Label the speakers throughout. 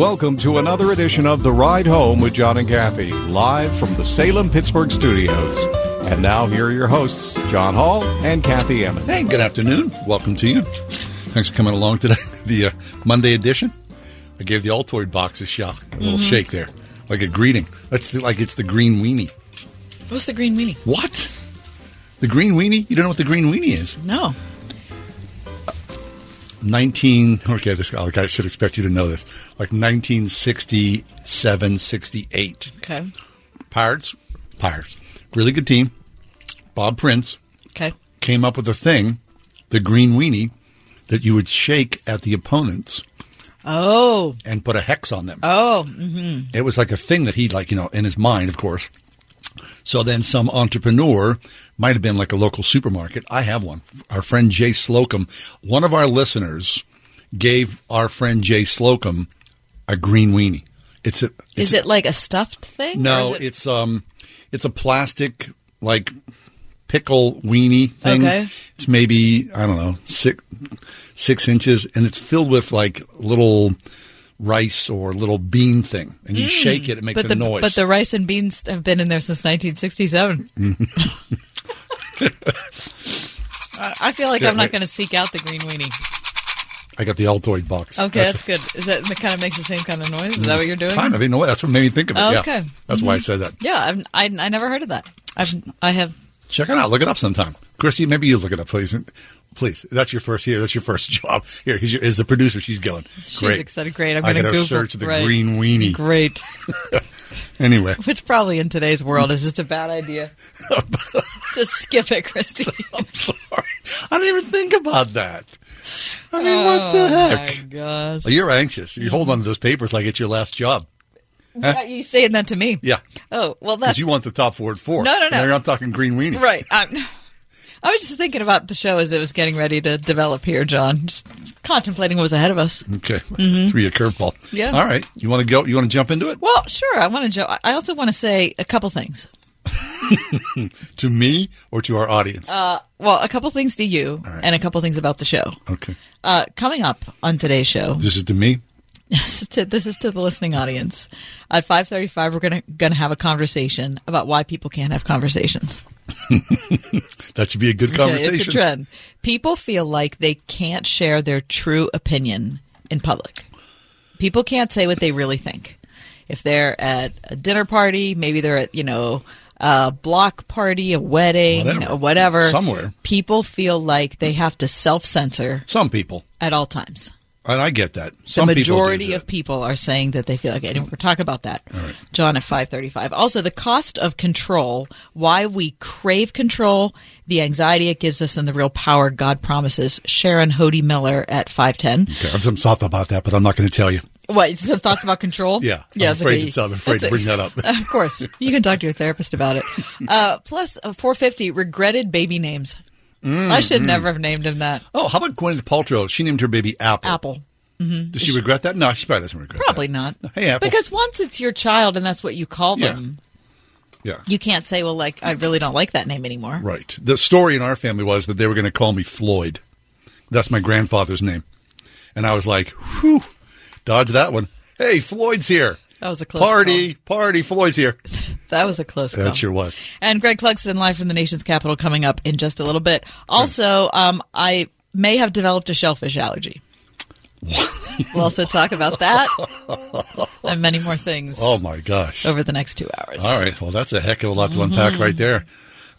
Speaker 1: Welcome to another edition of The Ride Home with John and Kathy, live from the Salem Pittsburgh studios. And now, here are your hosts, John Hall and Kathy Emmons.
Speaker 2: Hey, good afternoon. Welcome to you. Thanks for coming along today. The uh, Monday edition. I gave the Altoid box a shot, a little shake there, like a greeting. That's the, like it's the green weenie.
Speaker 3: What's the green weenie?
Speaker 2: What? The green weenie? You don't know what the green weenie is?
Speaker 3: No.
Speaker 2: 19, okay, this, like I should expect you to know this, like 1967, 68.
Speaker 3: Okay.
Speaker 2: Pirates, Pirates, really good team. Bob Prince
Speaker 3: Okay.
Speaker 2: came up with a thing, the green weenie, that you would shake at the opponents
Speaker 3: Oh.
Speaker 2: and put a hex on them.
Speaker 3: Oh. hmm
Speaker 2: It was like a thing that he like, you know, in his mind, of course. So then some entrepreneur might have been like a local supermarket. I have one. Our friend Jay Slocum, one of our listeners gave our friend Jay Slocum a green weenie. It's a it's
Speaker 3: Is it like a stuffed thing?
Speaker 2: no,
Speaker 3: it-
Speaker 2: it's um it's a plastic like pickle weenie thing.
Speaker 3: Okay.
Speaker 2: It's maybe, I don't know, six six inches and it's filled with like little rice or little bean thing. And you shake it, it makes
Speaker 3: Mm.
Speaker 2: a
Speaker 3: the
Speaker 2: noise.
Speaker 3: but the rice and beans have been in there since 1967. I I feel like
Speaker 2: Yeah,
Speaker 3: I'm not going to seek out the green weenie.
Speaker 2: I got the Altoid box.
Speaker 3: Okay, that's, good. Is that kind of makes the same kind of noise? Is that what you're doing?
Speaker 2: Kind of, you know what? That's what made me think of it.
Speaker 3: Oh,
Speaker 2: yeah.
Speaker 3: okay.
Speaker 2: That's why I mm-hmm. said that.
Speaker 3: Yeah, I've, I I never heard of that. I've I have.
Speaker 2: Check it out. Look it up sometime. Christy, maybe you look it up, please. Please. That's your first here. That's your first job. Here, he's your, is the producer. She's going.
Speaker 3: She's
Speaker 2: Great.
Speaker 3: excited. Great. I'm going to
Speaker 2: search the
Speaker 3: right.
Speaker 2: green weenie.
Speaker 3: Great.
Speaker 2: Anyway.
Speaker 3: Which probably in today's world is just a bad idea. just skip it, Christy.
Speaker 2: I'm sorry. I didn't even think about that. I mean, what the heck?
Speaker 3: Oh, My gosh.
Speaker 2: Well, you're anxious. You hold on to those papers like it's your last job.
Speaker 3: Are you saying that to me?
Speaker 2: Yeah.
Speaker 3: Oh, well, that's
Speaker 2: you want the top four at four.
Speaker 3: No, no, no.
Speaker 2: I'm talking green weenie.
Speaker 3: right. I'm, I was just thinking about the show as it was getting ready to develop here, John. Just contemplating what was ahead of us.
Speaker 2: Okay. Threw you a curveball.
Speaker 3: Mm-hmm. Yeah.
Speaker 2: All right. You want to go? You want to jump into it?
Speaker 3: Well, sure. I want to. Jo- I also want to say a couple things.
Speaker 2: To me or to our audience?
Speaker 3: Uh, well, a couple things to you, and a couple things about the show.
Speaker 2: okay.
Speaker 3: Uh, coming up on today's show,
Speaker 2: This is to me.
Speaker 3: Yes, this is to the listening audience. At five thirty-five, we're gonna gonna have a conversation about why people can't have conversations.
Speaker 2: That should be a good conversation.
Speaker 3: it's a trend. People feel like they can't share their true opinion in public. People can't say what they really think. If they're at a dinner party, maybe they're at, you know, a block party, a wedding,
Speaker 2: Whatever.
Speaker 3: whatever.
Speaker 2: Somewhere.
Speaker 3: People feel like they have to self censor
Speaker 2: Some people,
Speaker 3: at all times.
Speaker 2: And I get that. Some
Speaker 3: the majority
Speaker 2: that.
Speaker 3: of people are saying that they feel like it. And we're talking about that, John, at 535. Also, the cost of control, why we crave control, the anxiety it gives us, and the real power God promises. Sharon Hodde Miller at 510.
Speaker 2: Okay, I have some thoughts about that, but I'm not going to tell you.
Speaker 3: What, some thoughts about control?
Speaker 2: Yeah, I'm
Speaker 3: it's
Speaker 2: afraid
Speaker 3: okay.
Speaker 2: to- I'm afraid to bring that up.
Speaker 3: Of course. You can talk to your therapist about it. Uh, plus, uh, 450, regretted baby names.
Speaker 2: Mm,
Speaker 3: I should never have named him that.
Speaker 2: Oh, how about Gwyneth Paltrow? She named her baby Apple.
Speaker 3: Apple.
Speaker 2: Does she regret that? No, she probably doesn't regret
Speaker 3: Probably
Speaker 2: that.
Speaker 3: not.
Speaker 2: Hey, Apple.
Speaker 3: Because once it's your child and that's what you call
Speaker 2: Yeah.
Speaker 3: them,
Speaker 2: Yeah.
Speaker 3: you can't say, well, like, I really don't like that name anymore.
Speaker 2: Right. The story in our family was that they were going to call me Floyd. That's my grandfather's name. And I was like, whew, dodge that one. Hey, Floyd's here.
Speaker 3: That was a close
Speaker 2: Party, party, Floyd's here.
Speaker 3: That was a close call.
Speaker 2: That sure was.
Speaker 3: And Greg Clugston live from the nation's capital coming up in just a little bit. Also, um, I may have developed a shellfish allergy. we'll also talk about that and many more things
Speaker 2: Oh, my gosh.
Speaker 3: over the next two hours.
Speaker 2: All right. Well, that's a heck of a lot to unpack right there.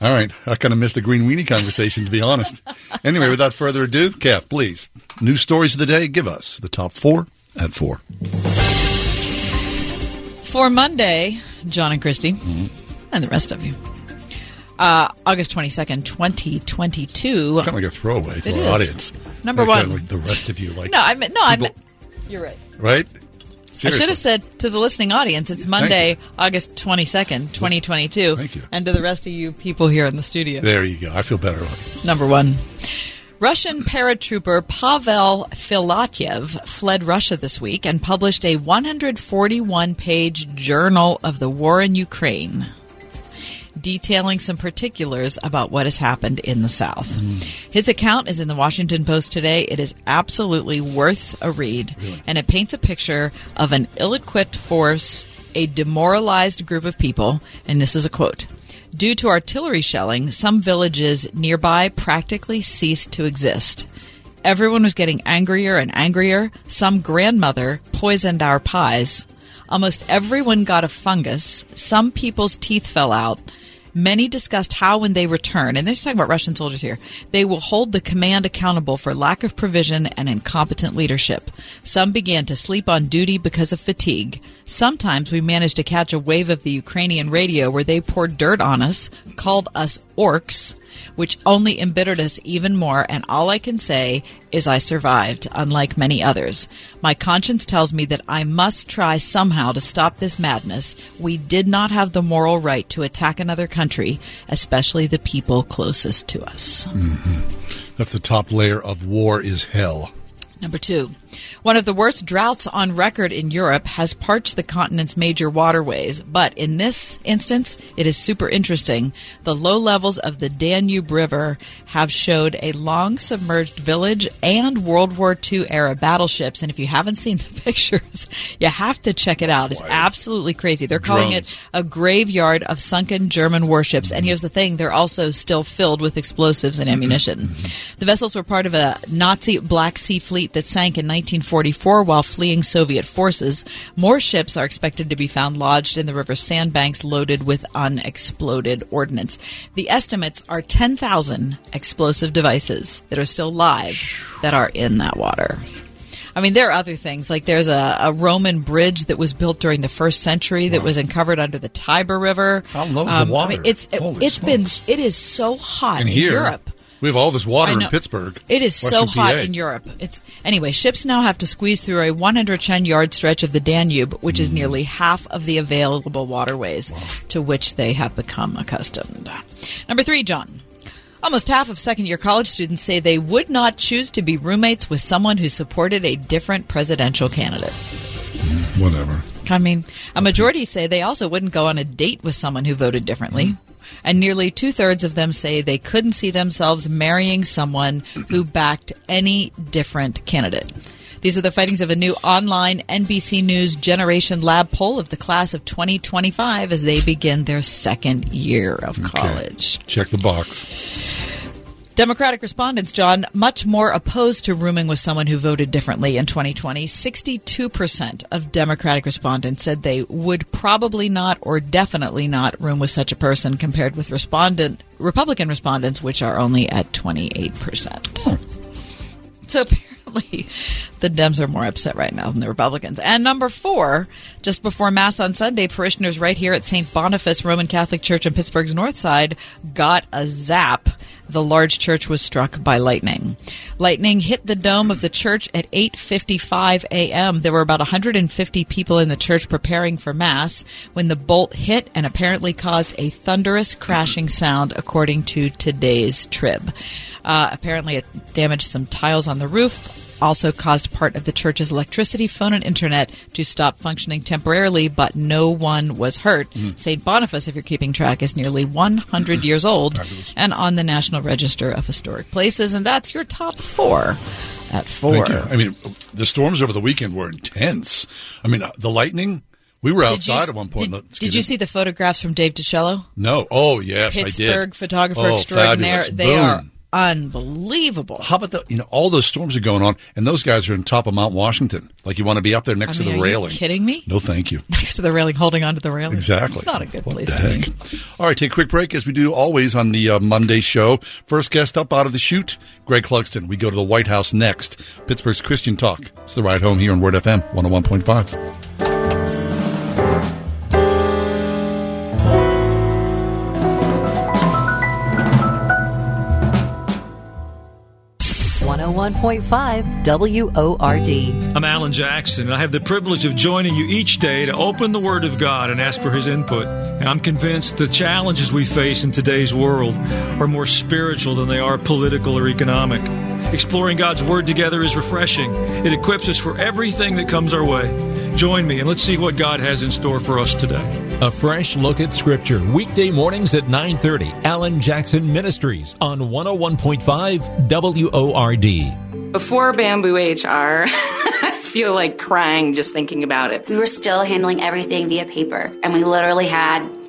Speaker 2: All right. I kind of missed the green weenie conversation, to be honest. Anyway, without further ado, Kath, please. News stories of the day. Give us the top four at four.
Speaker 3: For Monday, John and Christy,
Speaker 2: Mm-hmm.
Speaker 3: and the rest of you, Uh, August 22nd, 2022.
Speaker 2: It's kind of like a throwaway to
Speaker 3: It
Speaker 2: our
Speaker 3: is.
Speaker 2: audience.
Speaker 3: Number
Speaker 2: Like, uh,
Speaker 3: one.
Speaker 2: like the rest of you, like
Speaker 3: No, I meant, no, I meant, you're right.
Speaker 2: right.
Speaker 3: I should have said to the listening audience, it's Monday, August 22nd, 2022.
Speaker 2: Thank you.
Speaker 3: And to the rest of you people here in the studio.
Speaker 2: There you go. I feel better.
Speaker 3: Number one. Russian paratrooper Pavel Filatyev fled Russia this week and published a 141 page journal of the war in Ukraine, detailing some particulars about what has happened in the South. Hmm. His account is in the Washington Post today. It is absolutely worth a read, and it paints a picture of an ill equipped force, a demoralized group of people, and this is a quote. Due to artillery shelling, some villages nearby practically ceased to exist. Everyone was getting angrier and angrier. Some grandmother poisoned our pies. Almost everyone got a fungus. Some people's teeth fell out. Many discussed how, when they return, and they're talking about Russian soldiers here, they will hold the command accountable for lack of provision and incompetent leadership. Some began to sleep on duty because of fatigue. Sometimes we managed to catch a wave of the Ukrainian radio where they poured dirt on us, called us orcs, which only embittered us even more. And all I can say is I survived, unlike many others. My conscience tells me that I must try somehow to stop this madness. We did not have the moral right to attack another country, especially the people closest to us. Mm-hmm.
Speaker 2: That's the top layer of war is hell.
Speaker 3: Number two, one of the worst droughts on record in Europe has parched the continent's major waterways. But in this instance, it is super interesting. The low levels of the Danube River have showed a long submerged village and World War II era battleships. And if you haven't seen the pictures, you have to check it out. It's absolutely crazy. They're calling
Speaker 2: Drones.
Speaker 3: it a graveyard of sunken German warships. And here's the thing they're also still filled with explosives and mm-hmm. ammunition. Mm-hmm. The vessels were part of a Nazi Black Sea fleet that sank in 1944 while fleeing Soviet forces. More ships are expected to be found lodged in the river's sandbanks loaded with unexploded ordnance. The estimates are 10,000 explosive devices that are still live that are in that water. I mean, there are other things. Like there's a, a Roman bridge that was built during the first century that was uncovered under the Tiber River.
Speaker 2: How low is the
Speaker 3: Um, I
Speaker 2: water?
Speaker 3: mean, it's it, has been it is so hot in
Speaker 2: here,
Speaker 3: Europe.
Speaker 2: We have all this water in. Pittsburgh.
Speaker 3: It is so hot
Speaker 2: PA.
Speaker 3: in Europe. It's anyway. Ships now have to squeeze through a 110 yard stretch of the Danube, which is mm. nearly half of the available waterways to which they have become accustomed. Number three, John. Almost half of second year college students say they would not choose to be roommates with someone who supported a different presidential candidate.
Speaker 2: Whatever.
Speaker 3: I mean, a majority say they also wouldn't go on a date with someone who voted differently. Mm. And nearly two thirds of them say they couldn't see themselves marrying someone who backed any different candidate. These are the findings of a new online NBC News Generation Lab poll of the class of 2025 as they begin their second year of
Speaker 2: Okay.
Speaker 3: college.
Speaker 2: Check the box.
Speaker 3: Democratic respondents, John, much more opposed to rooming with someone who voted differently in 2020. 62% of Democratic respondents said they would probably not or definitely not room with such a person compared with respondent Republican respondents which are only at 28%. Hmm. So apparently, the Dems are more upset right now than the Republicans. And number four, just before Mass on Sunday, parishioners right here at St. Boniface Roman Catholic Church in Pittsburgh's North Side got a zap. The large church was struck by lightning. Lightning hit the dome of the church at 8:55 a.m. There were about 150 people in the church preparing for mass when the bolt hit and apparently caused a thunderous crashing sound, according to today's Trib. Uh, apparently, it damaged some tiles on the roof. Also caused part of the church's electricity, phone, and internet to stop functioning temporarily, but no one was hurt. St. Boniface, if you're keeping track, is nearly 100 years old and on the National Register of Historic Places, and that's your top four at four.
Speaker 2: Thank you. I mean, the storms over the weekend were intense. I mean, uh, the lightning. We were
Speaker 3: Did you-
Speaker 2: outside at one point.
Speaker 3: Did, did you see the photographs from Dave DiCello?
Speaker 2: No. Oh, yes, I did.
Speaker 3: Pittsburgh photographer
Speaker 2: Oh,
Speaker 3: extraordinaire.
Speaker 2: fabulous.
Speaker 3: They
Speaker 2: Boom.
Speaker 3: are unbelievable.
Speaker 2: How about the, you know, all those storms are going on, and those guys are on top of Mount Washington. Like you want to be up there next
Speaker 3: I mean,
Speaker 2: to the
Speaker 3: are you
Speaker 2: railing.
Speaker 3: kidding me?
Speaker 2: No, thank you.
Speaker 3: Next to the railing, holding onto the railing.
Speaker 2: Exactly.
Speaker 3: It's not a good
Speaker 2: What
Speaker 3: place to be.
Speaker 2: All right, take a quick break as we do always on the uh, Monday show. First guest up out of the chute, Greg Clugston. We go to the White House next. Pittsburgh's Christian Talk. It's the ride home here on Word FM 101.5.
Speaker 4: 101.5 WORD.
Speaker 5: I'm Alan Jackson, and I have the privilege of joining you each day to open the Word of God and ask for His input. And I'm convinced the challenges we face in today's world are more spiritual than they are political or economic. Exploring God's Word together is refreshing. It equips us for everything that comes our way. Join me and let's see what God has in store for us today.
Speaker 6: A fresh look at Scripture, weekday mornings at 9:30. Alan Jackson Ministries on 101.5 WORD.
Speaker 7: Before Bamboo HR, I feel like crying just thinking about it.
Speaker 8: We were still handling everything via paper, and we literally had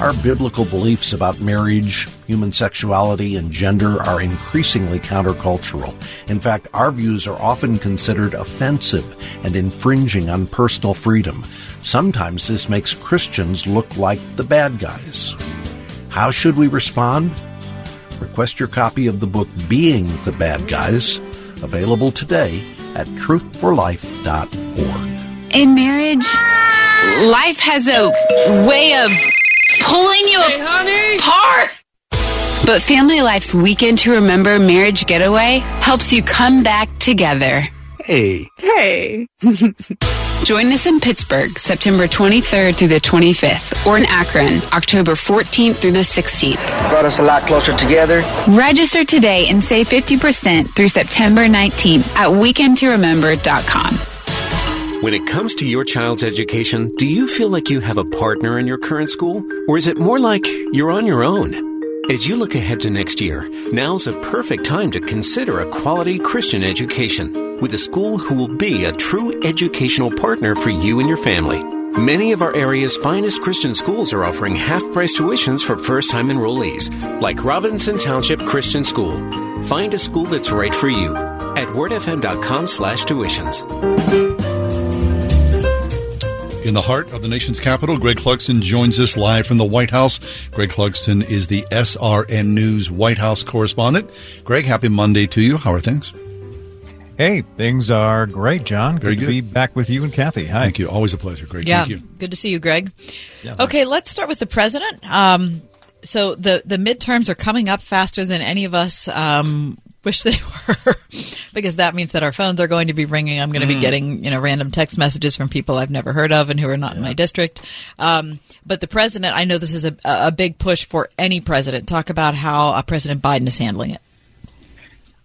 Speaker 9: Our biblical beliefs about marriage, human sexuality, and gender are increasingly countercultural. In fact, our views are often considered offensive and infringing on personal freedom. Sometimes this makes Christians look like the bad guys. How should we respond? Request your copy of the book Being the Bad Guys, available today at truthforlife.org.
Speaker 10: In marriage, life has a way of pulling you
Speaker 11: hey, honey.
Speaker 10: apart. But Family Life's Weekend to Remember Marriage Getaway helps you come back together.
Speaker 9: Hey.
Speaker 10: Hey. Join us in Pittsburgh, September 23rd through the 25th, or in Akron, October 14th through the 16th.
Speaker 12: Brought us a lot closer together.
Speaker 10: Register today and save 50% through September 19th at weekendtoremember.com.
Speaker 13: When it comes to your child's education, do you feel like you have a partner in your current school? Or is it more like you're on your own? As you look ahead to next year, now's a perfect time to consider a quality Christian education with a school who will be a true educational partner for you and your family. Many of our area's finest Christian schools are offering half price tuitions for first time enrollees, like Robinson Township Christian School. Find a school that's right for you at wordfm.com slash tuitions.
Speaker 2: In the heart of the nation's capital, Greg Clugston joins us live from the White House. Greg Clugston is the SRN News White House correspondent. Greg, happy Monday to you. How are things?
Speaker 1: Hey, things are great, John.
Speaker 2: Very
Speaker 1: good,
Speaker 2: good.
Speaker 1: to be back with you and Kathy. Hi.
Speaker 2: Thank you. Always a pleasure. Great.
Speaker 3: Yeah,
Speaker 2: Thank you.
Speaker 3: good to see you, Greg.
Speaker 1: Yeah,
Speaker 3: okay, let's start with the president. Um, so the the midterms are coming up faster than any of us um, wish they were, because that means that our phones are going to be ringing. I'm going to be
Speaker 2: Mm.
Speaker 3: getting you know random text messages from people I've never heard of and who are not in my district. Um, but the president, I know this is a, a big push for any president. Talk about how uh, President Biden is handling it.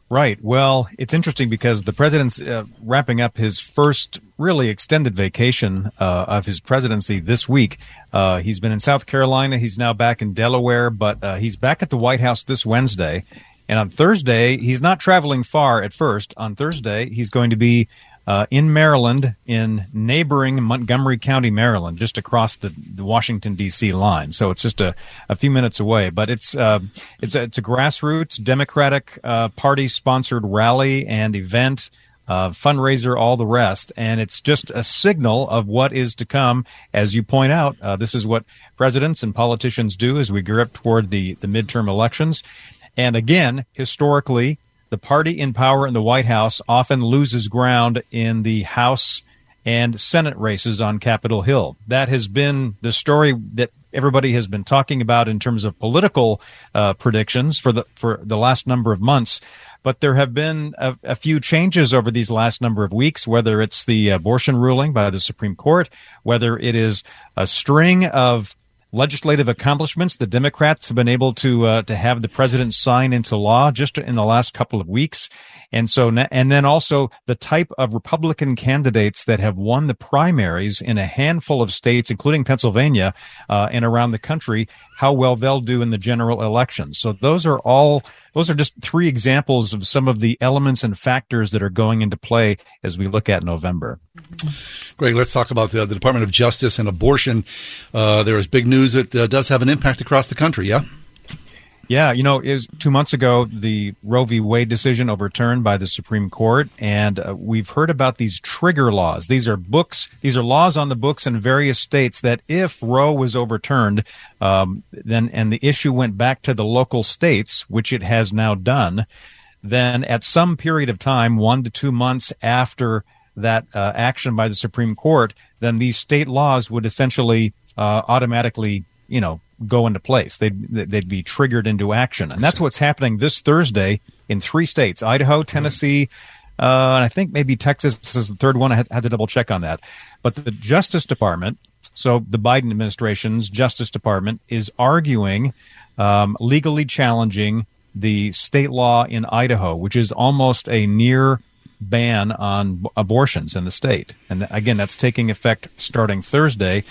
Speaker 1: Right. Well, it's interesting because the president's uh, wrapping up his first really extended vacation uh, of his presidency this week. Uh, he's been in South Carolina. He's now back in Delaware, but uh, he's back at the White House this Wednesday. And on Thursday, he's not traveling far at first. On Thursday, he's going to be uh, in Maryland, in neighboring Montgomery County, Maryland, just across the, the Washington D.C. line. So it's just a, a few minutes away. But it's uh, it's a, it's a grassroots Democratic uh, Party sponsored rally and event. Uh, fundraiser, all the rest, and it's just a signal of what is to come. As you point out, uh, this is what presidents and politicians do as we gear up toward the the midterm elections. And again, historically, the party in power in the White House often loses ground in the House and Senate races on Capitol Hill. That has been the story that everybody has been talking about in terms of political uh, predictions for the for the last number of months. But there have been a, a few changes over these last number of weeks, whether it's the abortion ruling by the Supreme Court, whether it is a string of legislative accomplishments the Democrats have been able to uh, to have the president sign into law just in the last couple of weeks. And so, and then also the type of Republican candidates that have won the primaries in a handful of states, including Pennsylvania uh, and around the country, how well they'll do in the general election. So those are all, those are just three examples of some of the elements and factors that are going into play as we look at November.
Speaker 2: Greg, let's talk about the, the Department of Justice and abortion. Uh, there is big news that uh, does have an impact across the country, yeah?
Speaker 1: Yeah, you know, it was two months ago the Roe v. Wade decision overturned by the Supreme Court, and uh, we've heard about these trigger laws. These are books, these are laws on the books in various states that if Roe was overturned, um, then and the issue went back to the local states, which it has now done, then at some period of time, one to two months after that uh, action by the Supreme Court, then these state laws would essentially uh, automatically, you know, go into place. They'd they'd be triggered into action, and that's what's happening this Thursday in three states: Idaho, Tennessee, uh, and I think maybe Texas is the third one. I had, had to double check on that. But the Justice Department, so the Biden administration's Justice Department, is arguing um, legally challenging the state law in Idaho, which is almost a near ban on abortions in the state. And again, that's taking effect starting Thursday.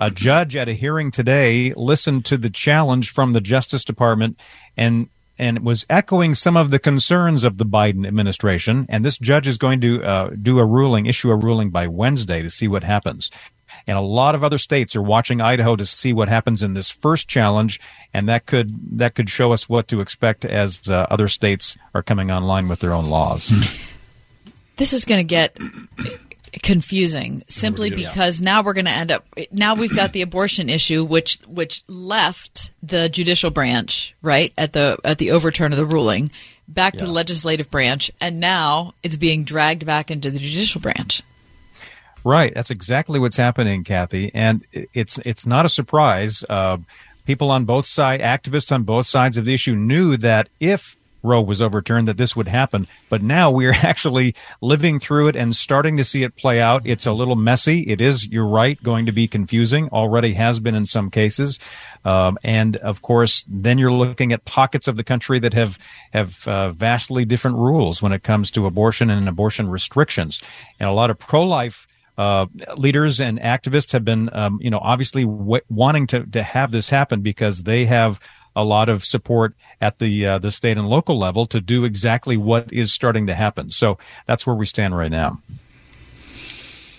Speaker 1: A judge at a hearing today listened to the challenge from the Justice Department and and was echoing some of the concerns of the Biden administration. And this judge is going to uh, do a ruling, issue a ruling by Wednesday to see what happens. And a lot of other states are watching Idaho to see what happens in this first challenge, and that could that could show us what to expect as uh, other states are coming online with their own laws.
Speaker 3: this is going to get confusing simply because now we're going to end up now we've got the abortion issue which which left the judicial branch right at the at the overturn of the ruling back yeah. to the legislative branch and now it's being dragged back into the judicial branch.
Speaker 1: Right. That's exactly what's happening kathy. And it's it's not a surprise uh, people on both sides activists on both sides of the issue knew that if Roe was overturned that this would happen. But now we are actually living through it and starting to see it play out. It's a little messy. It is, you're right, going to be confusing. Already has been in some cases. Um, and of course, then you're looking at pockets of the country that have have uh, vastly different rules when it comes to abortion and abortion restrictions. And a lot of pro-life uh, leaders and activists have been, um, you know, obviously w- wanting to to have this happen because they have a lot of support at the uh, the state and local level to do exactly what is starting to happen. So that's where we stand right now.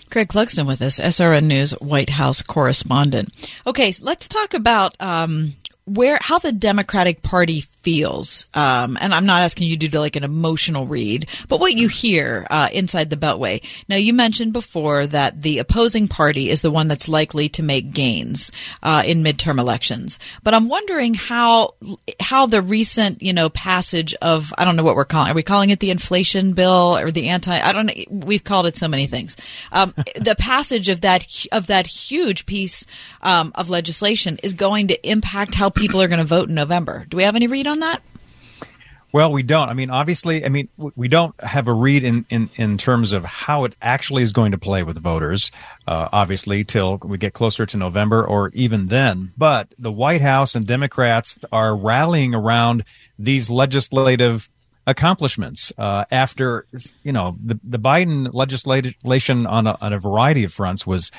Speaker 3: Greg Clugston with us, SRN News White House correspondent. Okay, let's talk about um, where how the Democratic Party feels, um, and I'm not asking you to do like an emotional read, but what you hear uh, inside the Beltway. Now, you mentioned before that the opposing party is the one that's likely to make gains uh, in midterm elections, but I'm wondering how how the recent you know passage of I don't know what we're calling are we calling it the inflation bill or the anti I don't know we've called it so many things um, the passage of that of that huge piece um, of legislation is going to impact how people are going to vote in November. Do we have any read on that?
Speaker 1: Well, we don't. I mean, obviously, I mean, we don't have a read in, in, in terms of how it actually is going to play with voters, uh, obviously, till we get closer to November or even then. But the White House and Democrats are rallying around these legislative accomplishments uh, after, you know, the, the Biden legislation on a, on a variety of fronts was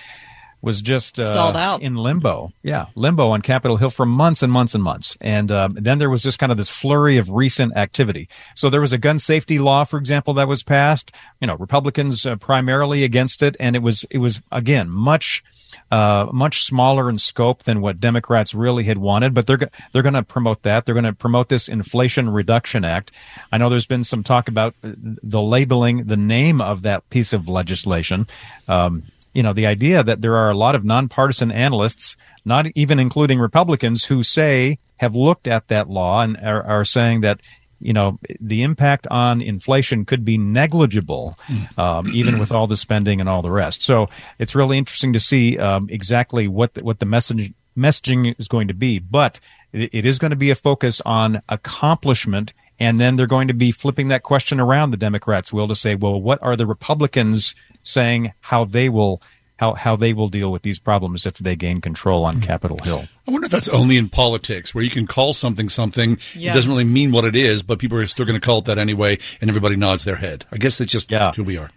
Speaker 1: was just
Speaker 3: uh, stalled out
Speaker 1: in limbo. Yeah, limbo on Capitol Hill for months and months and months. And um, then there was just kind of this flurry of recent activity. So there was a gun safety law, for example, that was passed. You know, Republicans uh, primarily against it, and it was it was again much. Uh, much smaller in scope than what Democrats really had wanted, but they're they're going to promote that. They're going to promote this Inflation Reduction Act. I know there's been some talk about the labeling, the name of that piece of legislation. Um, you know, the idea that there are a lot of nonpartisan analysts, not even including Republicans, who say have looked at that law and are, are saying that you know the impact on inflation could be negligible, um, even with all the spending and all the rest. So it's really interesting to see um, exactly what the, what the message messaging is going to be, but it, it is going to be a focus on accomplishment. And then they're going to be flipping that question around. The Democrats will to say, well, what are the Republicans saying how they will how how they will deal with these problems if they gain control on hmm. Capitol Hill.
Speaker 2: I wonder if that's only in politics, where you can call something something.
Speaker 1: Yeah.
Speaker 2: It doesn't really mean what it is, but people are still going to call it that anyway, and everybody nods their head. I guess it's just who we are.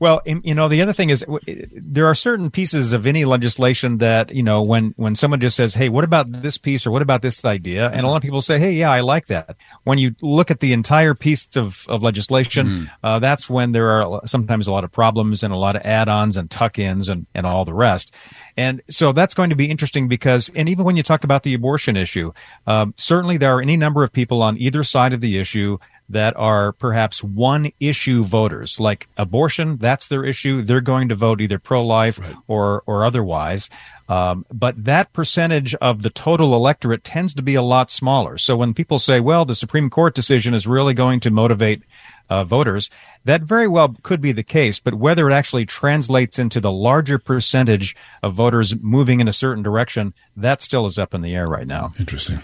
Speaker 1: Well, you know, the other thing is there are certain pieces of any legislation that, you know, when, when someone just says, Hey, what about this piece or what about this idea? And a lot of people say, Hey, yeah, I like that. When you look at the entire piece of, of legislation, uh, that's when there are sometimes a lot of problems and a lot of add-ons and tuck-ins and, and all the rest. And so that's going to be interesting because, and even when you talk about the abortion issue, um, certainly there are any number of people on either side of the issue that are perhaps one issue voters, like abortion, that's their issue. They're going to vote either pro life or, or otherwise. Um, but that percentage of the total electorate tends to be a lot smaller. So when people say, well, the Supreme Court decision is really going to motivate uh, voters, that very well could be the case. But whether it actually translates into the larger percentage of voters moving in a certain direction, that still is up in the air right now.
Speaker 2: Interesting.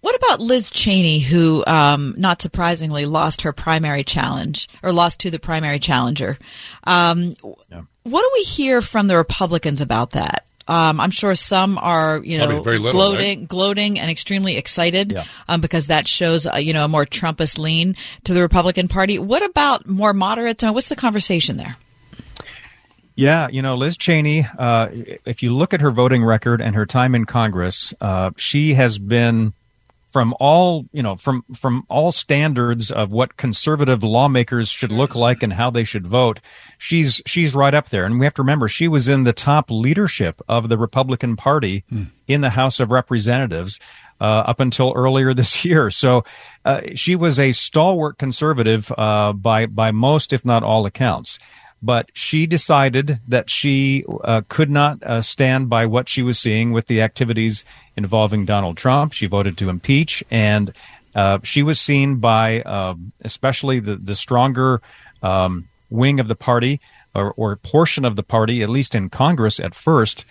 Speaker 3: What about Liz Cheney, who, um, not surprisingly, lost her primary challenge or lost to the primary challenger? Um, What do we hear from the Republicans about that? Um, I'm sure some are, you
Speaker 2: Probably
Speaker 3: know,
Speaker 2: very little,
Speaker 3: gloating, gloating, and extremely excited um, because that shows, uh, you know, a more Trumpist lean to the Republican Party. What about more moderates? And what's the conversation there?
Speaker 1: Yeah, you know, Liz Cheney, uh, if you look at her voting record and her time in Congress, uh, she has been from all, you know, from, from all standards of what conservative lawmakers should look like and how they should vote. She's, she's right up there. And we have to remember she was in the top leadership of the Republican Party in the House of Representatives. Uh, up until earlier this year, so uh, she was a stalwart conservative uh, by by most, if not all, accounts but she decided that she uh, could not uh, stand by what she was seeing with the activities involving Donald Trump. She voted to impeach, and uh, she was seen by uh, especially the the stronger um, wing of the party or, or portion of the party, at least in Congress at first,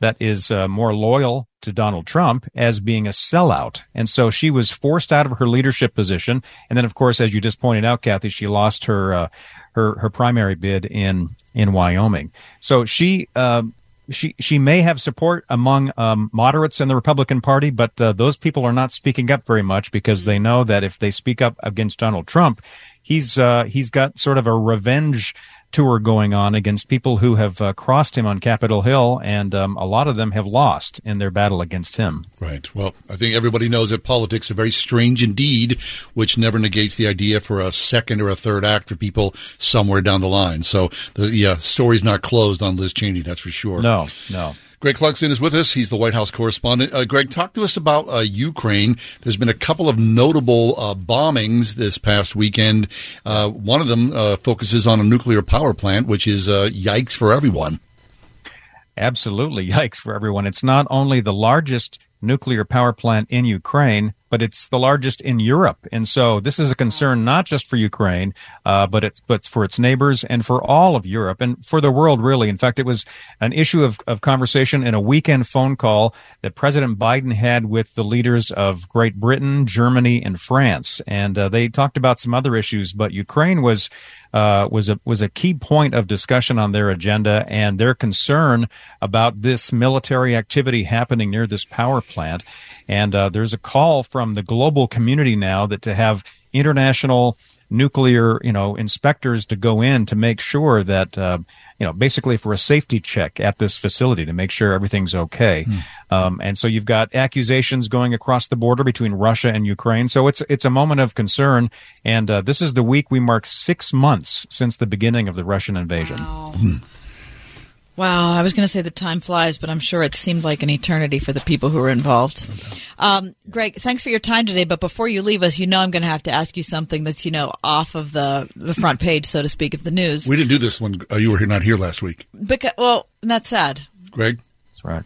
Speaker 1: that is uh, more loyal to Donald Trump as being a sellout. And so she was forced out of her leadership position. And then, of course, as you just pointed out, Kathy, she lost her, uh, her, her primary bid in, in Wyoming. So she, uh, she, she may have support among um, moderates in the Republican Party, but uh, those people are not speaking up very much because they know that if they speak up against Donald Trump, he's uh, he's got sort of a revenge tour going on against people who have uh, crossed him on Capitol Hill, and um, a lot of them have lost in their battle against him.
Speaker 2: Right. Well, I think everybody knows that politics are very strange indeed, which never negates the idea for a second or a third act for people somewhere down the line. So, the, yeah, story's not closed on Liz Cheney, that's for sure.
Speaker 1: No, no.
Speaker 2: Greg Clugston is with us. He's the White House correspondent. Uh, Greg, talk to us about uh, Ukraine. There's been a couple of notable uh, bombings this past weekend. Uh, one of them uh, focuses on a nuclear power plant, which is uh, yikes for everyone.
Speaker 1: Absolutely, yikes for everyone. It's not only the largest nuclear power plant in Ukraine, but it's the largest in Europe. And so this is a concern not just for Ukraine, uh, but it's but for its neighbors and for all of Europe and for the world really. In fact, it was an issue of, of conversation in a weekend phone call that President Biden had with the leaders of Great Britain, Germany, and France. And uh, they talked about some other issues, but Ukraine was uh, was a was a key point of discussion on their agenda and their concern about this military activity happening near this power plant. And uh, there's a call from the global community now that to have international nuclear, you know, inspectors to go in to make sure that, uh, you know, basically for a safety check at this facility to make sure everything's okay. Um, and so you've got accusations going across the border between Russia and Ukraine. So it's it's a moment of concern. And uh, this is the week we mark six months since the beginning of the Russian invasion.
Speaker 3: Wow, I was going to say the time flies, but I'm sure it seemed like an eternity for the people who were involved. Um, Greg, thanks for your time today. But before you leave us, you know I'm going to have to ask you something that's you know off of the the front page, so to speak, of the news.
Speaker 2: We didn't do this when uh, you were here, not here last week.
Speaker 3: Because well, that's sad.
Speaker 2: Greg?
Speaker 1: That's right.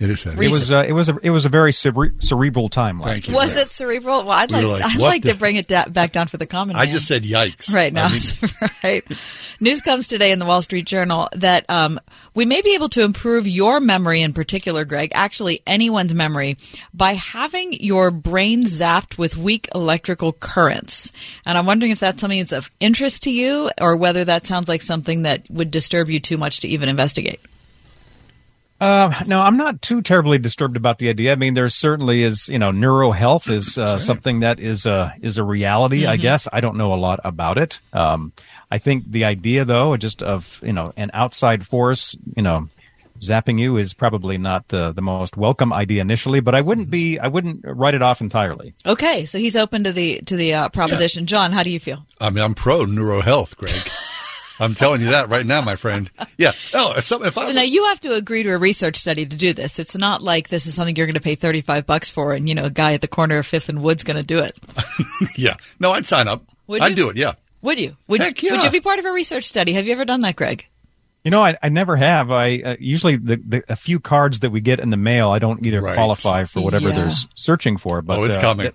Speaker 14: It is sad.
Speaker 1: It was uh, it was a it was a very cere- cerebral time last
Speaker 14: Thank you.
Speaker 1: year.
Speaker 3: Was it cerebral? Well, I'd
Speaker 14: We
Speaker 3: like,
Speaker 14: like,
Speaker 3: I'd like
Speaker 14: the-
Speaker 3: to bring it da- back down for the common
Speaker 14: I
Speaker 3: man.
Speaker 14: just said yikes.
Speaker 3: Right now,
Speaker 14: I mean,
Speaker 3: right. News comes today in the Wall Street Journal that um, we may be able to improve your memory in particular, Greg, actually anyone's memory, by having your brain zapped with weak electrical currents. And I'm wondering if that's something that's of interest to you or whether that sounds like something that would disturb you too much to even investigate.
Speaker 1: Uh, no, I'm not too terribly disturbed about the idea. I mean, there certainly is, you know, neuro health is uh, something that is a is a reality. I
Speaker 3: Mhm.
Speaker 1: guess I don't know a lot about it. Um, I think the idea, though, just of you know an outside force, you know, zapping you is probably not the the most welcome idea initially. But I wouldn't be, I wouldn't write it off entirely.
Speaker 3: Okay, so he's open to the to the uh, proposition. John, how do you feel?
Speaker 14: I mean, I'm pro neuro health, Greg. I'm telling you that right now, my friend. Yeah. Oh, if, some, if I
Speaker 3: Now you have to agree to a research study to do this. It's not like this is something you're going to pay 35 bucks for and you know a guy at the corner of 5th and Wood's going to do it.
Speaker 14: yeah, no, I'd sign up.
Speaker 3: Would
Speaker 14: I'd
Speaker 3: you?
Speaker 14: do it. Yeah.
Speaker 3: Would you? Would,
Speaker 14: Heck yeah.
Speaker 3: would you be part of a research study? Have you ever done that, Greg?
Speaker 1: You know, I, I never have. I uh, usually the, the a few cards that we get in the mail, I don't either
Speaker 14: Right.
Speaker 1: qualify for whatever
Speaker 3: Yeah.
Speaker 1: they're searching for. But
Speaker 14: Oh, it's
Speaker 1: uh,
Speaker 14: coming.
Speaker 1: it-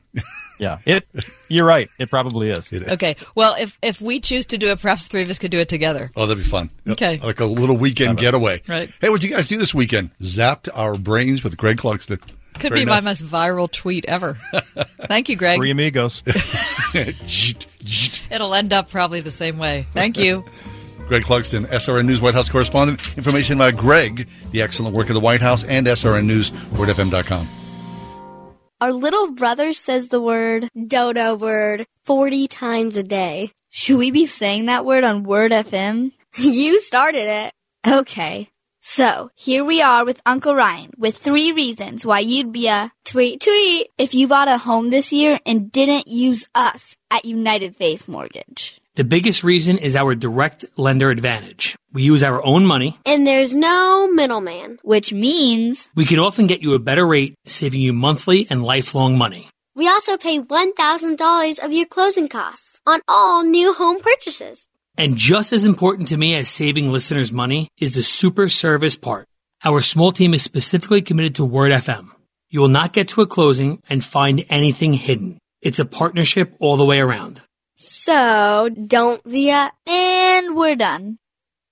Speaker 1: yeah, it. You're right. It probably is.
Speaker 3: Okay. Well, if if we choose to do it, perhaps three of us could do it together.
Speaker 14: Oh, that'd be fun.
Speaker 3: Okay.
Speaker 14: Like a little weekend getaway.
Speaker 3: Right.
Speaker 14: Hey, what'd you guys do this weekend? Zapped our brains with Greg Clugston.
Speaker 3: Could
Speaker 14: Very
Speaker 3: be my most viral tweet ever. Thank you, Greg.
Speaker 1: Three amigos.
Speaker 3: It'll end up probably the same way. Thank you.
Speaker 14: Greg Clugston, SRN News White House correspondent. Information about Greg, the excellent work of the White House, and SRN News, wordfm.com.
Speaker 15: Our little brother says the word dodo word 40 times a day. Should we be saying that word on Word FM? you started it. Okay. So, here we are with Uncle Ryan with three reasons why you'd be a tweet tweet if you bought a home this year and didn't use us at United Faith Mortgage.
Speaker 16: The biggest reason is our direct lender advantage. We use our own money.
Speaker 15: And there's no middleman, which means
Speaker 16: We can often get you a better rate, saving you monthly and lifelong money.
Speaker 15: we also pay $1,000 of your closing costs on all new home purchases.
Speaker 16: And just as important to me as saving listeners money is the super service part. Our small team is specifically committed to Word FM. You will not get to a closing and find anything hidden. It's a partnership all the way around.
Speaker 15: So, don't via, and we're done.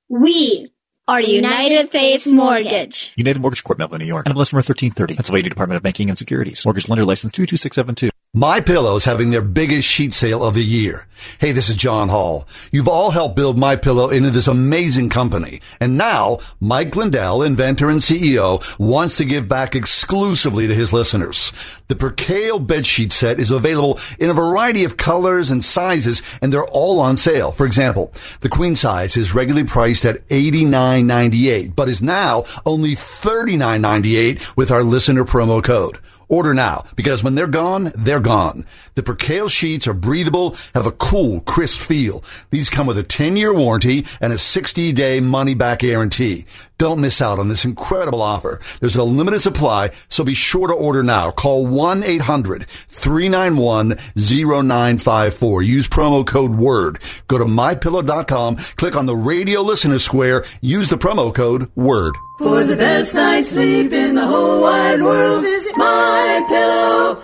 Speaker 15: We are United Faith Mortgage.
Speaker 17: United Mortgage Corp, Melville, New York. NMLS number 1330. Pennsylvania Department of Banking and Securities. Mortgage lender license 22672.
Speaker 2: My Pillow's having their biggest sheet sale of the year. Hey, this is John Hall. You've all helped build My Pillow into this amazing company. And now, Mike Lindell, inventor and CEO, wants to give back exclusively to his listeners. The Percale bedsheet set is available in a variety of colors and sizes, and they're all on sale. For example, the queen size is regularly priced at $89.98, but is now only $39.98 with our listener promo code. Order now because when they're gone, they're gone. The Percale sheets are breathable, have a cool, crisp feel. These come with a 10 year warranty and a 60 day money back guarantee. Don't miss out on this incredible offer. There's a limited supply, so be sure to order now. Call 1-800-391-0954. Use promo code WORD. Go to mypillow.com, click on the radio listener square, use the promo code WORD.
Speaker 18: For the best night's sleep in the whole wide world, visit mypillow.com.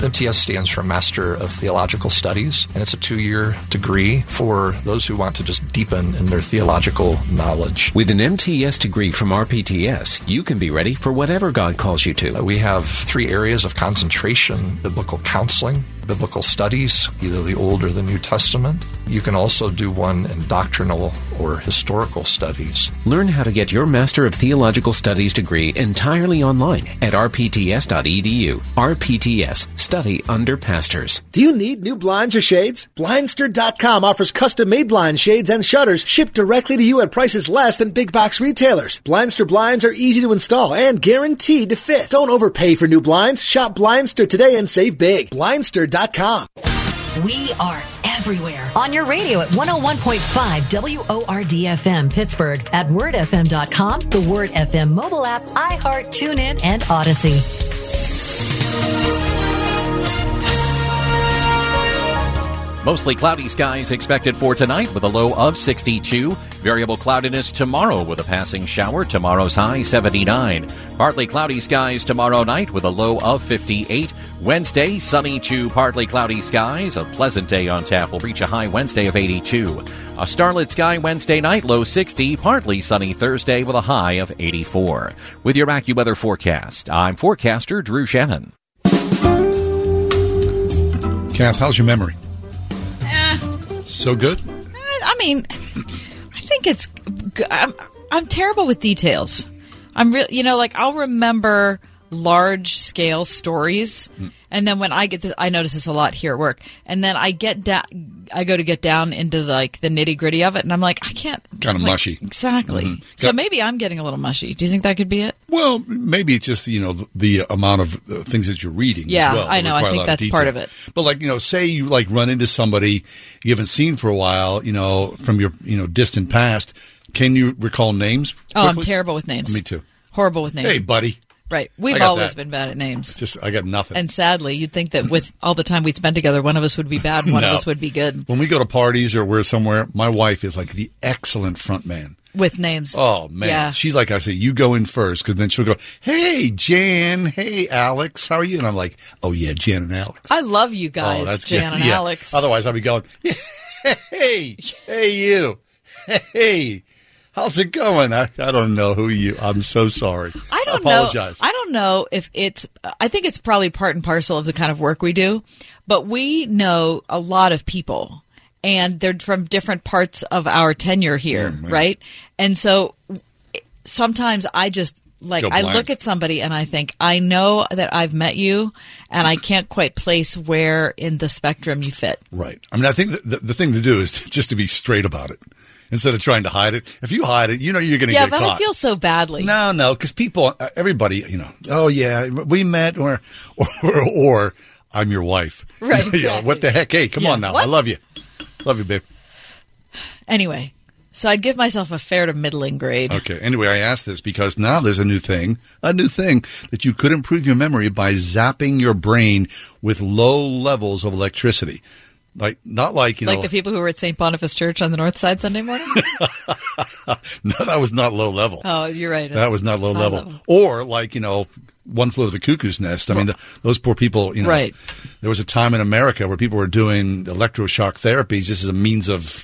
Speaker 19: MTS stands for Master of Theological Studies, and it's a two year degree for those who want to just deepen in their theological knowledge.
Speaker 13: With an MTS degree from RPTS, you can be ready for whatever God calls you to.
Speaker 19: We have three areas of concentration biblical counseling, biblical studies, either the Old or the New Testament. You can also do one in doctrinal or historical studies.
Speaker 13: Learn how to get your Master of Theological Studies degree entirely online at rpts.edu. RPTS, study under pastors.
Speaker 20: Do you need new blinds or shades? Blindster.com offers custom made blind shades and shutters shipped directly to you at prices less than big box retailers. Blindster blinds are easy to install and guaranteed to fit. Don't overpay for new blinds. Shop Blindster today and save big. Blindster.com.
Speaker 4: We are everywhere on your radio at 101.5 WORD FM Pittsburgh, at wordfm.com, the Word FM mobile app, iHeart, TuneIn, and Audacy.
Speaker 21: Mostly cloudy skies expected for tonight with a low of 62. Variable cloudiness tomorrow with a passing shower. Tomorrow's high 79. Partly cloudy skies tomorrow night with a low of 58. Wednesday, sunny to partly cloudy skies. A pleasant day on tap will reach a high Wednesday of 82. A starlit sky Wednesday night, low 60. Partly sunny Thursday with a high of 84. With your AccuWeather forecast, I'm forecaster Drew Shannon.
Speaker 2: Kath, how's your memory? Eh. So good?
Speaker 3: Eh, I mean, I think it's. g- I'm, I'm terrible with details. I'm real. You know, like I'll remember large scale stories, and then when I get this, I notice this a lot here at work. And then I get down. I go to get down into like the nitty gritty of it, and I'm like, I can't.
Speaker 2: Kind of
Speaker 3: like,
Speaker 2: mushy.
Speaker 3: Exactly.
Speaker 2: Mhm.
Speaker 3: So maybe I'm getting a little mushy. Do you think that could be it?
Speaker 2: Well, maybe it's just you know the, the amount of uh, things that you're reading. as
Speaker 3: Yeah,
Speaker 2: well
Speaker 3: I know. I think that's part of it.
Speaker 2: But like you know, say you like run into somebody you haven't seen for a while, you know, from your you know distant past. Can you recall names?
Speaker 3: Oh, I'm terrible with names.
Speaker 2: Me too.
Speaker 3: Horrible with names.
Speaker 2: Hey, buddy.
Speaker 3: Right. We've always
Speaker 2: that.
Speaker 3: been bad at names.
Speaker 2: Just I got nothing.
Speaker 3: And sadly, you'd think that with all the time we'd spend together, one of us would be bad and one
Speaker 2: No.
Speaker 3: of us would be good
Speaker 2: when we go to parties or we're somewhere, my wife is like the excellent front man.
Speaker 3: with names.
Speaker 2: Oh man,
Speaker 3: Yeah.
Speaker 2: she's like I say, you go in first because then she'll go, hey Jan, hey Alex, how are you? And I'm like, oh yeah, Jan and Alex.
Speaker 3: I love you oh, guys,
Speaker 2: oh, that's
Speaker 3: Jan
Speaker 2: good.
Speaker 3: and
Speaker 2: Yeah.
Speaker 3: Alex.
Speaker 2: Otherwise, I'd be going, hey, hey you, hey, how's it going? I, I don't know who you. I'm so sorry.
Speaker 3: I don't
Speaker 2: apologize.
Speaker 3: know. I don't know if it's. I think it's probably part and parcel of the kind of work we do, but we know a lot of people, and they're from different parts of our tenure here, right? And so sometimes I just like I look at somebody and I think I know that I've met you, and I can't quite place where in the spectrum you fit.
Speaker 2: Right. I mean, I think the, the thing to do is just to be straight about it instead of trying to hide it. If you hide it, you know you're going to
Speaker 3: Yeah,
Speaker 2: get caught. Yeah, but.
Speaker 3: I feel so badly.
Speaker 2: No, no, because people, uh, everybody, you know, oh yeah, we met, or or, or I'm your wife.
Speaker 3: Right,
Speaker 2: You know, what the heck? Hey, come
Speaker 3: Yeah,
Speaker 2: on now,
Speaker 3: what?
Speaker 2: I love you, love you, babe.
Speaker 3: Anyway, so I'd give myself a fair to middling grade.
Speaker 2: Okay. Anyway, I asked this because now there's a new thing, a new thing that you could improve your memory by zapping your brain with low levels of electricity. Like not like you
Speaker 3: like
Speaker 2: know,
Speaker 3: the people who were at St. Boniface Church on the north side Sunday morning.
Speaker 2: no, that was not low level.
Speaker 3: oh, you're right.
Speaker 2: That was not low
Speaker 3: It's
Speaker 2: level. Or like, you know, one flew of the cuckoo's nest. I mean, the, those poor people, you know,
Speaker 3: Right.
Speaker 2: there was a time in America where people were doing electroshock therapies just as a means of,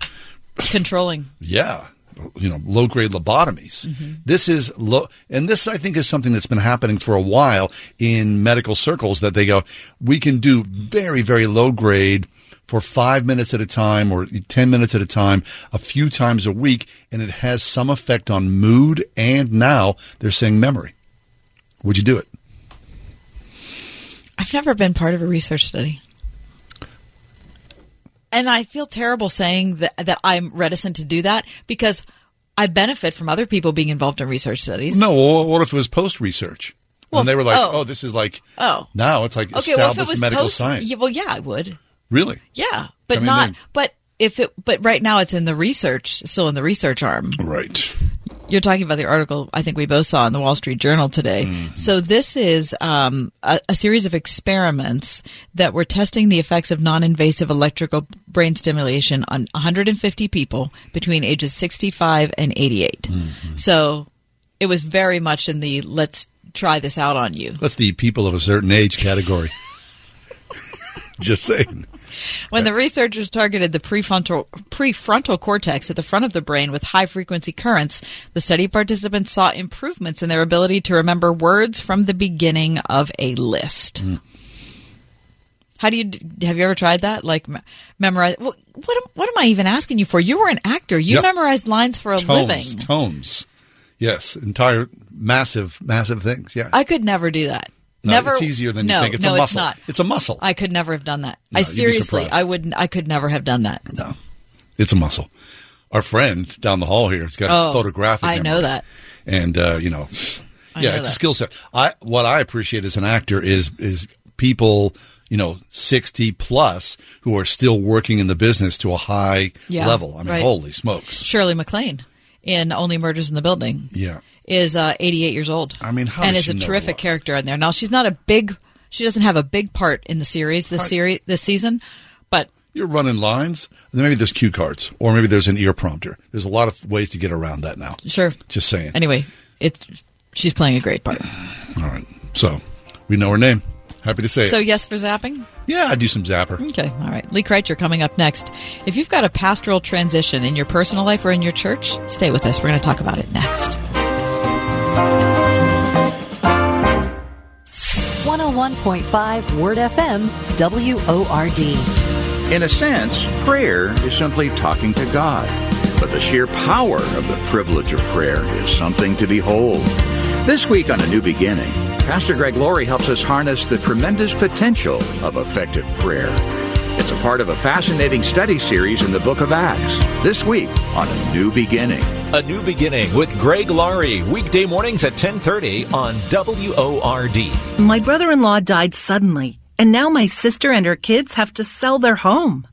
Speaker 3: Controlling.
Speaker 2: yeah, you know, low grade lobotomies.
Speaker 3: Mm-hmm.
Speaker 2: This is low, and this I think is something that's been happening for a while in medical circles that they go, we can do very, very low grade for five minutes at a time or 10 minutes at a time, a few times a week, and it has some effect on mood and now they're saying memory. Would you do it?
Speaker 3: I've never been part of a research study. And I feel terrible saying that, that I'm reticent to do that because I benefit from other people being involved in research studies.
Speaker 2: No, well, what if it was post research?
Speaker 3: Well,
Speaker 2: and they were like,
Speaker 3: oh.
Speaker 2: oh. this is like,
Speaker 3: Oh.
Speaker 2: now it's like
Speaker 3: Okay, well, if
Speaker 2: established
Speaker 3: it was
Speaker 2: medical
Speaker 3: post,
Speaker 2: science.
Speaker 3: Yeah, well, yeah, I would.
Speaker 2: Really?
Speaker 3: Yeah, but
Speaker 2: I mean,
Speaker 3: not.
Speaker 2: then-
Speaker 3: But if it, but right now it's in the research, still in the research arm.
Speaker 2: Right.
Speaker 3: You're talking about the article I think we both saw in the Wall Street Journal today.
Speaker 2: Mm-hmm.
Speaker 3: So this is um, a, a series of experiments that were testing the effects of non-invasive electrical brain stimulation on 150 people between ages 65 and 88.
Speaker 2: Mm-hmm.
Speaker 3: So it was very much in the let's try this out on you.
Speaker 2: That's the people of a certain age category. Just saying.
Speaker 3: When the researchers targeted the prefrontal prefrontal cortex at the front of the brain with high frequency currents, the study participants saw improvements in their ability to remember words from the beginning of a list. Hmm. How do you have you ever tried that? Like memorize what what am, what am I even asking you for? You were an actor. You
Speaker 2: Yep.
Speaker 3: memorized lines for a
Speaker 2: tones,
Speaker 3: living.
Speaker 2: Tones. Yes. Entire massive, massive things. Yeah.
Speaker 3: I could never do that.
Speaker 2: No,
Speaker 3: never.
Speaker 2: it's easier than you
Speaker 3: no,
Speaker 2: think. It's
Speaker 3: no,
Speaker 2: a muscle.
Speaker 3: It's not.
Speaker 2: It's a muscle.
Speaker 3: I could never have done that.
Speaker 2: No,
Speaker 3: I seriously. I wouldn't. I could never have done that.
Speaker 2: No. It's a muscle. Our friend down the hall here has got
Speaker 3: Oh,
Speaker 2: photographic.
Speaker 3: I know that.
Speaker 2: and uh, you know,
Speaker 3: I
Speaker 2: yeah,
Speaker 3: know
Speaker 2: it's a skill set. I what I appreciate as an actor is is people you know sixty plus who are still working in the business to a high
Speaker 3: Yeah,
Speaker 2: level. I mean,
Speaker 3: right.
Speaker 2: holy smokes!
Speaker 3: Shirley MacLaine in Only Murders in the Building
Speaker 2: Yeah,
Speaker 3: is uh, 88 years old.
Speaker 2: I mean, how
Speaker 3: and is a terrific character in there. Now she's not a big, she doesn't have a big part in the series this series this season, but
Speaker 2: you're running lines. Maybe there's cue cards, or maybe there's an ear prompter. There's a lot of ways to get around that now.
Speaker 3: Sure.
Speaker 2: Just saying.
Speaker 3: Anyway, it's she's playing a great part.
Speaker 2: All right. So we know her name. Happy to say
Speaker 3: So
Speaker 2: it.
Speaker 3: yes for zapping.
Speaker 2: Yeah, I do some zapper.
Speaker 3: Okay, all right. Lee Kricher coming up next. If you've got a pastoral transition in your personal life or in your church, stay with us. We're going to talk about it next.
Speaker 4: 101.5 Word FM, WORD.
Speaker 22: In a sense, prayer is simply talking to God. But the sheer power of the privilege of prayer is something to behold. This week on A New Beginning, Pastor Greg Laurie helps us harness the tremendous potential of effective prayer. It's a part of a fascinating study series in the book of Acts. This week on A New Beginning.
Speaker 23: A New Beginning with Greg Laurie, weekday mornings at 1030 on WORD.
Speaker 24: My brother in law died suddenly, and now my sister and her kids have to sell their home.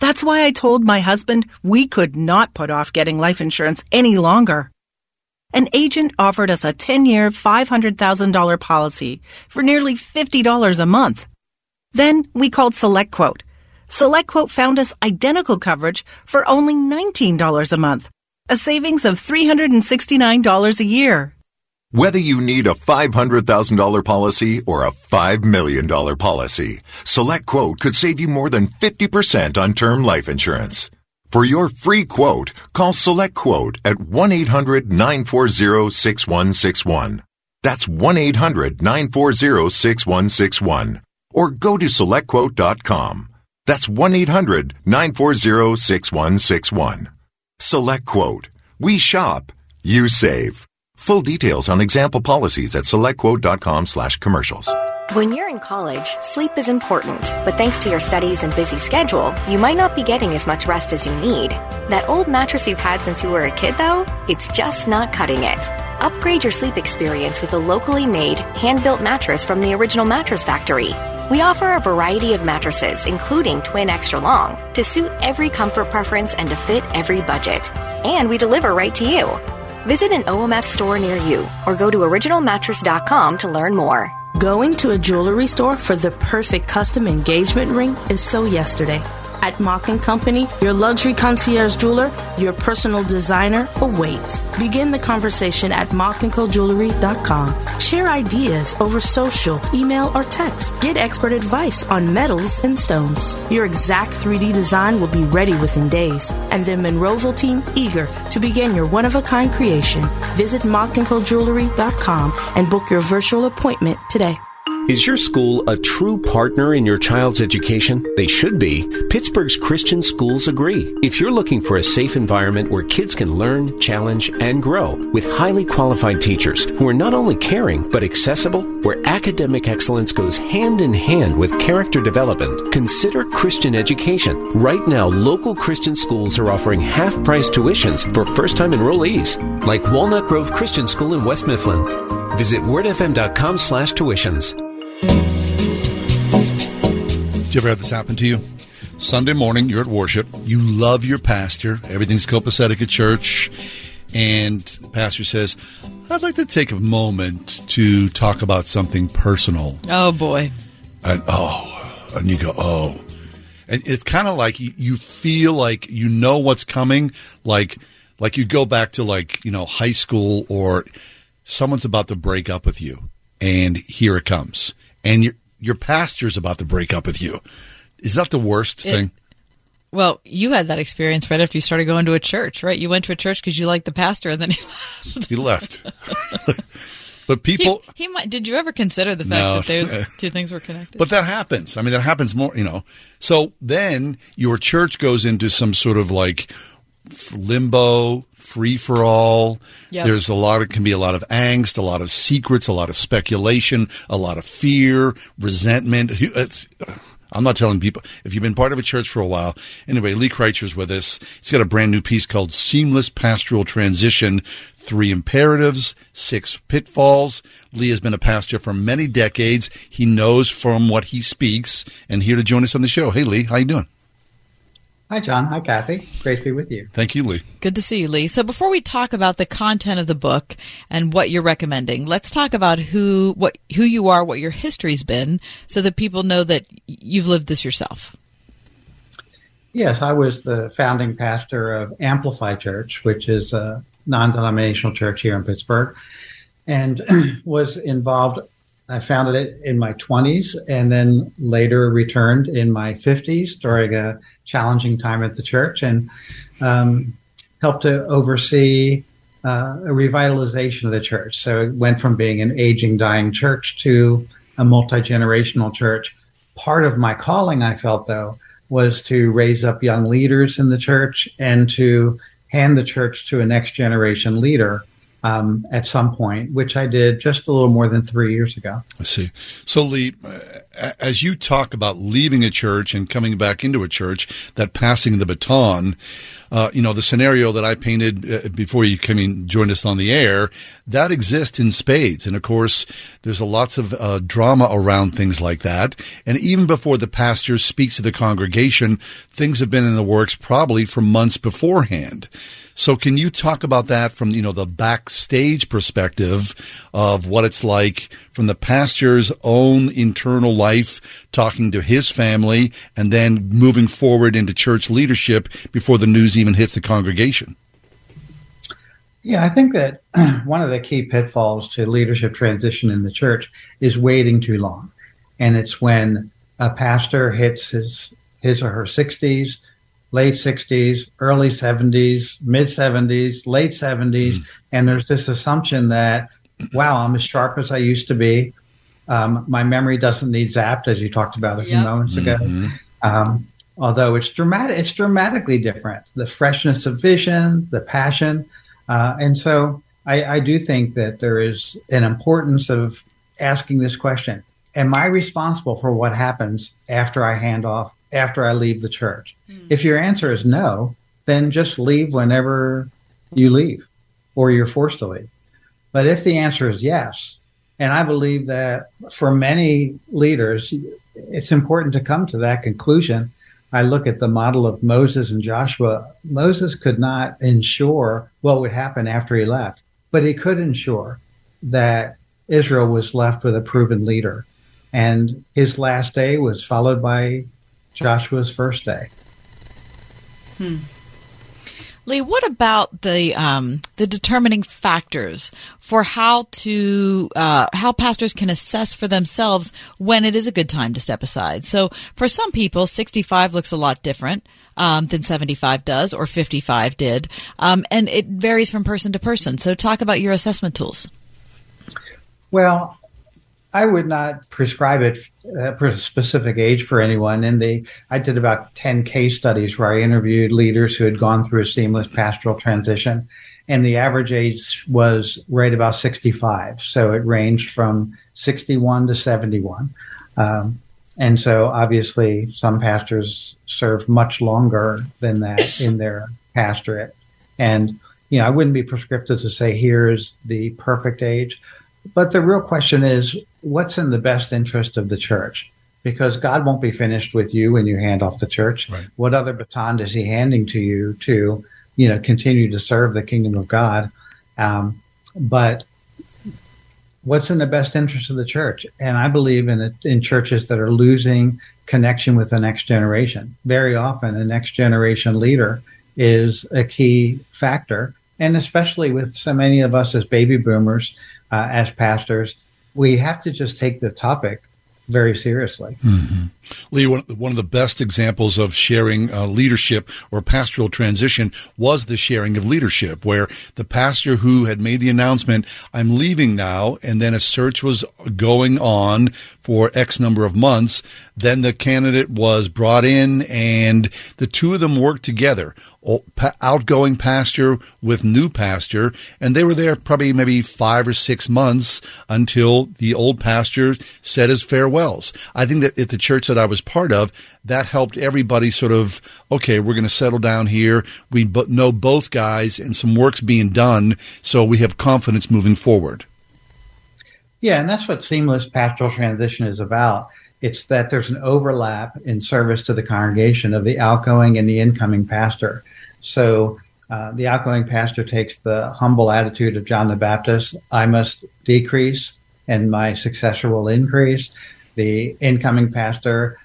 Speaker 24: That's why I told my husband we could not put off getting life insurance any longer. An agent offered us a 10 year, $500,000 policy for nearly $50 a month. Then we called SelectQuote. SelectQuote found us identical coverage for only $19 a month, a savings of $369 a year.
Speaker 25: Whether you need a $500,000 policy or a $5 million policy, SelectQuote could save you more than 50% on term life insurance. For your free quote, call Select Quote at 1-800-940-6161. That's 1-800-940-6161. Or go to SelectQuote.com. That's 1-800-940-6161. Select Quote. We shop. You save. Full details on example policies at selectquote.com slash commercials.
Speaker 26: When you're in college, sleep is important, but thanks to your studies and busy schedule, you might not be getting as much rest as you need. That old mattress you've had since you were a kid, though, it's just not cutting it. Upgrade your sleep experience with a locally made, hand built mattress from the original Mattress Factory. We offer a variety of mattresses, including twin extra long, to suit every comfort preference and to fit every budget. And we deliver right to you. Visit an OMF store near you or go to originalmattress.com to learn more.
Speaker 27: Going to a jewelry store for the perfect custom engagement ring is so yesterday. At Mock & Company, your luxury concierge jeweler, your personal designer awaits. Begin the conversation at mockandcojewelry.com. Share ideas over social, email, or text. Get expert advice on metals and stones. Your exact 3D design will be ready within days, and the Monroeville team eager to begin your one-of-a-kind creation. Visit mockandcojewelry.com and book your virtual appointment today.
Speaker 13: Is your school a true partner in your child's education? They should be. Pittsburgh's Christian schools agree. If you're looking for a safe environment where kids can learn, challenge, and grow with highly qualified teachers who are not only caring but accessible, where academic excellence goes hand in hand with character development, consider Christian education. Right now, local Christian schools are offering half price tuitions for first time enrollees, like Walnut Grove Christian School in West Mifflin. Visit wordfm.com slash tuitions.
Speaker 2: Did you ever have this happen to you? Sunday morning, you're at worship. You love your pastor. Everything's copacetic at church. And the pastor says, I'd like to take a moment to talk about something personal.
Speaker 3: Oh boy.
Speaker 2: And oh, and you go, oh. And it's kind of like you, you feel like you know what's coming. Like, like you go back to like, you know, high school or someone's about to break up with you and here it comes. And your, your pastor's about to break up with you. Is that the worst
Speaker 3: It-
Speaker 2: thing?
Speaker 3: Well, you had that experience right after you started going to a church, right? You went to a church because you liked the pastor, and then he left.
Speaker 2: He left. but people,
Speaker 3: he might. Did you ever consider the fact
Speaker 2: No.
Speaker 3: that those two things were connected?
Speaker 2: But that happens. I mean, that happens more, you know. So then your church goes into some sort of like limbo, free for all.
Speaker 3: Yep.
Speaker 2: There's a lot of, can be a lot of angst, a lot of secrets, a lot of speculation, a lot of fear, resentment. It's, I'm not telling people if you've been part of a church for a while. Anyway, Lee Kricher's with us. He's got a brand new piece called Seamless Pastoral Transition Three Imperatives, Six Pitfalls. Lee has been a pastor for many decades. He knows from what he speaks and here to join us on the show. Hey, Lee, how you doing?
Speaker 28: Hi, John. Hi, Kathy. Great to be with you.
Speaker 2: Thank you, Lee.
Speaker 3: Good to see you, Lee. So before we talk about the content of the book and what you're recommending, let's talk about who what who you are, what your history's been, so that people know that you've lived this yourself.
Speaker 28: Yes, I was the founding pastor of Amplify Church, which is a non denominational church here in Pittsburgh, and was involved. I founded it in my 20s and then later returned in my 50s during a challenging time at the church and um, helped to oversee uh, a revitalization of the church. So it went from being an aging, dying church to a multi generational church. Part of my calling, I felt, though, was to raise up young leaders in the church and to hand the church to a next generation leader um, at some point, which I did just a little more than three years ago.
Speaker 2: I see. So, Lee, as you talk about leaving a church and coming back into a church, that passing the baton, uh, you know, the scenario that I painted uh, before you came in, joined us on the air, that exists in spades. And of course, there's a lots of uh, drama around things like that. And even before the pastor speaks to the congregation, things have been in the works probably for months beforehand. So can you talk about that from, you know, the backstage perspective of what it's like from the pastor's own internal life, talking to his family, and then moving forward into church leadership before the news even hits the congregation?
Speaker 28: Yeah, I think that one of the key pitfalls to leadership transition in the church is waiting too long. And it's when a pastor hits his his or her 60s late 60s, early 70s, mid 70s, late 70s. Mm. And there's this assumption that, wow, I'm as sharp as I used to be. Um, my memory doesn't need zapped, as you talked about a few yep. moments ago. Mm-hmm. Um, although it's dramatic, it's dramatically different. The freshness of vision, the passion. Uh, and so I, I do think that there is an importance of asking this question Am I responsible for what happens after I hand off after I leave the church? Mm. If your answer is no, then just leave whenever you leave or you're forced to leave. But if the answer is yes, and I believe that for many leaders, it's important to come to that conclusion. I look at the model of Moses and Joshua. Moses could not ensure what would happen after he left, but he could ensure that Israel was left with a proven leader. And his last day was followed by Joshua's first day.
Speaker 3: Hmm. Lee, what about the um, the determining factors for how to uh, how pastors can assess for themselves when it is a good time to step aside? So, for some people, sixty five looks a lot different um, than seventy five does, or fifty five did, um, and it varies from person to person. So, talk about your assessment tools.
Speaker 28: Well, I would not prescribe it uh, for a specific age for anyone. And I did about 10 case studies where I interviewed leaders who had gone through a seamless pastoral transition. And the average age was right about 65. So it ranged from 61 to 71. Um, and so obviously some pastors serve much longer than that in their pastorate. And, you know, I wouldn't be prescriptive to say here's the perfect age. But the real question is, what's in the best interest of the church? Because God won't be finished with you when you hand off the church.
Speaker 2: Right.
Speaker 28: What other baton is He handing to you to, you know, continue to serve the kingdom of God? Um, but what's in the best interest of the church? And I believe in in churches that are losing connection with the next generation. Very often, a next generation leader is a key factor, and especially with so many of us as baby boomers, uh, as pastors, we have to just take the topic very seriously.
Speaker 2: Mm-hmm. Lee, one, of the best examples of sharing uh, leadership or pastoral transition was the sharing of leadership, where the pastor who had made the announcement, I'm leaving now, and then a search was going on for X number of months. Then the candidate was brought in, and the two of them worked together outgoing pastor with new pastor, and they were there probably maybe five or six months until the old pastor said his farewells. I think that at the church that I was part of, that helped everybody sort of, okay, we're going to settle down here. We know both guys and some work's being done, so we have confidence moving forward.
Speaker 28: Yeah, and that's what seamless pastoral transition is about. It's that there's an overlap in service to the congregation of the outgoing and the incoming pastor. So uh, the outgoing pastor takes the humble attitude of John the Baptist I must decrease and my successor will increase. The incoming pastor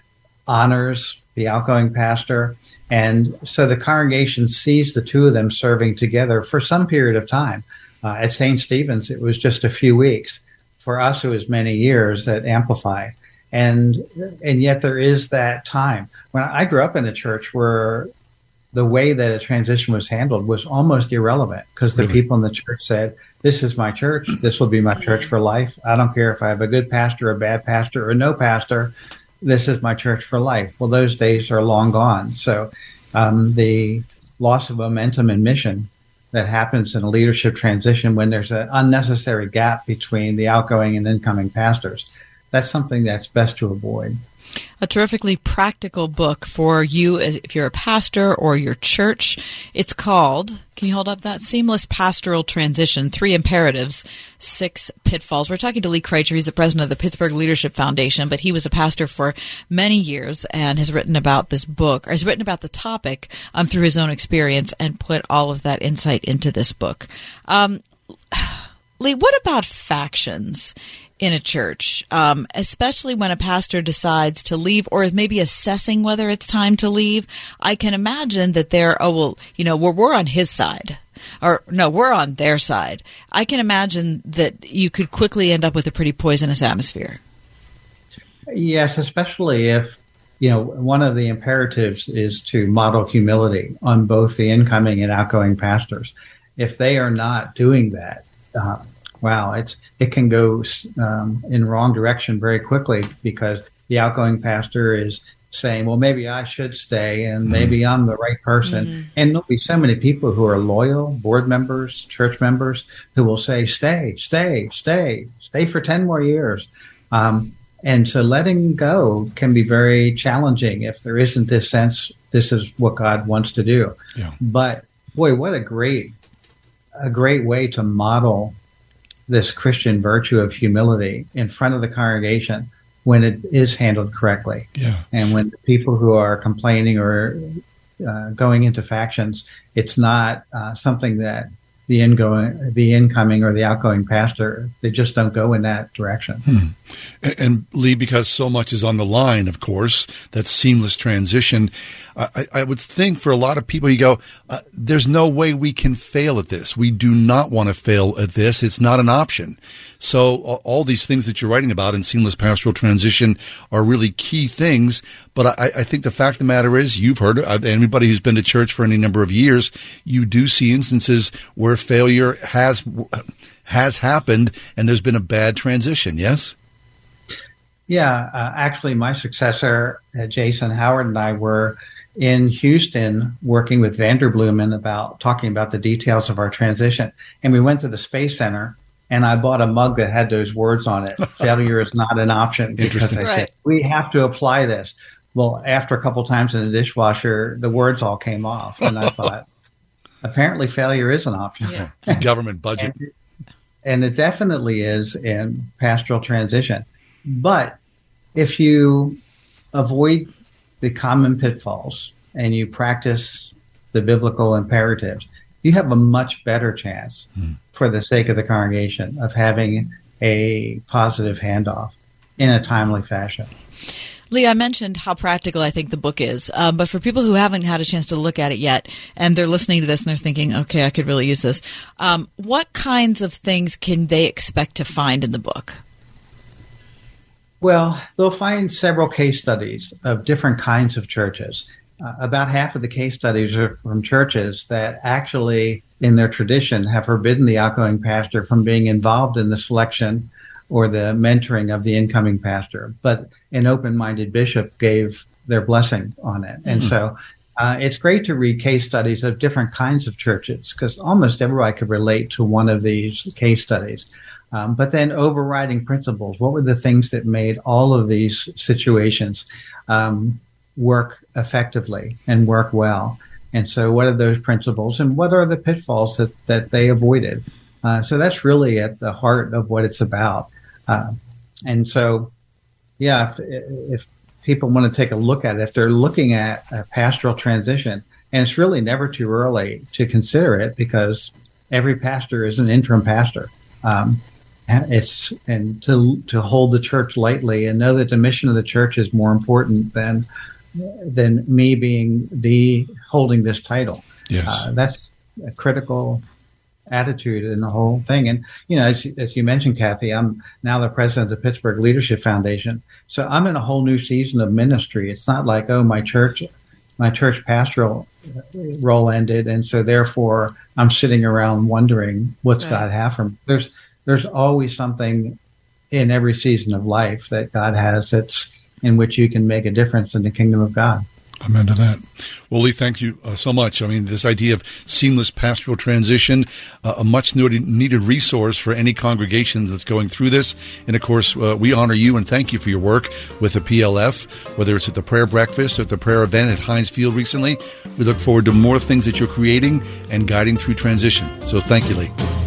Speaker 28: honors the outgoing pastor. And so the congregation sees the two of them serving together for some period of time. Uh, at St. Stephen's, it was just a few weeks. For us, it was many years at Amplify. And, and yet there is that time. When I grew up in a church where the way that a transition was handled was almost irrelevant because the
Speaker 2: Really?
Speaker 28: people in the church said, This is my church. This will be my church for life. I don't care if I have a good pastor, a bad pastor, or no pastor. This is my church for life. Well, those days are long gone. So um, the loss of momentum and mission that happens in a leadership transition when there's an unnecessary gap between the outgoing and incoming pastors, that's something that's best to avoid.
Speaker 3: A terrifically practical book for you if you're a pastor or your church. It's called, can you hold up that? Seamless Pastoral Transition, Three Imperatives, Six Pitfalls. We're talking to Lee Kricher. He's the president of the Pittsburgh Leadership Foundation, but he was a pastor for many years and has written about this book, or has written about the topic um, through his own experience and put all of that insight into this book. Um, Lee, what about factions in a church, um, especially when a pastor decides to leave or is maybe assessing whether it's time to leave? I can imagine that they're, oh, well, you know, we're, we're on his side. Or no, we're on their side. I can imagine that you could quickly end up with a pretty poisonous atmosphere.
Speaker 28: Yes, especially if you know one of the imperatives is to model humility on both the incoming and outgoing pastors. If they are not doing that, uh, wow, it's it can go um, in wrong direction very quickly because the outgoing pastor is saying, "Well, maybe I should stay, and maybe I'm the right person." And there'll be so many people who are loyal, board members, church members, who will say, "Stay, stay, stay, stay for ten more years." Um, and so letting go can be very challenging if there isn't this sense this is what God wants to do.
Speaker 2: Yeah.
Speaker 28: But boy, what a great a great way to model this Christian virtue of humility in front of the congregation when it is handled correctly.
Speaker 2: Yeah.
Speaker 28: And when people who are complaining or uh, going into factions, it's not uh, something that the ingoing, the incoming or the outgoing pastor, they just don't go in that direction.
Speaker 2: And, and Lee, because so much is on the line, of course, that seamless transition. I, I would think for a lot of people, you go, uh, there's no way we can fail at this. We do not want to fail at this. It's not an option. So all, these things that you're writing about in seamless pastoral transition are really key things. But I, I think the fact of the matter is, you've heard it. Anybody who's been to church for any number of years, you do see instances where failure has has happened, and there's been a bad transition. Yes.
Speaker 28: Yeah, uh, actually, my successor, uh, Jason Howard, and I were in Houston working with Vanderbloemen about talking about the details of our transition. And we went to the Space Center, and I bought a mug that had those words on it. Failure is not an option. Because
Speaker 2: Interesting.
Speaker 28: I said,
Speaker 3: Right.
Speaker 28: we have to apply this. Well, after a couple times in the dishwasher, the words all came off, and I thought, apparently, failure is an option.
Speaker 3: Yeah.
Speaker 2: It's a government budget.
Speaker 28: and it definitely is in pastoral transition. But if you avoid the common pitfalls and you practice the biblical imperatives, you have a much better chance, for the sake of the congregation, of having a positive handoff in a timely fashion.
Speaker 3: Lee, I mentioned how practical I think the book is, um, but for people who haven't had a chance to look at it yet, and they're listening to this and they're thinking, "Okay, I could really use this," um, what kinds of things can they expect to find in the book?
Speaker 28: Well, they'll find several case studies of different kinds of churches. Uh, about half of the case studies are from churches that actually, in their tradition, have forbidden the outgoing pastor from being involved in the selection or the mentoring of the incoming pastor. But an open minded bishop gave their blessing on it. And so uh, it's great to read case studies of different kinds of churches because almost everybody could relate to one of these case studies. Um, but then overriding principles. What were the things that made all of these situations um, work effectively and work well? And so, what are those principles, and what are the pitfalls that that they avoided? Uh, so that's really at the heart of what it's about. Uh, and so, yeah, if, if people want to take a look at it, if they're looking at a pastoral transition, and it's really never too early to consider it because every pastor is an interim pastor. Um, it's and to to hold the church lightly and know that the mission of the church is more important than than me being the holding this title.
Speaker 2: Yes.
Speaker 28: Uh, that's a critical attitude in the whole thing. And, you know, as, as you mentioned, Kathy, I'm now the president of the Pittsburgh Leadership Foundation. So I'm in a whole new season of ministry. It's not like, oh, my church, my church pastoral role ended. And so therefore I'm sitting around wondering what's
Speaker 3: Right.
Speaker 28: God have for me. There's, there's always something in every season of life that God has that's in which you can make a difference in the kingdom of God.
Speaker 2: Amen to that. Well, Lee, thank you uh, so much. I mean, this idea of seamless pastoral transition, uh, a much needed, resource for any congregation that's going through this. And of course, uh, we honor you and thank you for your work with the PLF, whether it's at the prayer breakfast or at the prayer event at Heinz Field recently. We look forward to more things that you're creating and guiding through transition. So thank you, Lee.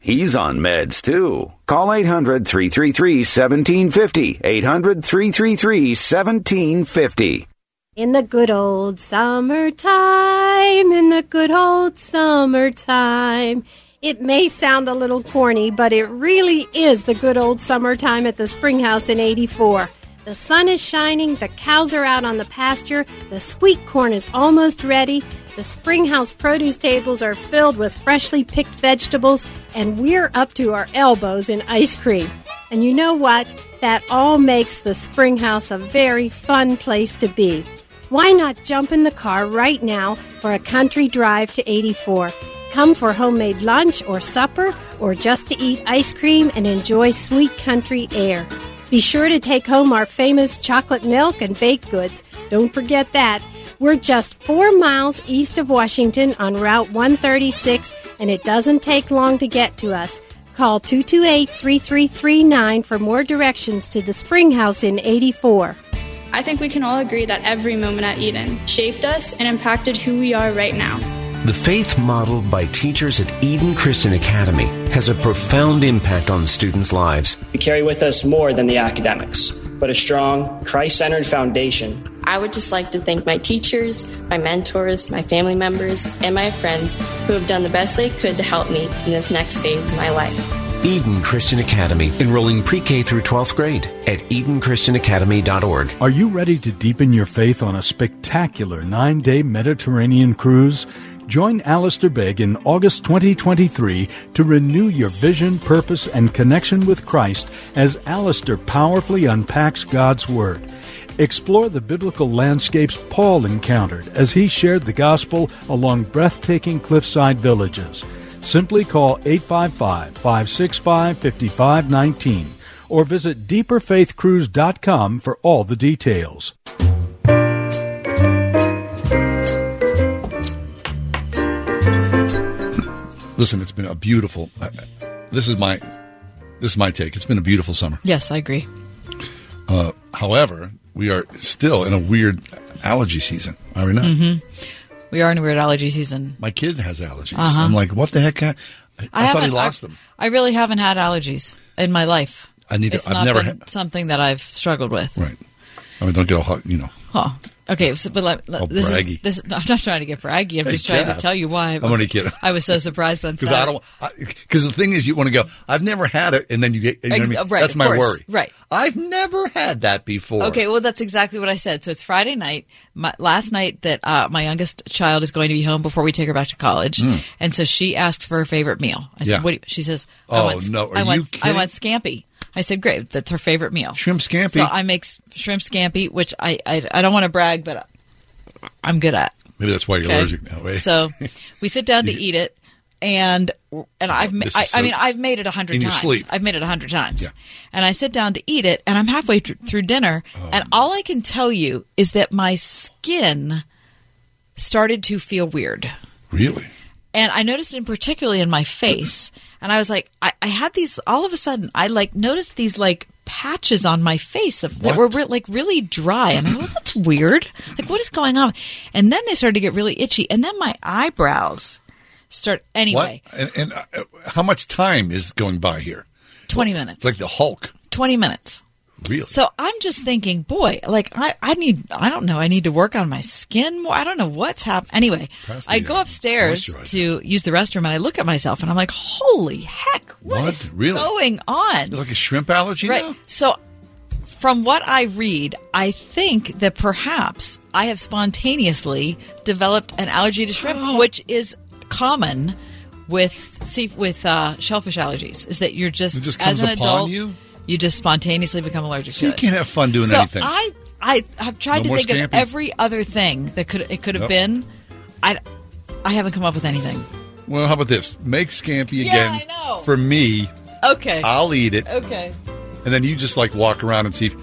Speaker 29: He's on meds too. Call 800 333 1750. 800 333 1750.
Speaker 30: In the good old summertime, in the good old summertime. It may sound a little corny, but it really is the good old summertime at the Springhouse in 84. The sun is shining, the cows are out on the pasture, the sweet corn is almost ready, the Springhouse produce tables are filled with freshly picked vegetables, and we're up to our elbows in ice cream. And you know what? That all makes the Springhouse a very fun place to be. Why not jump in the car right now for a country drive to 84? Come for homemade lunch or supper, or just to eat ice cream and enjoy sweet country air. Be sure to take home our famous chocolate milk and baked goods. Don't forget that. We're just four miles east of Washington on Route 136, and it doesn't take long to get to us. Call 228 3339 for more directions to the Spring House in 84.
Speaker 31: I think we can all agree that every moment at Eden shaped us and impacted who we are right now.
Speaker 13: The faith modeled by teachers at Eden Christian Academy has a profound impact on students' lives.
Speaker 32: We carry with us more than the academics, but a strong, Christ centered foundation.
Speaker 33: I would just like to thank my teachers, my mentors, my family members, and my friends who have done the best they could to help me in this next phase of my life.
Speaker 13: Eden Christian Academy, enrolling pre K through 12th grade at EdenChristianAcademy.org.
Speaker 34: Are you ready to deepen your faith on a spectacular nine day Mediterranean cruise? Join Alistair Begg in August 2023 to renew your vision, purpose, and connection with Christ as Alistair powerfully unpacks God's Word. Explore the biblical landscapes Paul encountered as he shared the gospel along breathtaking cliffside villages. Simply call 855 565 5519 or visit deeperfaithcruise.com for all the details.
Speaker 2: Listen, it's been a beautiful. Uh, this is my this is my take. It's been a beautiful summer.
Speaker 3: Yes, I agree.
Speaker 2: Uh, however, we are still in a weird allergy season. Are we not?
Speaker 3: Mm-hmm. We are in a weird allergy season.
Speaker 2: My kid has allergies.
Speaker 3: Uh-huh.
Speaker 2: I'm like, what the heck? I, I, thought he lost
Speaker 3: I,
Speaker 2: them.
Speaker 3: I really haven't had allergies in my life.
Speaker 2: I need to-
Speaker 3: It's
Speaker 2: I've never
Speaker 3: something that I've struggled with.
Speaker 2: Right. I mean, don't get all hot, you know.
Speaker 3: Huh. Okay, so, but let, let-
Speaker 2: Oh,
Speaker 3: this is this. I'm not trying to get braggy. I'm
Speaker 2: Hey,
Speaker 3: just trying
Speaker 2: Jeff.
Speaker 3: to tell you why.
Speaker 2: I'm only kidding.
Speaker 3: I was so surprised on
Speaker 2: Because I don't. Because the thing is, you want to go. I've never had it, and then you get. You know what I mean?
Speaker 3: right,
Speaker 2: That's my
Speaker 3: course.
Speaker 2: worry.
Speaker 3: Right.
Speaker 2: I've never had that before.
Speaker 3: Okay, well, that's exactly what I said. So it's Friday night. My, last night that uh, my youngest child is going to be home before we take her back to college,
Speaker 2: Mm.
Speaker 3: and so she asks for her favorite meal. I said,
Speaker 2: Yeah.
Speaker 3: "What?" Do you, she says, I
Speaker 2: Oh,
Speaker 3: want,
Speaker 2: no. Are
Speaker 3: I want,
Speaker 2: you
Speaker 3: I want scampi." I said, "Great, that's her favorite meal."
Speaker 2: Shrimp scampi.
Speaker 3: So I make shrimp scampi, which I I, I don't want to brag, but I'm good at.
Speaker 2: Maybe that's why you're
Speaker 3: Okay.
Speaker 2: allergic now. Eh?
Speaker 3: So we sit down to eat it. and and I've
Speaker 2: This
Speaker 3: I, I mean I've made it a hundred times.
Speaker 2: sleep.
Speaker 3: I've made it a hundred times, and I sit down to eat it, and I'm halfway thr- through dinner,
Speaker 2: Oh.
Speaker 3: and all I can tell you is that my skin started to feel weird.
Speaker 2: Really?
Speaker 3: And I noticed it particularly in my face. And I was like, I, I had these all of a sudden. I like noticed these like patches on my face of, that were re- like really dry, and I thought that's weird. Like, what is going on? And then they started to get really itchy, and then my eyebrows start. Anyway,
Speaker 2: What? And, and uh, how much time is going by here?
Speaker 3: twenty minutes.
Speaker 2: It's like the Hulk.
Speaker 3: twenty minutes.
Speaker 2: Really?
Speaker 3: So I'm just thinking, boy, like I, I need, I don't know, I need to work on my skin more. I don't know what's happening. Anyway, I go
Speaker 2: uh,
Speaker 3: upstairs to use the restroom and I look at myself and I'm like, holy heck,
Speaker 2: What?
Speaker 3: is
Speaker 2: really?
Speaker 3: going on?
Speaker 2: Like a shrimp allergy
Speaker 3: Right.
Speaker 2: now?
Speaker 3: So, from what I read, I think that perhaps I have spontaneously developed an allergy to shrimp, which is common with see with uh, shellfish allergies. Is that you're just,
Speaker 2: It just
Speaker 3: as an adult,
Speaker 2: you?
Speaker 3: Just spontaneously become allergic
Speaker 2: So
Speaker 3: to
Speaker 2: you
Speaker 3: it.
Speaker 2: can't have fun doing
Speaker 3: so
Speaker 2: anything.
Speaker 3: I I have tried
Speaker 2: No
Speaker 3: to think of every other thing that could it could have
Speaker 2: Yep.
Speaker 3: been. I I haven't come up with anything.
Speaker 2: Well, how about this? Make scampi
Speaker 3: Yeah,
Speaker 2: again
Speaker 3: I know.
Speaker 2: for me.
Speaker 3: Okay.
Speaker 2: I'll eat it,
Speaker 3: Okay.
Speaker 2: and then you just like walk around and see. If,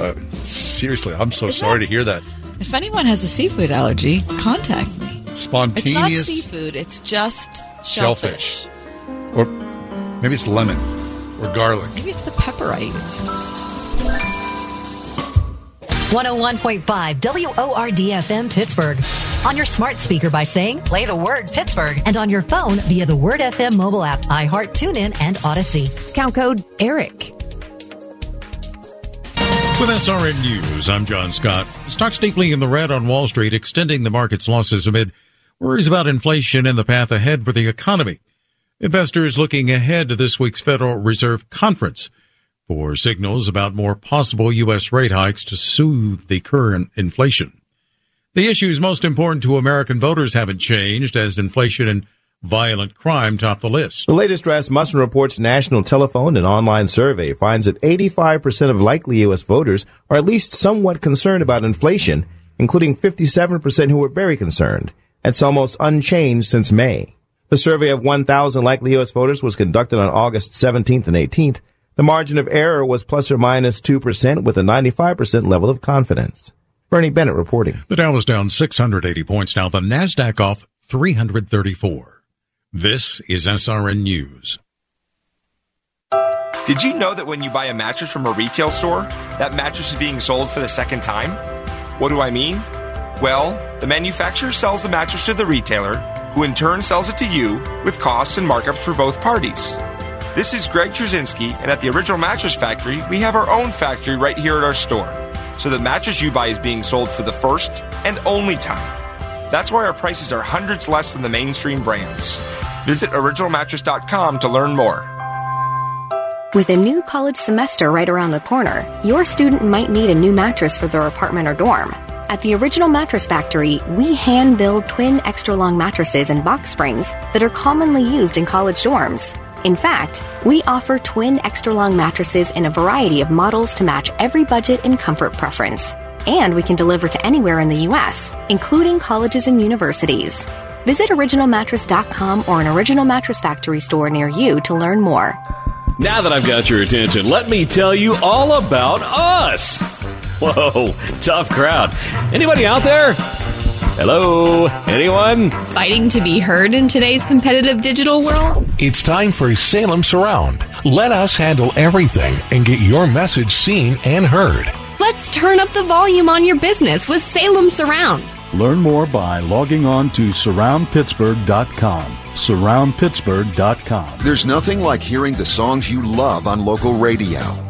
Speaker 2: uh, seriously, I'm so
Speaker 3: Is
Speaker 2: sorry
Speaker 3: that-
Speaker 2: to hear that.
Speaker 3: If anyone has a seafood allergy, contact me. Spontaneous. It's not seafood. It's just shellfish.
Speaker 2: shellfish, or maybe it's lemon or garlic.
Speaker 3: Maybe it's the pepper I use.
Speaker 4: 101.5 WORD FM Pittsburgh. On your smart speaker by saying, play the word Pittsburgh. And on your phone via the Word FM mobile app, iHeart, TuneIn, and Audacy.
Speaker 35: Discount code ERIC.
Speaker 36: With SRN News, I'm John Scott. Stocks deeply in the red on Wall Street, extending the market's losses amid worries about inflation and the path ahead for the economy. Investors looking ahead to this week's Federal Reserve conference for signals about more possible U.S. rate hikes to soothe the current inflation. The issues most important to American voters haven't changed as inflation and violent crime top the list.
Speaker 37: The latest Rasmussen Report's national telephone and online survey finds that 85% of likely U.S. voters are at least somewhat concerned about inflation, including 57% who are very concerned. That's almost unchanged since May. The survey of 1,000 likely U.S. voters was conducted on August 17th and 18th. The margin of error was plus or minus 2% with a 95% level of confidence. Bernie Bennett reporting.
Speaker 36: The Dow is down 680 points now. The Nasdaq off 334. This is SRN News.
Speaker 38: Did you know that when you buy a mattress from a retail store, that mattress is being sold for the second time? What do I mean? Well, the manufacturer sells the mattress to the retailer, who in turn sells it to you with costs and markups for both parties. This is Greg Trzynski, and at the Original Mattress Factory, we have our own factory right here at our store. So the mattress you buy is being sold for the first and only time. That's why our prices are hundreds less than the mainstream brands. Visit originalmattress.com to learn more.
Speaker 26: With a new college semester right around the corner, your student might need a new mattress for their apartment or dorm. At the Original Mattress Factory, we hand build twin extra long mattresses and box springs that are commonly used in college dorms. In fact, we offer twin extra long mattresses in a variety of models to match every budget and comfort preference. And we can deliver to anywhere in the U.S., including colleges and universities. Visit originalmattress.com or an Original Mattress Factory store near you to learn more.
Speaker 39: Now that I've got your attention, let me tell you all about us. Whoa, tough crowd. Anybody out there? Hello? Anyone?
Speaker 30: Fighting to be heard in today's competitive digital world?
Speaker 40: It's time for Salem Surround. Let us handle everything and get your message seen and heard.
Speaker 30: Let's turn up the volume on your business with Salem Surround.
Speaker 41: Learn more by logging on to surroundpittsburgh.com. Surroundpittsburgh.com.
Speaker 25: There's nothing like hearing the songs you love on local radio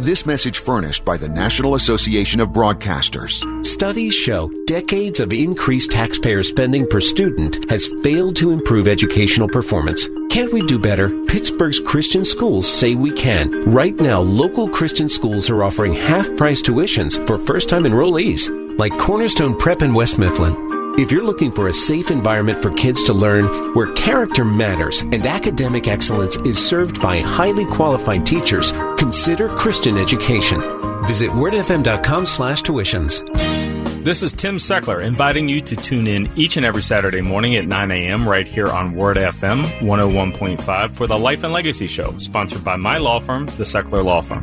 Speaker 42: This message furnished by the National Association of Broadcasters.
Speaker 13: Studies show decades of increased taxpayer spending per student has failed to improve educational performance. Can't we do better? Pittsburgh's Christian schools say we can. Right now, local Christian schools are offering half price tuitions for first time enrollees, like Cornerstone Prep in West Mifflin. If you're looking for a safe environment for kids to learn where character matters and academic excellence is served by highly qualified teachers, consider Christian education. Visit wordfm.com slash tuitions.
Speaker 43: This is Tim Seckler inviting you to tune in each and every Saturday morning at 9 a.m. right here on Word FM 101.5 for the Life and Legacy Show, sponsored by my law firm, the Seckler Law Firm.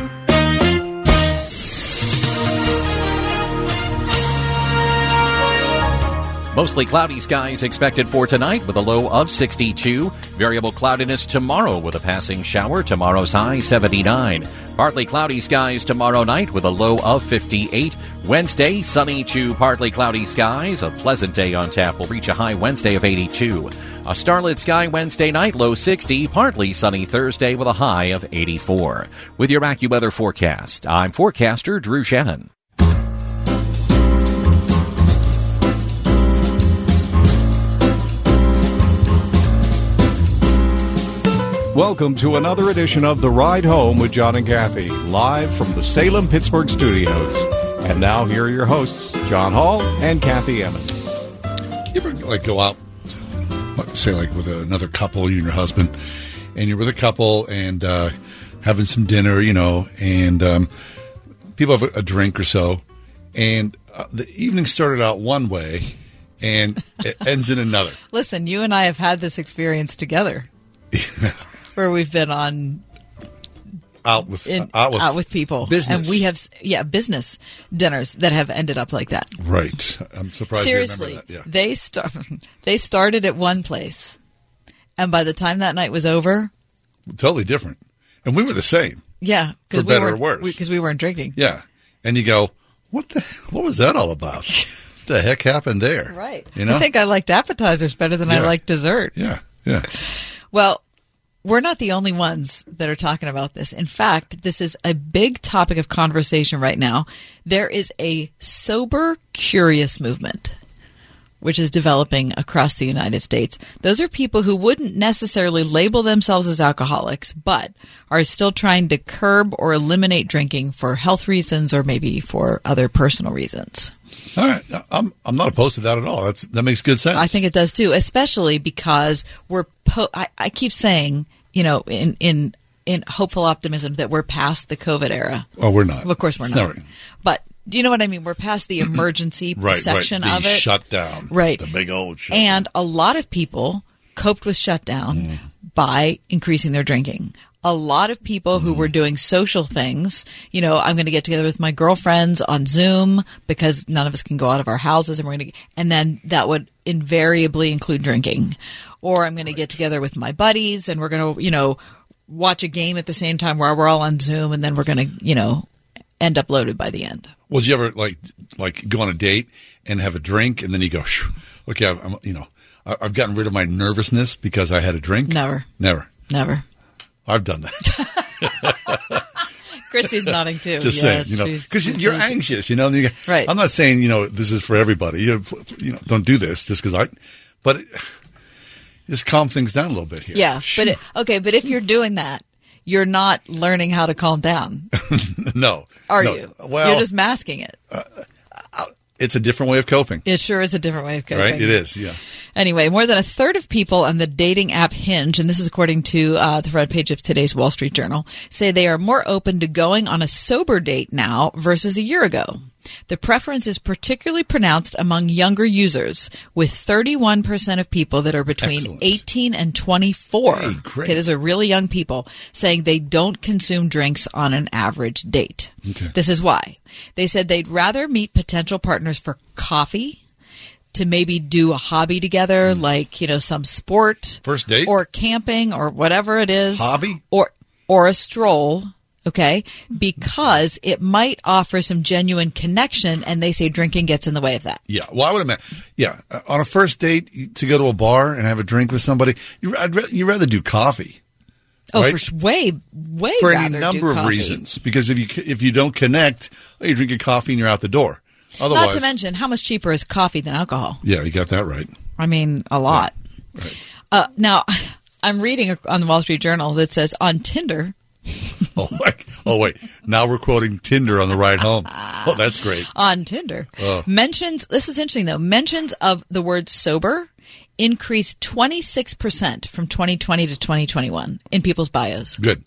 Speaker 44: Mostly cloudy skies expected for tonight with a low of 62. Variable cloudiness tomorrow with a passing shower. Tomorrow's high 79. Partly cloudy skies tomorrow night with a low of 58. Wednesday, sunny to partly cloudy skies. A pleasant day on tap will reach a high Wednesday of 82. A starlit sky Wednesday night, low 60. Partly sunny Thursday with a high of 84. With your AccuWeather forecast, I'm forecaster Drew Shannon.
Speaker 45: Welcome to another edition of The Ride Home with John and Kathy, live from the Salem Pittsburgh studios. And now here are your hosts, John Hall and Kathy Emmons.
Speaker 2: You ever like go out, say like with another couple, you and your husband, and you're with a couple and uh, having some dinner, you know, and um, people have a, a drink or so, and uh, the evening started out one way, and it ends in another.
Speaker 3: Listen, you and I have had this experience together. where we've been on
Speaker 2: out with
Speaker 3: in,
Speaker 2: out with,
Speaker 3: out with people,
Speaker 2: business.
Speaker 3: and we have yeah business dinners that have ended up like that.
Speaker 2: Right. I'm surprised. you remember
Speaker 3: Seriously,
Speaker 2: that. Yeah.
Speaker 3: they start they started at one place, and by the time that night was over,
Speaker 2: totally different, and we were the same.
Speaker 3: yeah,
Speaker 2: For
Speaker 3: we
Speaker 2: better or worse.
Speaker 3: because we, weren't drinking.
Speaker 2: Yeah, and you go, what the what was that all about? what the heck happened there?
Speaker 3: Right.
Speaker 2: You know.
Speaker 3: I think I liked appetizers better than I liked dessert.
Speaker 2: yeah. Yeah.
Speaker 3: Well, we're not the only ones that are talking about this. In fact, this is a big topic of conversation right now. There is a sober, curious movement which is developing across the United States. Those are people who wouldn't necessarily label themselves as alcoholics, but are still trying to curb or eliminate drinking for health reasons or maybe for other personal reasons.
Speaker 2: All right. I'm I'm not opposed to that at all. That's that makes good sense.
Speaker 3: I think it does too, especially because we're. Po- I, I keep saying, you know, in in in hopeful optimism that we're past the COVID era.
Speaker 2: Oh, we're not.
Speaker 3: Of course, we're not.
Speaker 2: never-
Speaker 3: But do you know what I mean? We're past the emergency
Speaker 2: right,
Speaker 3: section
Speaker 2: right.
Speaker 3: of it.
Speaker 2: shutdown.
Speaker 3: Right.
Speaker 2: The big old shut.
Speaker 3: And a lot of people coped with shutdown
Speaker 2: Mm.
Speaker 3: by increasing their drinking. A lot of people who
Speaker 2: Mm.
Speaker 3: were doing social things, you know, I'm going to get together with my girlfriends on Zoom because none of us can go out of our houses and we're going to, and then that would invariably include drinking. Or I'm going to get together with my buddies and we're going to, you know, watch a game at the same time while we're all on Zoom and then we're going to, you know, end up loaded by the end.
Speaker 2: Well, did you ever like like go on a date and have a drink and then you go, okay, I'm, you know, I- I've gotten rid of my nervousness because I had a drink.
Speaker 3: Never.
Speaker 2: Never.
Speaker 3: Never.
Speaker 2: I've done that.
Speaker 3: Christy's nodding too.
Speaker 2: Just
Speaker 3: Yes,
Speaker 2: saying, you know, because you're anxious, you know. you-
Speaker 3: Right.
Speaker 2: I'm not saying you know this is for everybody. You you know don't do this just because I, but it, just calm things down a little bit here.
Speaker 3: Yeah, but it, okay, but if you're doing that, you're not learning how to calm down,
Speaker 2: no,
Speaker 3: are
Speaker 2: no.
Speaker 3: you?
Speaker 2: Well,
Speaker 3: you're just masking it.
Speaker 2: it's a different way of coping,
Speaker 3: It sure is a different way of coping.
Speaker 2: right? It is, yeah.
Speaker 3: Anyway, more than a third of people on the dating app Hinge, and this is according to uh, the front page of today's Wall Street Journal, say they are more open to going on a sober date now versus a year ago. The preference is particularly pronounced among younger users, with 31% of people that are between
Speaker 2: Excellent.
Speaker 3: 18 and 24.
Speaker 2: Hey.
Speaker 3: Okay, those are really young people saying they don't consume drinks on an average date.
Speaker 2: Okay.
Speaker 3: This is why. They said they'd rather meet potential partners for coffee, to maybe do a hobby together, mm. like you know some sport,
Speaker 2: First date?
Speaker 3: or camping, or whatever it is,
Speaker 2: Hobby?
Speaker 3: or or a stroll. Okay, because it might offer some genuine connection, and they say drinking gets in the way of that.
Speaker 2: Yeah. Well, I would imagine. Yeah. uh, On a first date to go to a bar and have a drink with somebody, you, ra- you rather do coffee.
Speaker 3: Oh,
Speaker 2: right?
Speaker 3: for way, way
Speaker 2: for any number of reasons. Because if you if you don't connect, oh, you drink your coffee and you're out the door. Otherwise,
Speaker 3: Not to mention, how much cheaper is coffee than alcohol?
Speaker 2: yeah, you got that right.
Speaker 3: I mean, a lot. Uh, now, I'm reading on the Wall Street Journal that says on Tinder,
Speaker 2: Oh, like, oh wait, now we're quoting Tinder on the ride home. Oh, that's great.
Speaker 3: on Tinder,
Speaker 2: Oh.
Speaker 3: mentions, this is interesting though, mentions of the word sober increased 26% from 2020 to 2021 in people's bios.
Speaker 2: Good,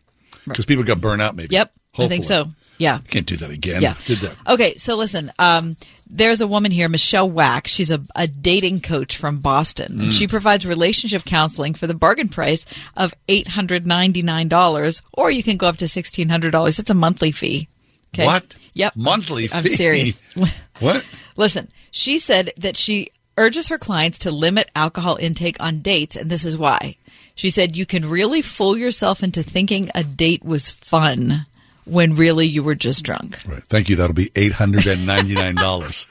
Speaker 2: because people got burnt out. Maybe.
Speaker 3: Yep, I think so. Yeah.
Speaker 2: Can't do that again.
Speaker 3: Yeah.
Speaker 2: Did that.
Speaker 3: Okay, so listen, um, there's a woman here, Michelle Wax. She's a, a dating coach from Boston.
Speaker 2: Mm.
Speaker 3: She provides relationship counseling for the bargain price of $899, or you can go up to $1,600. It's a monthly fee. Okay.
Speaker 2: What?
Speaker 3: Yep.
Speaker 2: Monthly
Speaker 3: I'm
Speaker 2: fee?
Speaker 3: serious.
Speaker 2: What?
Speaker 3: Listen, she said that she urges her clients to limit alcohol intake on dates, and this is why. She said you can really fool yourself into thinking a date was fun when really you were just drunk.
Speaker 2: Right. Thank you. That'll be eight hundred and ninety nine dollars.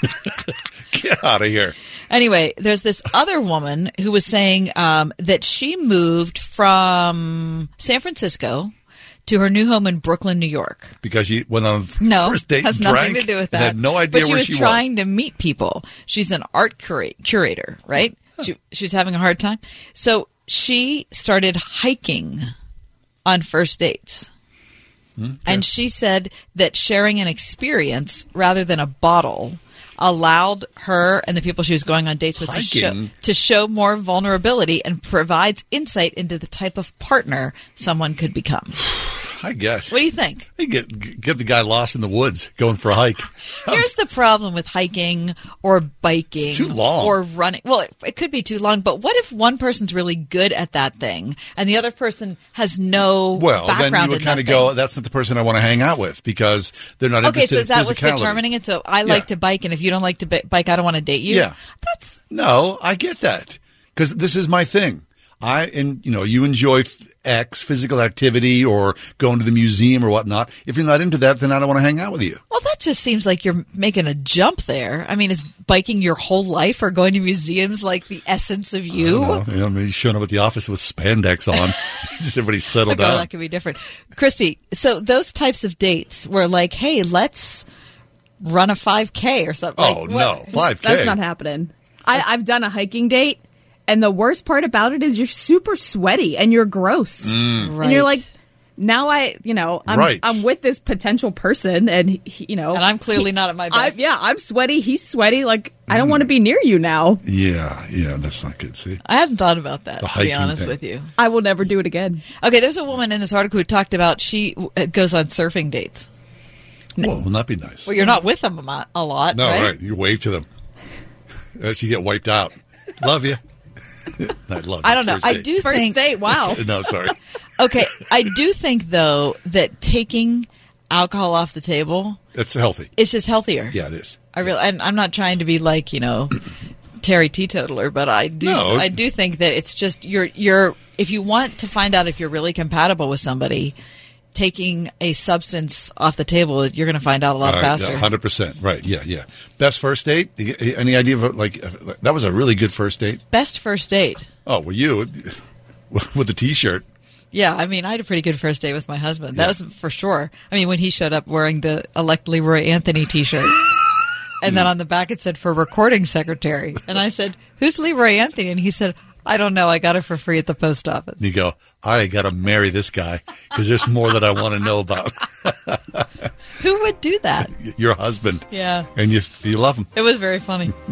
Speaker 2: Get out of here.
Speaker 3: Anyway, there's this other woman who was saying um, that she moved from San Francisco to her new home in Brooklyn, New York.
Speaker 2: Because she went on
Speaker 3: No,
Speaker 2: first date,
Speaker 3: has nothing to do with that.
Speaker 2: Had no idea
Speaker 3: but she
Speaker 2: where
Speaker 3: was
Speaker 2: she
Speaker 3: trying to meet people. She's an art cura- curator, right? She, she was having a hard time, so she started hiking on first dates.
Speaker 2: Hmm?
Speaker 3: And she said that sharing an experience rather than a bottle allowed her and the people she was going on dates with to show, to show more vulnerability and provides insight into the type of partner someone could become.
Speaker 2: I guess.
Speaker 3: What do you think?
Speaker 2: Hey, get get the guy lost in the woods going for a hike.
Speaker 3: Here's the problem with hiking or biking
Speaker 2: It's too long.
Speaker 3: or running. Well, it, it could be too long, but what if one person's really good at that thing and the other person has no
Speaker 2: Well,
Speaker 3: Background then
Speaker 2: you would kind of go, "That's not the person I want to hang out with because they're not
Speaker 3: Okay, so that what's determining it? So I
Speaker 2: Yeah.
Speaker 3: like to bike, and if you don't like to bi- bike, I don't want to date you.
Speaker 2: Yeah.
Speaker 3: That's
Speaker 2: No, I get that because this is my thing. I and you know you enjoy f- X physical activity or going to the museum or whatnot. If you're not into that, then I don't want to hang out with you.
Speaker 3: well. That just seems like you're making a jump there. I mean, is biking your whole life or going to museums like the essence of you?
Speaker 2: I don't know. You maybe showing up at the office with spandex on, just everybody settled down.
Speaker 3: that could be different. Christy, so those types of dates were like, hey, let's run a 5K or something.
Speaker 2: Oh,
Speaker 3: Like,
Speaker 2: no, 5K.
Speaker 46: That's not happening. I, I've done a hiking date, and the worst part about it is you're super sweaty and you're gross.
Speaker 2: Mm.
Speaker 46: And you're like, now I, you know, I'm,
Speaker 2: Right.
Speaker 46: I'm with this potential person, and he, you know,
Speaker 3: And I'm clearly not at my
Speaker 46: I,
Speaker 3: best.
Speaker 46: yeah, I'm sweaty. He's sweaty. Like I
Speaker 2: Mm.
Speaker 46: don't want to be near you now.
Speaker 2: Yeah, yeah, that's not good. See,
Speaker 3: I hadn't thought about that,
Speaker 2: The
Speaker 3: to be honest
Speaker 2: thing.
Speaker 3: with you.
Speaker 46: I will never do it again.
Speaker 3: Okay, there's a woman in this article who talked about she uh, goes on surfing dates.
Speaker 2: well, wouldn't that be nice?
Speaker 3: Well, you're not with them a, a lot,
Speaker 2: no,
Speaker 3: right?
Speaker 2: right. You wave to them as you get wiped out. Love you. I love.
Speaker 3: I don't know. I
Speaker 2: date.
Speaker 3: do
Speaker 46: First
Speaker 3: think.
Speaker 46: date. Wow.
Speaker 2: No, sorry.
Speaker 3: Okay, I do think though that taking alcohol off the table
Speaker 2: That's healthy.
Speaker 3: It's just healthier.
Speaker 2: Yeah, it is.
Speaker 3: I really, and I'm not trying to be like you know Terry teetotaler, but I do,
Speaker 2: No.
Speaker 3: I do think that it's just you're you're if you want to find out if you're really compatible with somebody, taking a substance off the table, you're going to find out a lot uh, faster.
Speaker 2: Hundred percent. Right. Yeah. Yeah. Best first date. Any idea of like uh, that was a really good first date?
Speaker 3: Best first date.
Speaker 2: Oh, well, you with the T-shirt.
Speaker 3: Yeah, I mean, I had a pretty good first date with my husband. That was for sure. I mean, when he showed up wearing the elect Leroy Anthony T-shirt, and then mm. on the back it said for recording secretary, and I said, "Who's Leroy Anthony?" And he said, "I don't know. I got it for free at the post office."
Speaker 2: You go. I got to marry this guy because there's more that I want to know about
Speaker 3: Who would do that?
Speaker 2: your husband.
Speaker 3: Yeah.
Speaker 2: And you you love him.
Speaker 3: It was very funny.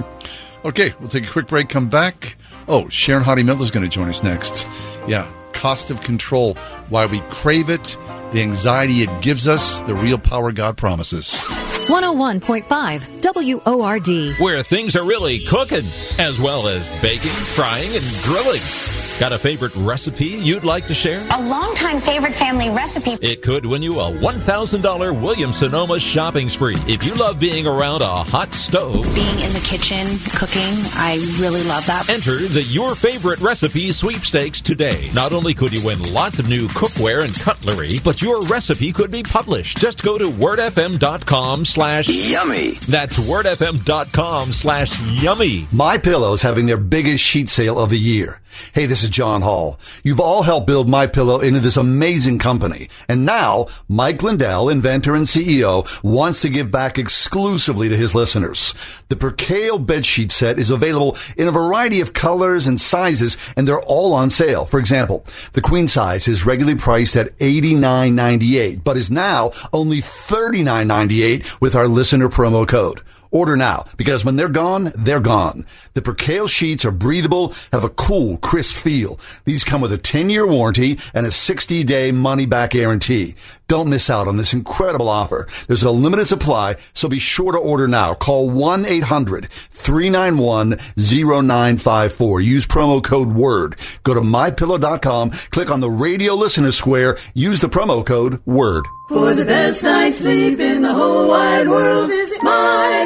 Speaker 2: Okay, we'll take a quick break. Come back. Oh, Sharon Hodde Miller is going to join us next. Yeah, cost of control, why we crave it, the anxiety it gives us, the real power God promises.
Speaker 4: 101.5 WORD.
Speaker 47: Where things are really cooking, as well as baking, frying, and grilling.
Speaker 39: Got a favorite recipe you'd like to share?
Speaker 8: A longtime favorite family recipe.
Speaker 39: It could win you a $1,000 Williams Sonoma shopping spree. If you love being around a hot stove,
Speaker 8: Being in the kitchen, cooking, I really love that.
Speaker 39: enter the Your Favorite Recipe sweepstakes today. Not only could you win lots of new cookware and cutlery, but your recipe could be published. Just go to wordfm.com slash
Speaker 48: Yummy.
Speaker 39: That's wordfm.com slash yummy.
Speaker 2: My Pillow's having their biggest sheet sale of the year. Hey, this is John Hall. You've all helped build My Pillow into this amazing company. And now, Mike Lindell, inventor and CEO, wants to give back exclusively to his listeners. The Percale bedsheet set is available in a variety of colors and sizes, and they're all on sale. For example, the queen size is regularly priced at $89.98, but is now only $39.98 with our listener promo code. Order now because when they're gone, they're gone. The Percale sheets are breathable, have a cool, crisp feel. These come with a 10 year warranty and a 60 day money back guarantee. Don't miss out on this incredible offer. There's a limited supply, so be sure to order now. Call 1 800 391 0954. Use promo code WORD. Go to mypillow.com, click on the radio listener square, use the promo code WORD.
Speaker 49: For the best night's sleep in the whole wide world, visit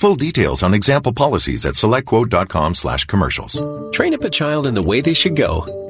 Speaker 25: Full details on example policies at selectquote.com slash commercials.
Speaker 13: Train up a child in the way they should go.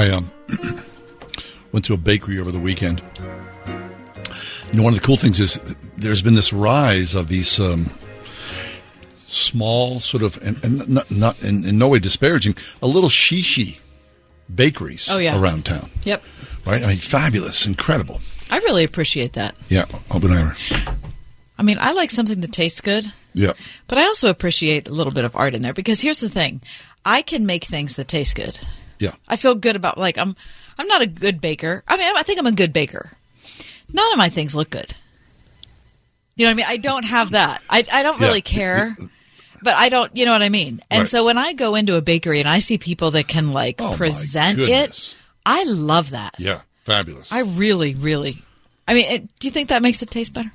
Speaker 2: I um, went to a bakery over the weekend. You know, one of the cool things is there's been this rise of these um, small, sort of, and, and not, not in, in no way disparaging, a little shishi bakeries
Speaker 3: Oh, yeah.
Speaker 2: around town.
Speaker 3: Yep.
Speaker 2: Right? I mean, fabulous, incredible.
Speaker 3: I really appreciate that.
Speaker 2: Yeah, Oppenheimer.
Speaker 3: I mean, I like something that tastes good,
Speaker 2: Yeah.
Speaker 3: but I also appreciate a little bit of art in there because here's the thing. I can make things that taste good.
Speaker 2: Yeah.
Speaker 3: I feel good about like I'm I'm not a good baker. I mean, I think I'm a good baker. None of my things look good. You know what I mean? I don't have that. I I don't
Speaker 50: Yeah.
Speaker 3: really care. But I don't, you know what I mean? And
Speaker 50: Right.
Speaker 3: so when I go into a bakery and I see people that can like oh, present it. I love that.
Speaker 2: Yeah, fabulous.
Speaker 3: I really, really. I mean, it, do you think that makes it taste better?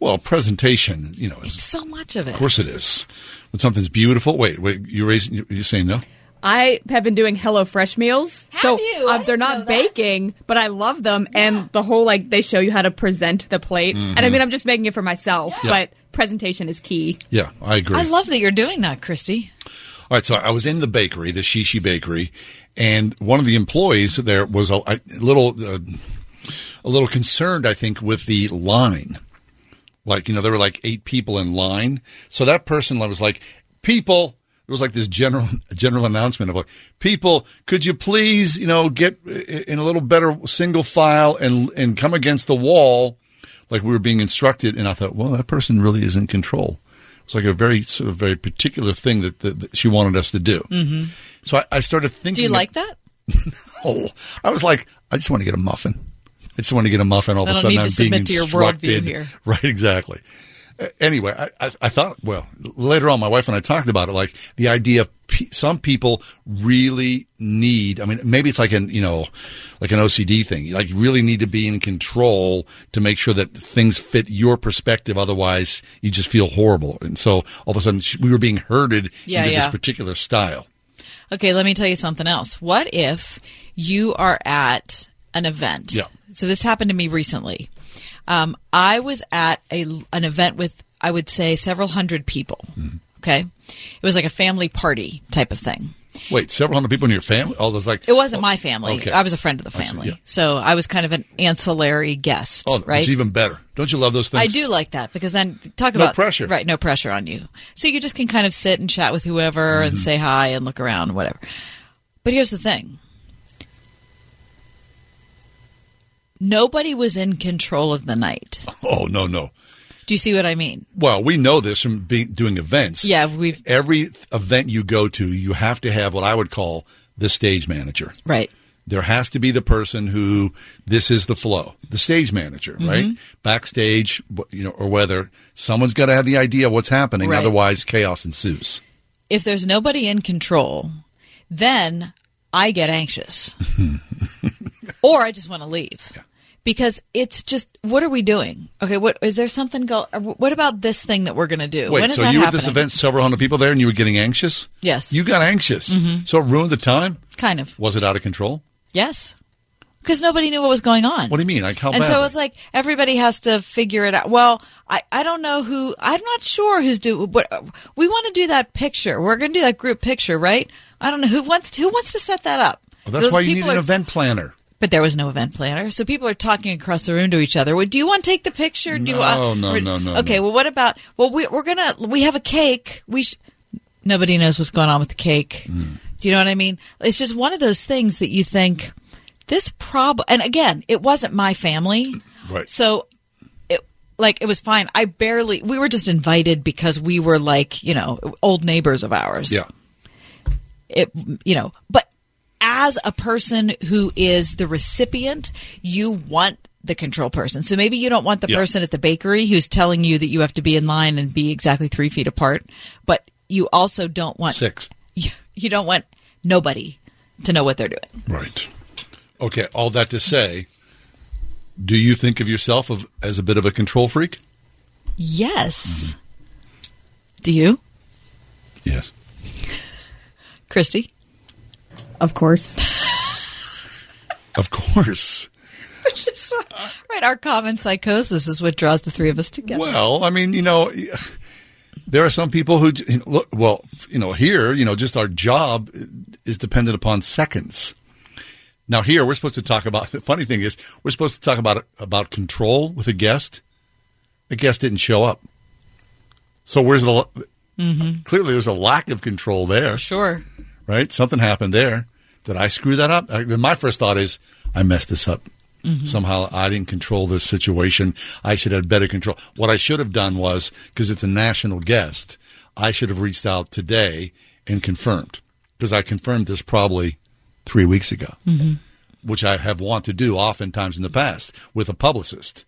Speaker 2: Well, presentation, you know, is,
Speaker 3: So much of it.
Speaker 2: of course it is. When something's beautiful, wait, wait, you raising, you, you saying no?
Speaker 46: I have been doing HelloFresh meals. so uh, they're not baking, but I love them. And the whole like they show you how to present the plate. And I
Speaker 2: Mhm.
Speaker 46: mean, I'm just making it for myself,
Speaker 2: Yeah.
Speaker 46: but presentation is key.
Speaker 2: Yeah, I agree.
Speaker 3: I love that you're doing that, Christy.
Speaker 2: All right, so I was in the bakery, the Shishi Bakery, and one of the employees there was a, a little, uh, a little concerned, I think, with the line. Like, you know, there were like eight people in line, so that person was like, "People." It was like this general general announcement of like, "People, could you please, you know, get in a little better single file and and come against the wall?" Like we were being instructed, and I thought, well, that person really is in control. It's like a very sort of very particular thing that, that, that she wanted us to do.
Speaker 3: Mm-hmm.
Speaker 2: So I, I started thinking.
Speaker 3: Do you like that?
Speaker 2: Oh, I was like, I just want to get a muffin. I just want to get a muffin. All
Speaker 3: I
Speaker 2: of a sudden, I'm being
Speaker 3: to your
Speaker 2: instructed.
Speaker 3: here.
Speaker 2: Right, exactly. Anyway, I, I, I thought, well, later on, my wife and I talked about it, like the idea of, pe- some people really need. I mean, maybe it's like an you know, like an OCD thing. You like really need to be in control to make sure that things fit your perspective. Otherwise, you just feel horrible. And so all of a sudden, we were being herded
Speaker 3: Yeah,
Speaker 2: into
Speaker 3: yeah.
Speaker 2: this particular style.
Speaker 3: Okay, let me tell you something else. What if you are at an event?
Speaker 2: Yeah.
Speaker 3: So this happened to me recently. Um, I was at a an event with I would say several hundred people.
Speaker 2: Mm-hmm.
Speaker 3: Okay, it was like a family party type of thing.
Speaker 2: Wait, several hundred people in your family? Oh, there's like
Speaker 3: It wasn't my family.
Speaker 2: Okay.
Speaker 3: I was a friend of the
Speaker 2: I see,
Speaker 3: family,
Speaker 2: yeah.
Speaker 3: so I was kind of an ancillary guest.
Speaker 2: Oh,
Speaker 3: right?
Speaker 2: it's even better. Don't you love those things?
Speaker 3: I do like that because then talk
Speaker 2: No
Speaker 3: about
Speaker 2: pressure.
Speaker 3: right? No pressure on you, so you just can kind of sit and chat with whoever
Speaker 2: Mm-hmm.
Speaker 3: and say hi and look around, whatever. But here's the thing: nobody was in control of the night.
Speaker 2: Oh no, no.
Speaker 3: Do you see what I mean?
Speaker 2: Well, we know this from being, doing events.
Speaker 3: Yeah, we've
Speaker 2: Every event you go to, you have to have what I would call the stage manager.
Speaker 3: right.
Speaker 2: There has to be the person who this is the flow, the stage manager, right?
Speaker 3: Mhm.
Speaker 2: Backstage, you know, or whether someone's got to have the idea of what's happening.
Speaker 3: Right.
Speaker 2: Otherwise, chaos ensues.
Speaker 3: If there's nobody in control, then I get anxious, or I just want to leave. Because it's just, what are we doing? Okay, what is there something go? What about this thing that we're going to do?
Speaker 2: Wait,
Speaker 3: when is
Speaker 2: so you were at this event, several hundred people there, and you were getting anxious?
Speaker 3: Yes.
Speaker 2: You got anxious.
Speaker 3: Mhm.
Speaker 2: So it ruined the time?
Speaker 3: Kind of.
Speaker 2: Was it out of control?
Speaker 3: Yes. Because nobody knew what was going on.
Speaker 2: What do you mean? Like how
Speaker 3: and so it's like everybody has to figure it out. Well, I, I don't know who. I'm not sure who's do. What we want to do that picture. We're going to do that group picture, right? I don't know who wants to, who wants to set that up.
Speaker 2: Well, that's
Speaker 3: Those
Speaker 2: why you need an
Speaker 3: are-
Speaker 2: event planner.
Speaker 3: But there was no event planner, so people are talking across the room to each other. Well, do you want to take the picture? Do
Speaker 2: No,
Speaker 3: I,
Speaker 2: no, no, no,
Speaker 3: Okay,
Speaker 2: no.
Speaker 3: well, what about? Well, we, we're gonna. We have a cake. We. Sh- Nobody knows what's going on with the cake.
Speaker 2: Hmm.
Speaker 3: Do you know what I mean? It's just one of those things that you think this problem. And again, it wasn't my family,
Speaker 2: Right.
Speaker 3: so it like it was fine. I barely. We were just invited because we were like you know old neighbors of ours
Speaker 2: Yeah.
Speaker 3: it you know but as a person who is the recipient you want the control person so maybe you don't want the person at the bakery who's telling you that you have to be in line and be exactly three feet apart but you also don't want
Speaker 2: Six.
Speaker 3: you, you don't want nobody to know what they're doing
Speaker 2: Right. Okay, all that to say, do you think of yourself of, as a bit of a control freak?
Speaker 3: yes do you
Speaker 2: Yes.
Speaker 3: christy
Speaker 46: Of course.
Speaker 2: Of course.
Speaker 3: Which is right our common psychosis is what draws the three of us together
Speaker 2: Well, I mean, you know, there are some people who look. Well, you know, here, you know, just our job is dependent upon seconds. Now, here we're supposed to talk about. The funny thing is, we're supposed to talk about about control with a guest. The guest didn't show up, so where's the?
Speaker 3: mm-hmm.
Speaker 2: Clearly, there's a lack of control there.
Speaker 3: sure
Speaker 2: right? Something happened there. Did I screw that up? Then my first thought is, I messed this up.
Speaker 3: Mhm.
Speaker 2: Somehow I didn't control this situation. I should have better control. What I should have done was, because it's a national guest, I should have reached out today and confirmed. Because I confirmed this probably three weeks ago,
Speaker 3: Mhm.
Speaker 2: which I have wanted to do oftentimes in the past with a publicist.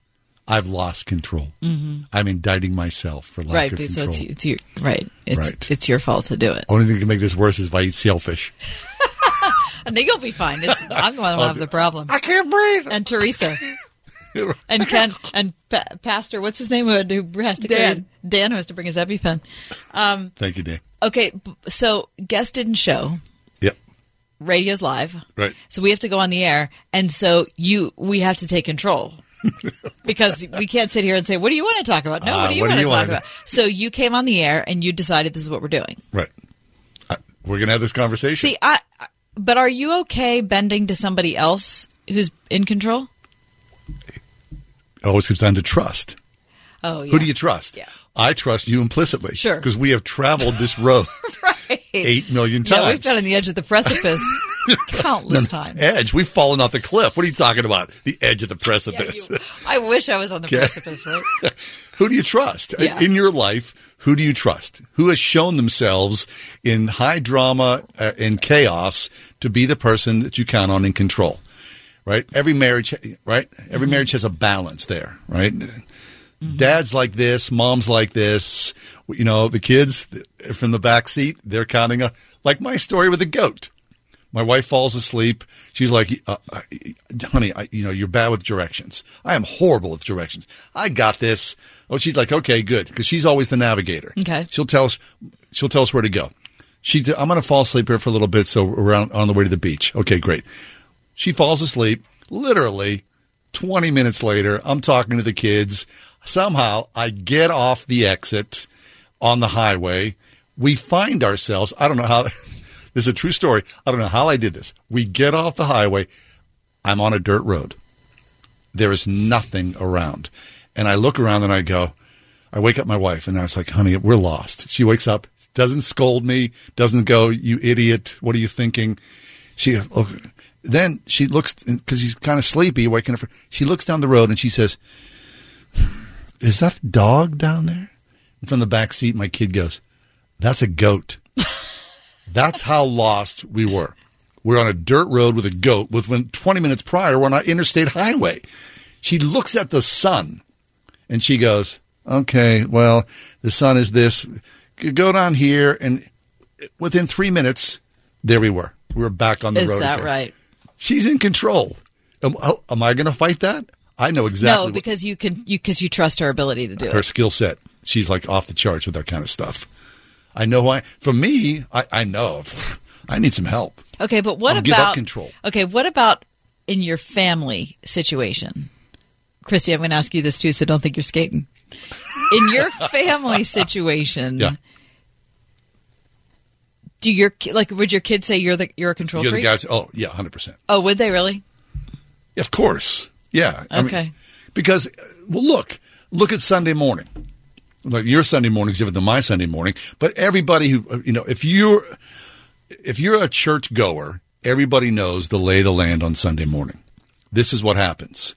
Speaker 2: I've lost control.
Speaker 3: Mhm.
Speaker 2: I'm indicting myself for lack
Speaker 3: right
Speaker 2: of
Speaker 3: so
Speaker 2: control.
Speaker 3: it's, it's your right it's
Speaker 2: Right.
Speaker 3: it's your fault to do it
Speaker 2: Only thing that can make this worse is if I eat sailfish.
Speaker 3: I think you'll be fine. It's, I'm the one who will have the problem.
Speaker 2: I can't breathe.
Speaker 3: And Teresa. and Ken and pa- Pastor, what's his name? Who who has to carry
Speaker 46: Dan.
Speaker 3: his- Dan who has to bring his EpiPen. Um,
Speaker 2: Thank you, Dan.
Speaker 3: okay, so guest didn't show.
Speaker 2: Yep.
Speaker 3: Radio's live,
Speaker 2: Right.
Speaker 3: so we have to go on the air, and so you we have to take control because we can't sit here and say, "What do you want to talk about?" No,
Speaker 2: Ah,
Speaker 3: what do you
Speaker 2: what do
Speaker 3: want to
Speaker 2: you
Speaker 3: talk
Speaker 2: wanna-
Speaker 3: about? So you came on the air and you decided this is what we're doing.
Speaker 2: Right. I, we're going to have this conversation.
Speaker 3: See, I. But are you okay bending to somebody else who's in control?
Speaker 2: it always comes down to trust.
Speaker 3: Oh, yeah.
Speaker 2: Who do you trust?
Speaker 3: Yeah.
Speaker 2: I trust you implicitly.
Speaker 3: Sure.
Speaker 2: Because we have traveled this road right. eight million times.
Speaker 3: Yeah, we've been on the edge of the precipice countless times.
Speaker 2: Edge. We've fallen off the cliff. What are you talking about? The edge of the precipice.
Speaker 3: I wish I was on the
Speaker 2: Okay.
Speaker 3: precipice, right?
Speaker 2: who do you trust
Speaker 3: Yeah.
Speaker 2: in your life? Who do you trust? Who has shown themselves in high drama uh, and chaos to be the person that you count on in control? Right. Every marriage, right? Every marriage has a balance there, right? Dad's like this, mom's like this. You know, the kids from the back seat, they're counting a, like my story with the goat. My wife falls asleep. She's like, uh, uh, "Honey, I, you know you're bad with directions. I am horrible with directions. I got this." Oh, she's like, "Okay, good," because she's always the navigator.
Speaker 3: Okay.
Speaker 2: She'll tell us. She'll tell us where to go. She's. I'm going to fall asleep here for a little bit, so we're on, on the way to the beach. Okay, great. She falls asleep. Literally, 20 minutes later, I'm talking to the kids. Somehow, I get off the exit on the highway. We find ourselves. I don't know how. This is a true story. I don't know how I did this. We get off the highway. I'm on a dirt road. There is nothing around. And I look around and I go, I wake up my wife and I was like, honey, we're lost. She wakes up, doesn't scold me, doesn't go, you idiot. What are you thinking? She oh. then she looks, because he's kind of sleepy, waking up. She looks down the road and she says, is that a dog down there? And from the back seat, my kid goes, that's a goat. That's how lost we were. We're on a dirt road with a goat. With when 20 minutes prior, we're on an interstate highway. She looks at the sun and she goes, "Okay, well, the sun is this. Go down here." And within three minutes, there we were. We were back on the
Speaker 3: Is
Speaker 2: road.
Speaker 3: Is that
Speaker 2: again.
Speaker 3: right?
Speaker 2: She's in control. Am, oh, am I going to fight that? I know exactly.
Speaker 3: no,
Speaker 2: what-
Speaker 3: because you can you because you trust her ability to do
Speaker 2: her
Speaker 3: it.
Speaker 2: Her skill set. She's like off the charts with that kind of stuff. I know why. For me, I, I know. I need some help.
Speaker 3: Okay, but what
Speaker 2: I'll
Speaker 3: about
Speaker 2: control?
Speaker 3: Okay, what about in your family situation? Christy, I'm going to ask you this too, so don't think you're skating. In your family situation,
Speaker 2: Yeah.
Speaker 3: do your like would your kids say you're the you're a control
Speaker 2: You're the guys. Oh, yeah, hundred percent.
Speaker 3: Oh, would they really?
Speaker 2: Of course. Yeah. I mean,
Speaker 3: Okay.
Speaker 2: because, well, look, look at Sunday morning. Like your Sunday morning is different than my Sunday morning. But everybody who, uh, you know, if you're, if you're a church goer, everybody knows the lay of the land on Sunday morning. This is what happens.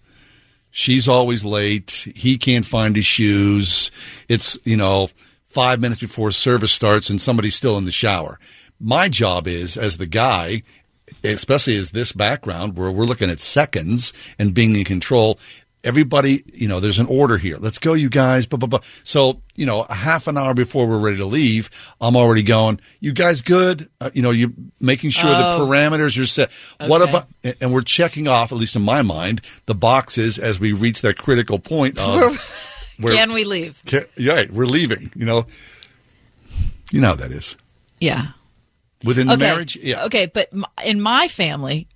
Speaker 2: She's always late. He can't find his shoes. It's, you know, five minutes before service starts and somebody's still in the shower. My job is, as the guy, especially as this background where we're looking at seconds and being in control, everybody, you know, there's an order here. Let's go, you guys. Blah, blah, blah. So, you know, a half an hour before we're ready to leave, I'm already going, you guys good? Uh, you know, you're making sure
Speaker 3: Oh.
Speaker 2: the parameters are set. What about, and we're checking off, at least in my mind, the boxes as we reach that critical point of where,
Speaker 3: Can we leave?
Speaker 2: Ca- yeah, right, we're leaving, you know. You know how that is.
Speaker 3: Yeah.
Speaker 2: Within the marriage, yeah.
Speaker 3: Okay, but in my family,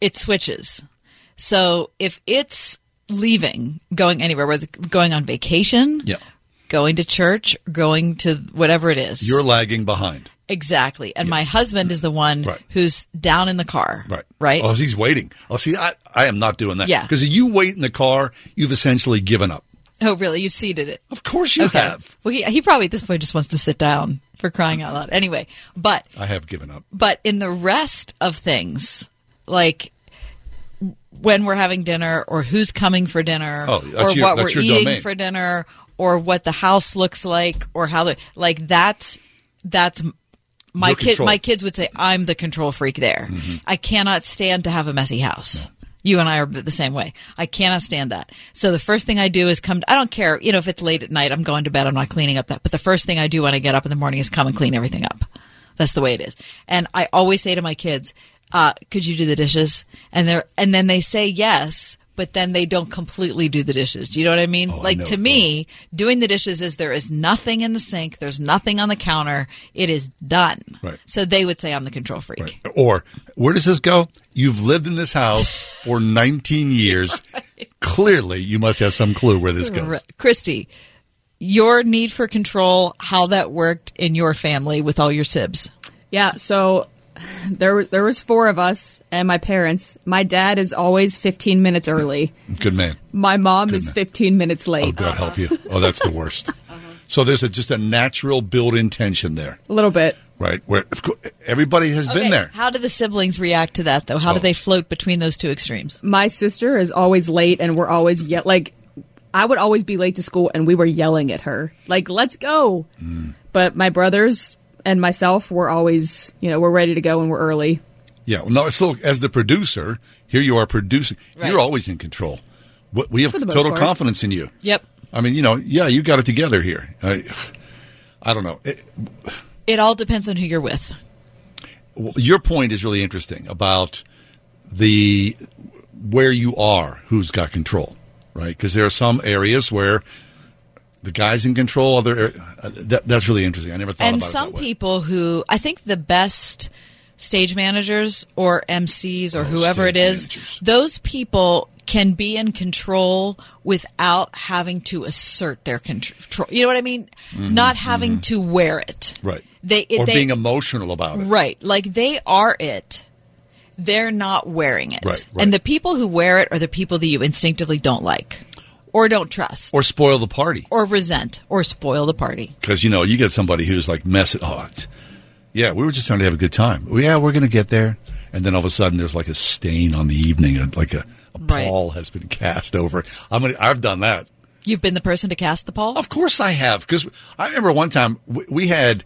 Speaker 3: it switches. So if it's leaving, going anywhere, whether going on vacation,
Speaker 2: Yeah.
Speaker 3: going to church, going to whatever it is,
Speaker 2: You're lagging behind.
Speaker 3: exactly. And my husband is the one
Speaker 2: Right.
Speaker 3: who's down in the car,
Speaker 2: Right.
Speaker 3: Right.
Speaker 2: Oh, he's waiting. Oh, see, I, I am not doing that.
Speaker 3: Yeah.
Speaker 2: Because if you wait in the car, you've essentially given up.
Speaker 3: Oh, really? You've ceded it?
Speaker 2: Of course you have.
Speaker 3: Well, he, he probably at this point just wants to sit down for crying out loud. Anyway, but
Speaker 2: I have given up.
Speaker 3: But in the rest of things, like when we're having dinner or who's coming for dinner
Speaker 2: Oh,
Speaker 3: or
Speaker 2: your-
Speaker 3: what we're eating
Speaker 2: domain.
Speaker 3: for dinner or what the house looks like or how the like that's that's my
Speaker 2: Your
Speaker 3: kid
Speaker 2: control.
Speaker 3: my kids would say I'm the control freak there.
Speaker 2: Mm-hmm.
Speaker 3: I cannot stand to have a messy house. You and I are the same way. I cannot stand that. So the first thing I do is come. I don't care, you know, if it's late at night, I'm going to bed. I'm not cleaning up that. But the first thing I do when I get up in the morning is come and clean everything up. That's the way it is. And I always say to my kids, uh, "Could you do the dishes?" And they're and then they say yes, but then they don't completely do the dishes. Do you know what I mean? like
Speaker 2: know
Speaker 3: to me, doing the dishes is there is nothing in the sink, there's nothing on the counter. It is done.
Speaker 2: Right.
Speaker 3: So they would say I'm the control freak.
Speaker 2: Or where does this go? You've lived in this house for 19 years. Clearly, you must have some clue where this goes.
Speaker 3: Right. Christy, your need for control, how that worked in your family with all your sibs.
Speaker 46: Yeah, so there was there was four of us and my parents. My dad is always 15 minutes early.
Speaker 2: Good man.
Speaker 46: My mom is 15 minutes late.
Speaker 2: Oh, God help you. Oh, that's the worst. So there's a, just a natural built-in tension there,
Speaker 46: A little bit.
Speaker 2: right? Where of course, everybody has
Speaker 3: Okay,
Speaker 2: been there.
Speaker 3: How do the siblings react to that, though? How do
Speaker 2: Oh.
Speaker 3: they float between those two extremes?
Speaker 46: My sister is always late and we're always ye- like I would always be late to school and we were yelling at her. Like, "Let's go."
Speaker 2: Mm.
Speaker 46: But my brothers and myself were always, you know, we're ready to go and we're early.
Speaker 2: Yeah. Well, no, so as the producer, here you are producing.
Speaker 3: Right.
Speaker 2: You're always in control. What- We have
Speaker 46: For the most
Speaker 2: total
Speaker 46: part.
Speaker 2: confidence in you.
Speaker 3: Yep.
Speaker 2: I mean, you know, yeah, you got it together here. I, I don't know. It,
Speaker 3: It all depends on who you're with.
Speaker 2: Your point is really interesting about the where you are, who's got control, right? Because there are some areas where the guy's in control. Other uh, that, that's really interesting. I never thought
Speaker 3: and
Speaker 2: about
Speaker 3: some
Speaker 2: it that way.
Speaker 3: people who I think the best stage managers or MCs
Speaker 2: Oh,
Speaker 3: or whoever it is, those people can be in control without having to assert their control. You know what I mean?
Speaker 2: Mhm,
Speaker 3: Not having to wear it.
Speaker 2: right?
Speaker 3: They it,
Speaker 2: or
Speaker 3: they,
Speaker 2: being emotional about it.
Speaker 3: right, like they are it. They're not wearing it.
Speaker 2: Right, right.
Speaker 3: And the people who wear it are the people that you instinctively don't like or don't trust
Speaker 2: Or spoil the party
Speaker 3: or resent or spoil the party.
Speaker 2: because you know you get somebody who's like messing. Oh, yeah, we were just trying to have a good time. Well, yeah, we're going to get there, and then all of a sudden there's like a stain on the evening, and like a, a
Speaker 3: Right.
Speaker 2: pall has been cast over. I'm gonna, I've done that.
Speaker 3: You've been the person to cast the pall?
Speaker 2: Of course I have, because I remember one time we, we had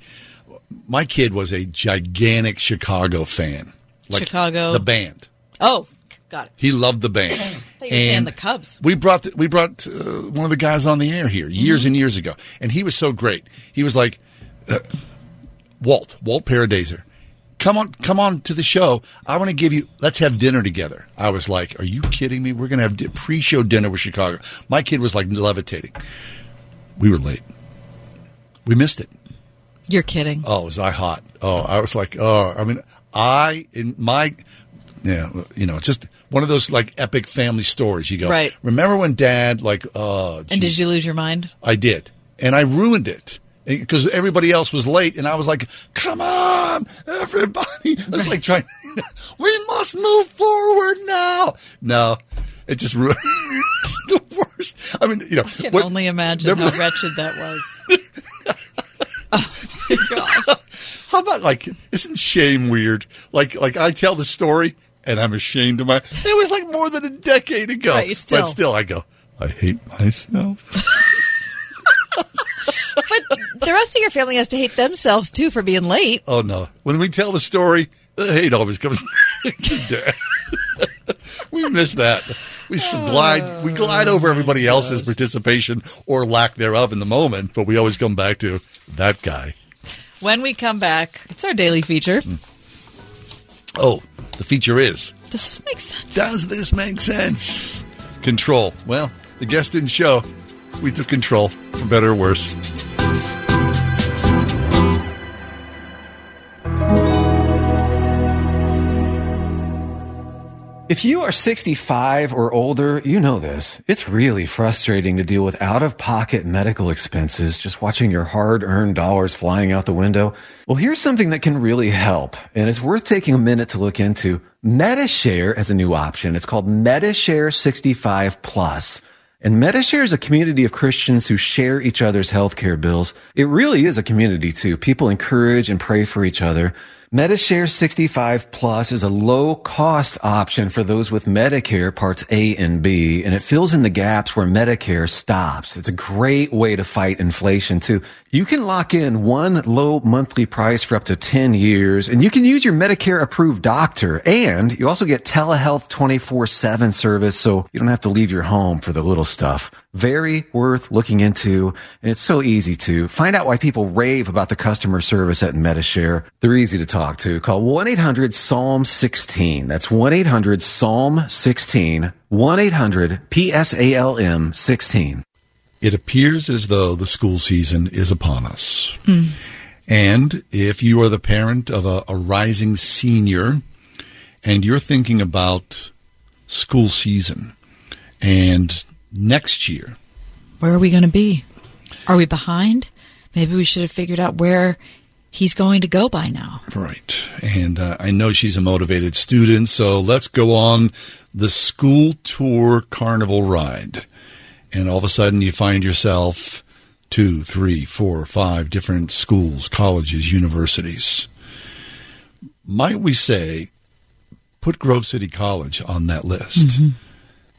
Speaker 2: my kid was a gigantic Chicago fan, like
Speaker 3: Chicago.
Speaker 2: the band.
Speaker 3: Oh, got it.
Speaker 2: He loved the band.
Speaker 3: You were saying the Cubs.
Speaker 2: We brought the, we brought uh, one of the guys on the air here years
Speaker 3: Mm-hmm.
Speaker 2: and years ago, and he was so great. He was like uh, Walt Walt Parazaider. Come on, come on to the show. I want to give you. Let's have dinner together. I was like, "Are you kidding me? We're going to have di- pre-show dinner with Chicago." My kid was like levitating. We were late. We missed it.
Speaker 3: You're kidding.
Speaker 2: Oh, was I hot? Oh, I was like, oh, I mean, I in my, yeah, you know, just one of those like epic family stories. You go,
Speaker 3: Right.
Speaker 2: Remember when Dad like, oh,
Speaker 3: And did you lose your mind?
Speaker 2: I did, and I ruined it because everybody else was late, and I was like, come on, everybody! I was like trying. we must move forward now. No, it just ruined. the worst. I mean, you know,
Speaker 3: I can
Speaker 2: what-
Speaker 3: only imagine
Speaker 2: remember-
Speaker 3: how wretched that was.
Speaker 2: Oh, how about like isn't shame weird? Like like I tell the story and I'm ashamed of my. It was like more than a decade ago.
Speaker 3: Right, still-
Speaker 2: But still, I go. I hate myself.
Speaker 3: but the rest of your family has to hate themselves too for being late.
Speaker 2: Oh no! When we tell the story, the hate always comes. back to Dad. we miss that. We glide. We oh, glide over everybody else's participation or lack thereof in the moment, but we always come back to that guy.
Speaker 3: When we come back, it's our daily feature. Mm.
Speaker 2: Oh, the feature is.
Speaker 3: Does this make sense?
Speaker 2: Does this make sense? Control. Well, the guest didn't show. We took control, for better or worse.
Speaker 51: If you are 65 or older, you know this. It's really frustrating to deal with out of pocket medical expenses, just watching your hard earned dollars flying out the window. Well, here's something that can really help, and it's worth taking a minute to look into. Medi-Share as a new option. It's called Medi-Share 65 Plus. And Medi-Share is a community of Christians who share each other's healthcare bills. It really is a community too. People encourage and pray for each other. Medi-Share 65 Plus is a low cost option for those with Medicare parts A and B, and it fills in the gaps where Medicare stops. It's a great way to fight inflation too. You can lock in one low monthly price for up to 10 years, and you can use your Medicare approved doctor, and you also get telehealth 24 7 service, so you don't have to leave your home for the little stuff. Very worth looking into, and it's so easy to find out why people rave about the customer service at Medi-Share. They're easy to talk to. Call 1 800 Psalm 16. That's 1 800 Psalm 16. 1 800 PSALM 16.
Speaker 2: It appears as though the school season is upon us. Hmm. And if you are the parent of a, a rising senior and you're thinking about school season and next year,
Speaker 3: Where are we going to be? Are we behind? Maybe we should have figured out where he's going to go by now.
Speaker 2: Right. And uh, I know she's a motivated student, so let's go on the school tour carnival ride. And all of a sudden you find yourself two, three, four, five different schools, colleges, universities. Might we say, put Grove City College on that list?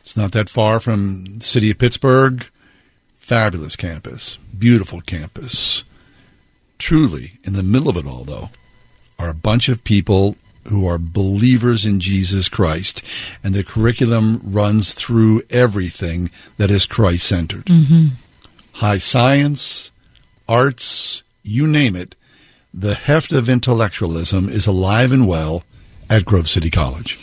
Speaker 2: It's not that far from the city of Pittsburgh. Fabulous campus, beautiful campus. Truly, in the middle of it all, though, are a bunch of people who are believers in Jesus Christ, and the curriculum runs through everything that is Christ centered.
Speaker 3: Mm-hmm.
Speaker 2: high science, arts, you name it. The heft of intellectualism is alive and well at Grove City College.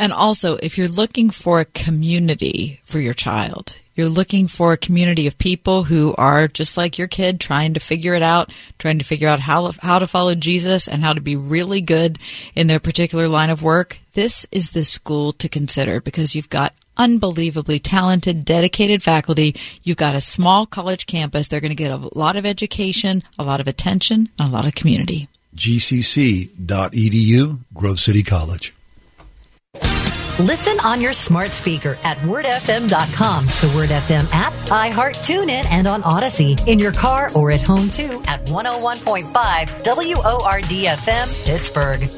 Speaker 3: And also, if you're looking for a community for your child, you're looking for a community of people who are just like your kid, trying to figure it out, trying to figure out how, how to follow Jesus and how to be really good in their particular line of work, this is the school to consider because you've got unbelievably talented, dedicated faculty. You've got a small college campus. They're going to get a lot of education, a lot of attention, and a lot of community.
Speaker 2: gcc.edu, Grove City College.
Speaker 4: Listen on your smart speaker at wordfm.com, the Word FM app, iHeart, TuneIn, and on Audacy. In your car or at home too at 101.5 WORD FM, Pittsburgh.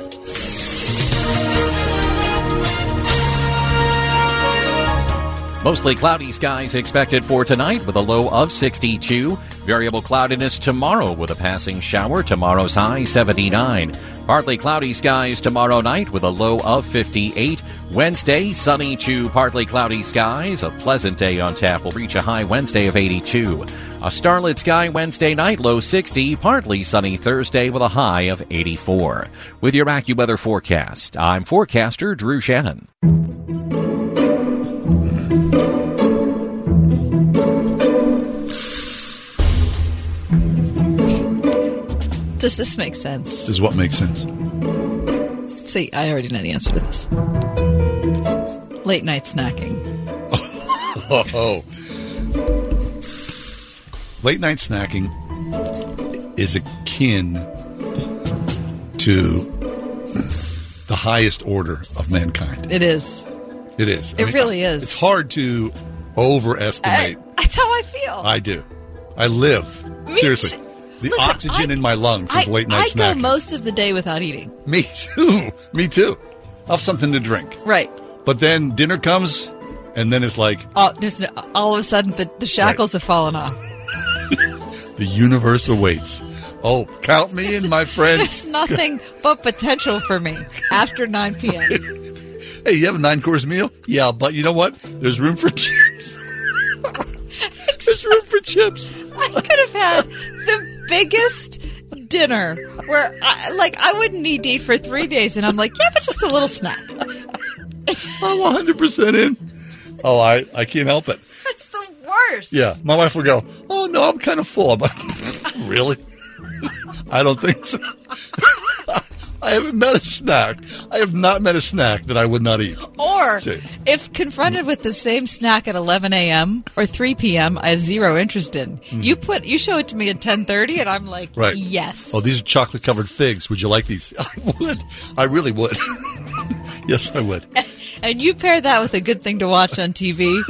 Speaker 44: Mostly cloudy skies expected for tonight with a low of 62. Variable cloudiness tomorrow with a passing shower. Tomorrow's high 79. Partly cloudy skies tomorrow night with a low of 58. Wednesday, sunny to partly cloudy skies. A pleasant day on tap will reach a high Wednesday of 82. A starlit sky Wednesday night, low 60. Partly sunny Thursday with a high of 84. With your AccuWeather forecast, I'm forecaster Drew Shannon.
Speaker 3: Does this make sense?
Speaker 2: This is what makes sense.
Speaker 3: See, I already know the answer to this. Late night snacking.
Speaker 2: Oh. Late night snacking is akin to the highest order of mankind.
Speaker 3: It is.
Speaker 2: It is.
Speaker 3: It really is.
Speaker 2: It's hard to overestimate.
Speaker 3: That's how I feel.
Speaker 2: I do. I live. Seriously. The
Speaker 3: Listen,
Speaker 2: oxygen in my lungs is
Speaker 3: I,
Speaker 2: late night
Speaker 3: I
Speaker 2: snacking.
Speaker 3: go most of the day without eating.
Speaker 2: Me too. Me too. I'll have something to drink.
Speaker 3: Right.
Speaker 2: But then dinner comes, and then it's like
Speaker 3: Oh, there's all of a sudden the, the shackles have fallen off.
Speaker 2: the universe awaits. Oh, count me in, my friend.
Speaker 3: There's nothing but potential for me after 9 p.m.
Speaker 2: Hey, you have a nine course meal? Yeah, but you know what? There's room for chips. There's room for chips.
Speaker 3: I could have had the biggest dinner where, I, like, I wouldn't need to eat for three days, and I'm like, yeah, but just a little snack.
Speaker 2: I'm 100% in. Oh, I, I can't help it.
Speaker 3: That's the worst.
Speaker 2: Yeah, my wife will go, Oh, no, I'm kind of full. I'm like, Really? I don't think so. I haven't met a snack. I have not met a snack that I would not eat.
Speaker 3: Or
Speaker 2: See.
Speaker 3: if confronted with the same snack at 11 a.m. or 3 p.m., I have zero interest in. Hmm. You put you show it to me at 10:30, and I'm like.
Speaker 2: Right.
Speaker 3: yes.
Speaker 2: Oh, these are chocolate covered figs. Would you like these? I would. I really would. yes, I would.
Speaker 3: And you pair that with a good thing to watch on TV.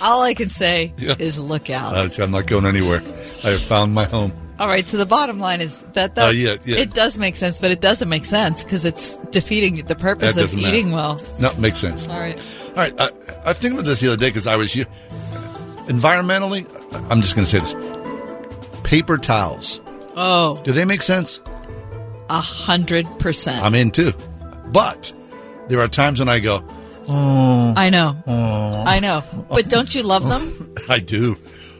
Speaker 3: all I can say
Speaker 2: Yeah.
Speaker 3: is look out.
Speaker 2: I'm not going anywhere. I have found my home.
Speaker 3: All right. So the bottom line is that that
Speaker 2: Uh, yeah, yeah.
Speaker 3: it does make sense, but it doesn't make sense because it's defeating the purpose of
Speaker 2: matter.
Speaker 3: eating well.
Speaker 2: No, makes sense.
Speaker 3: All right.
Speaker 2: All right. I, I think about this the other day because I was you. Environmentally, I'm just going to say this: paper towels.
Speaker 3: Oh,
Speaker 2: Do they make sense?
Speaker 3: a hundred percent.
Speaker 2: I'm in too, but there are times when I go, "Oh,
Speaker 3: I know.
Speaker 2: oh."
Speaker 3: I know. But don't you love them?
Speaker 2: I do.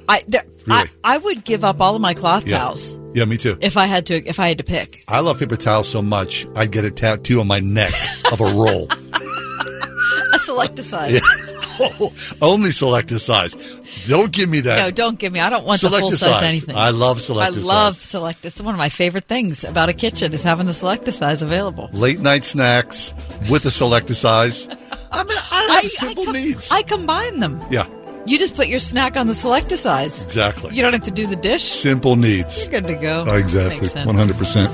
Speaker 3: I, there,
Speaker 2: Really?
Speaker 3: I I would give up all of my cloth
Speaker 2: Yeah.
Speaker 3: towels
Speaker 2: Yeah, me too.
Speaker 3: if I had to if I had to pick.
Speaker 2: I love paper towels so much, I'd get a tattoo on my neck of a roll.
Speaker 3: A select a size.
Speaker 2: Yeah. Oh, only selected size. Don't give me that.
Speaker 3: No, don't give me. I don't want the full size,
Speaker 2: size.
Speaker 3: anything.
Speaker 2: I love
Speaker 3: Selecta.
Speaker 2: I
Speaker 3: love
Speaker 2: size.
Speaker 3: select. It's one of my favorite things about a kitchen is having the select a size available.
Speaker 2: Late night snacks with a selected size. I mean, I have simple needs.
Speaker 3: I combine them.
Speaker 2: Yeah,
Speaker 3: You just put your snack on the select size.
Speaker 2: exactly.
Speaker 3: You don't have to do the dish.
Speaker 2: Simple needs.
Speaker 3: You're good to go.
Speaker 2: Oh, exactly. One hundred percent.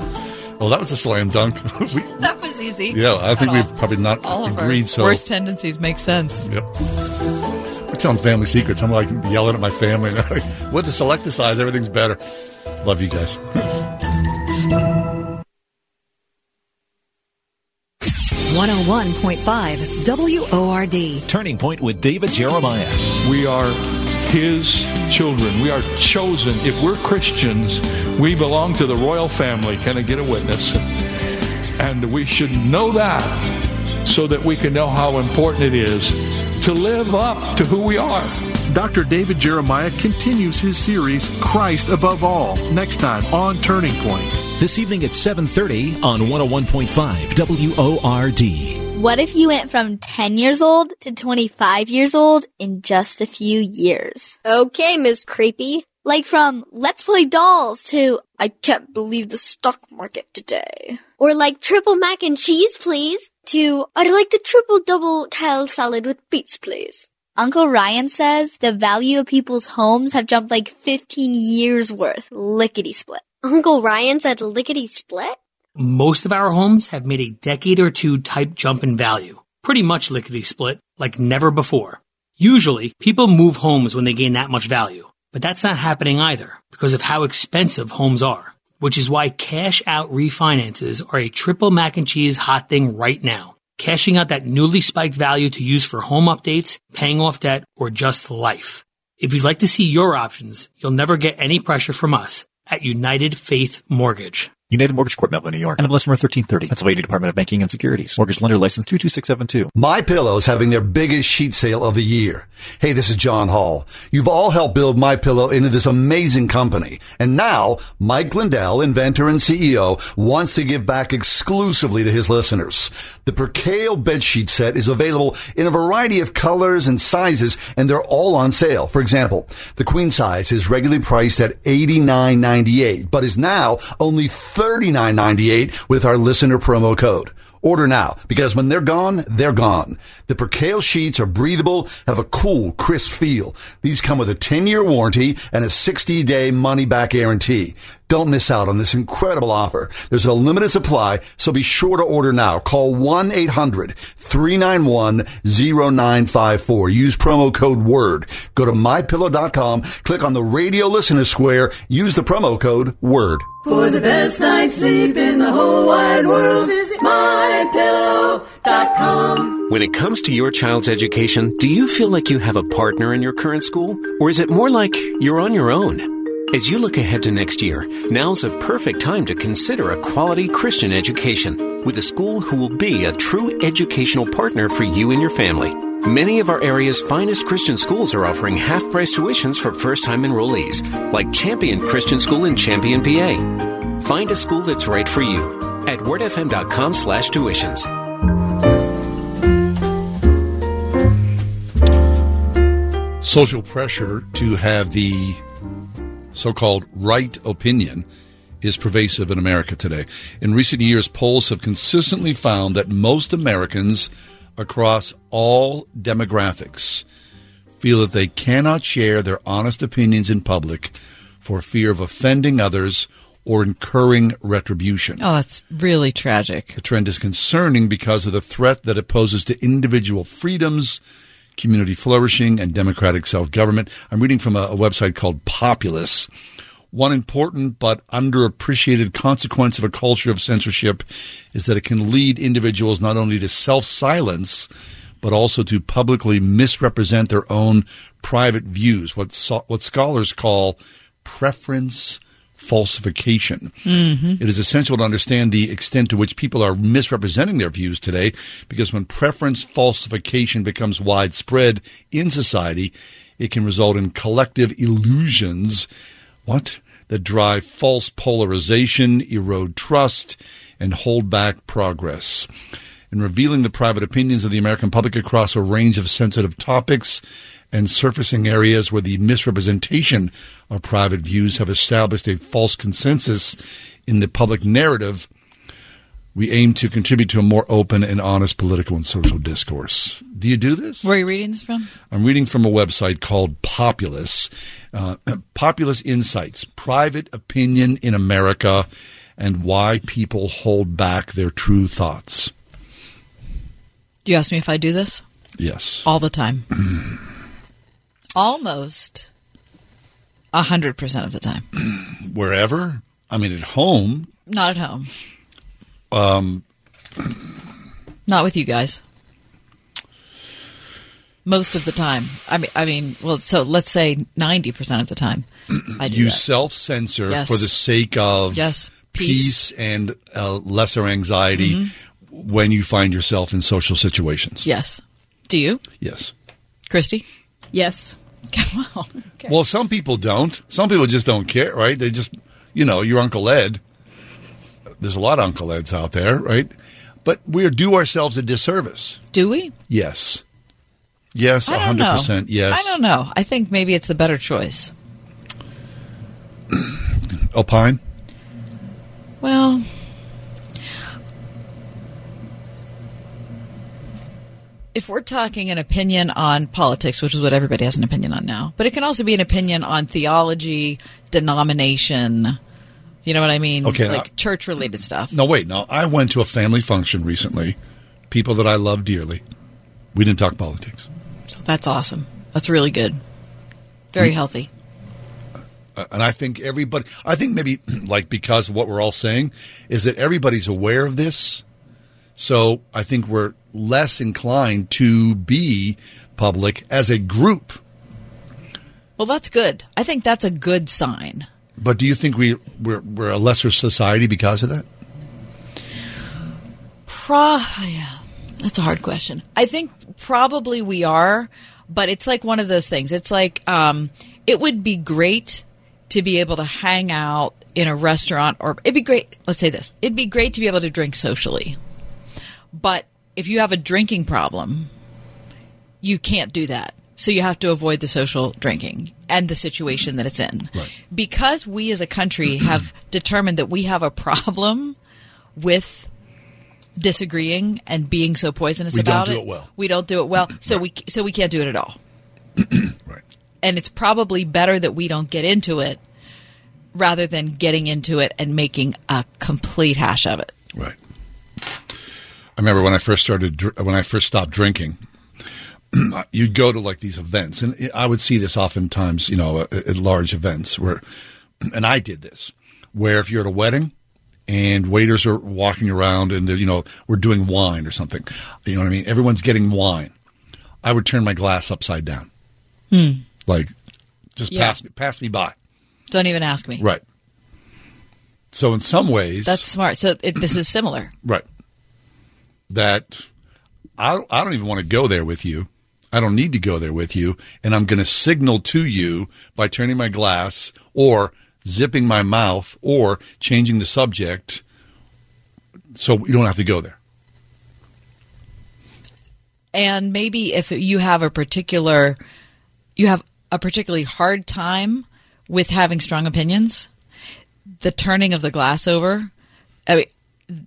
Speaker 2: Well, that was a slam dunk. we,
Speaker 3: That was easy.
Speaker 2: yeah, I think we've probably not
Speaker 3: all of
Speaker 2: agreed.
Speaker 3: our
Speaker 2: So
Speaker 3: worst tendencies make sense.
Speaker 2: Yep. We're telling family secrets. I'm like yelling at my family. With the selected size, everything's better. Love you guys.
Speaker 4: 101.5 WORD.
Speaker 39: Turning Point with David Jeremiah.
Speaker 34: We are His children. We are chosen. If we're Christians, we belong to the royal family. Can I get a witness? And we should know that so that we can know how important it is to live up to who we are.
Speaker 52: Dr. David Jeremiah continues his series Christ Above All next time on Turning Point.
Speaker 39: This evening at 7:30 on 101.5 WORD.
Speaker 15: What if you went from 10 years old to 25 years old in just a few years?
Speaker 53: Okay, Miss Creepy.
Speaker 15: Like from let's play dolls to I can't believe the stock market today.
Speaker 53: Or like triple mac and cheese, please, to I'd like the triple double kale salad with beets, please.
Speaker 15: Uncle Ryan says the value of people's homes have jumped like 15 years worth, lickety split.
Speaker 53: Uncle Ryan said lickety split?
Speaker 16: Most of our homes have made a decade or two type jump in value. Pretty much lickety split, like never before. Usually, people move homes when they gain that much value. But that's not happening either because of how expensive homes are, which is why cash out refinances are a triple mac and cheese hot thing right now. Cashing out that newly spiked value to use for home updates, paying off debt, or just life. If you'd like to see your options, you'll never get any pressure from us at United Faith Mortgage.
Speaker 54: United Mortgage Corp, Melville, New York. NMLS number 1330. Pennsylvania Department of Banking and Securities. Mortgage lender license 22672.
Speaker 2: My Pillow's having their biggest sheet sale of the year. Hey, this is John Hall. You've all helped build My Pillow into this amazing company. And now, Mike Lindell, inventor and CEO, wants to give back exclusively to his listeners. The Percale bed sheet set is available in a variety of colors and sizes, and they're all on sale. For example, the queen size is regularly priced at $89.98, but is now only $39.98 with our listener promo code. Order now because when they're gone, they're gone. The Percale sheets are breathable, have a cool, crisp feel. These come with a 10 year warranty and a 60 day money back guarantee. Don't miss out on this incredible offer. There's a limited supply, so be sure to order now. Call 1-800-391-0954. Use promo code WORD. Go to mypillow.com, click on the radio listener square, use the promo code WORD.
Speaker 55: For the best night's sleep in the whole wide world, visit mypillow.com.
Speaker 13: When it comes to your child's education, do you feel like you have a partner in your current school? Or is it more like you're on your own? As you look ahead to next year, now's a perfect time to consider a quality Christian education with a school who will be a true educational partner for you and your family. Many of our area's finest Christian schools are offering half price tuitions for first time enrollees, like Champion Christian School in Champion, PA. Find a school that's right for you at wordfm.com slash tuitions.
Speaker 2: Social pressure to have the so called right opinion is pervasive in America today. In recent years, polls have consistently found that most Americans across all demographics feel that they cannot share their honest opinions in public for fear of offending others or incurring retribution.
Speaker 3: Oh, that's really tragic.
Speaker 2: The trend is concerning because of the threat that it poses to individual freedoms, community flourishing, and democratic self government. I'm reading from a, a website called Populace. One important but underappreciated consequence of a culture of censorship is that it can lead individuals not only to self silence, but also to publicly misrepresent their own private views, what, so, what scholars call preference falsification.
Speaker 3: Mm-hmm.
Speaker 2: It is essential to understand the extent to which people are misrepresenting their views today because when preference falsification becomes widespread in society, it can result in collective illusions. What? That drive false polarization, erode trust, and hold back progress. In revealing the private opinions of the American public across a range of sensitive topics and surfacing areas where the misrepresentation of private views have established a false consensus in the public narrative, we aim to contribute to a more open and honest political and social discourse. Do you do this?
Speaker 3: Where are you reading this from?
Speaker 2: I'm reading from a website called Populace. Uh, Populace Insights Private Opinion in America and Why People Hold Back Their True Thoughts.
Speaker 3: Do you ask me if I do this?
Speaker 2: Yes.
Speaker 3: All the time. Almost a hundred percent of the time.
Speaker 2: Wherever? I mean, at home.
Speaker 3: Not at home.
Speaker 2: Um,
Speaker 3: Not with you guys. Most of the time. I mean, I mean, well, so let's say ninety percent of the time. I do
Speaker 2: you
Speaker 3: that.
Speaker 2: self censor
Speaker 3: Yes.
Speaker 2: for the sake of
Speaker 3: Yes.
Speaker 2: peace, and uh, lesser anxiety
Speaker 3: Mm-hmm.
Speaker 2: when you find yourself in social situations.
Speaker 3: Yes. Do you,
Speaker 2: Yes.
Speaker 3: Christy?
Speaker 46: Yes.
Speaker 2: Well, some people don't. Some people just don't care, right? They just, you know, your Uncle Ed. There's a lot of Uncle Eds out there, right? But we do ourselves a disservice.
Speaker 3: Do we?
Speaker 2: Yes. Yes,
Speaker 3: I don't
Speaker 2: 100%.
Speaker 3: know.
Speaker 2: Yes.
Speaker 3: I don't know. I think maybe it's the better choice.
Speaker 2: Opine?
Speaker 3: Well, if we're talking an opinion on politics, which is what everybody has an opinion on now, but it can also be an opinion on theology, denomination. You know what I mean?
Speaker 2: Okay,
Speaker 3: like church related stuff.
Speaker 2: No, wait. No, I went to a family function recently. People that I love dearly. We didn't talk politics.
Speaker 3: That's awesome. That's really good. Very
Speaker 2: Mm.
Speaker 3: healthy.
Speaker 2: Uh, and I think everybody, I think maybe like because of what we're all saying is that everybody's aware of this. So I think we're less inclined to be public as a group.
Speaker 3: Well, that's good. I think that's a good sign.
Speaker 2: But do you think we we're, we're a lesser society because of that?
Speaker 3: Pro, yeah, that's a hard question. I think probably we are, but it's like one of those things. It's like um, it would be great to be able to hang out in a restaurant, or it'd be great. Let's say this: it'd be great to be able to drink socially, but if you have a drinking problem, you can't do that. So you have to avoid the social drinking and the situation that it's in. Because we as a country have determined that we have a problem with disagreeing and being so poisonous
Speaker 2: We don't
Speaker 3: about
Speaker 2: do
Speaker 3: it.
Speaker 2: it well.
Speaker 3: We don't do it well. So we so we can't do it at all. And it's probably better that we don't get into it rather than getting into it and making a complete hash of it.
Speaker 2: Right. I remember when I first started, when I first stopped drinking, you'd go to like these events, and I would see this oftentimes, you know, at, at large events where, and I did this, where if you're at a wedding and waiters are walking around and they're, you know, we're doing wine or something, you know what I mean? Everyone's getting wine. I would turn my glass upside down,
Speaker 3: Hmm.
Speaker 2: like just
Speaker 3: Yeah.
Speaker 2: pass me, pass me by.
Speaker 3: Don't even ask me.
Speaker 2: Right. So in some ways,
Speaker 3: That's smart. So it, this is similar.
Speaker 2: Right. That I, I don't even want to go there with you. I don't need to go there with you. And I'm going to signal to you by turning my glass or zipping my mouth or changing the subject so you don't have to go there.
Speaker 3: And maybe if you have a particular, you have a particularly hard time with having strong opinions, the turning of the glass over, I mean,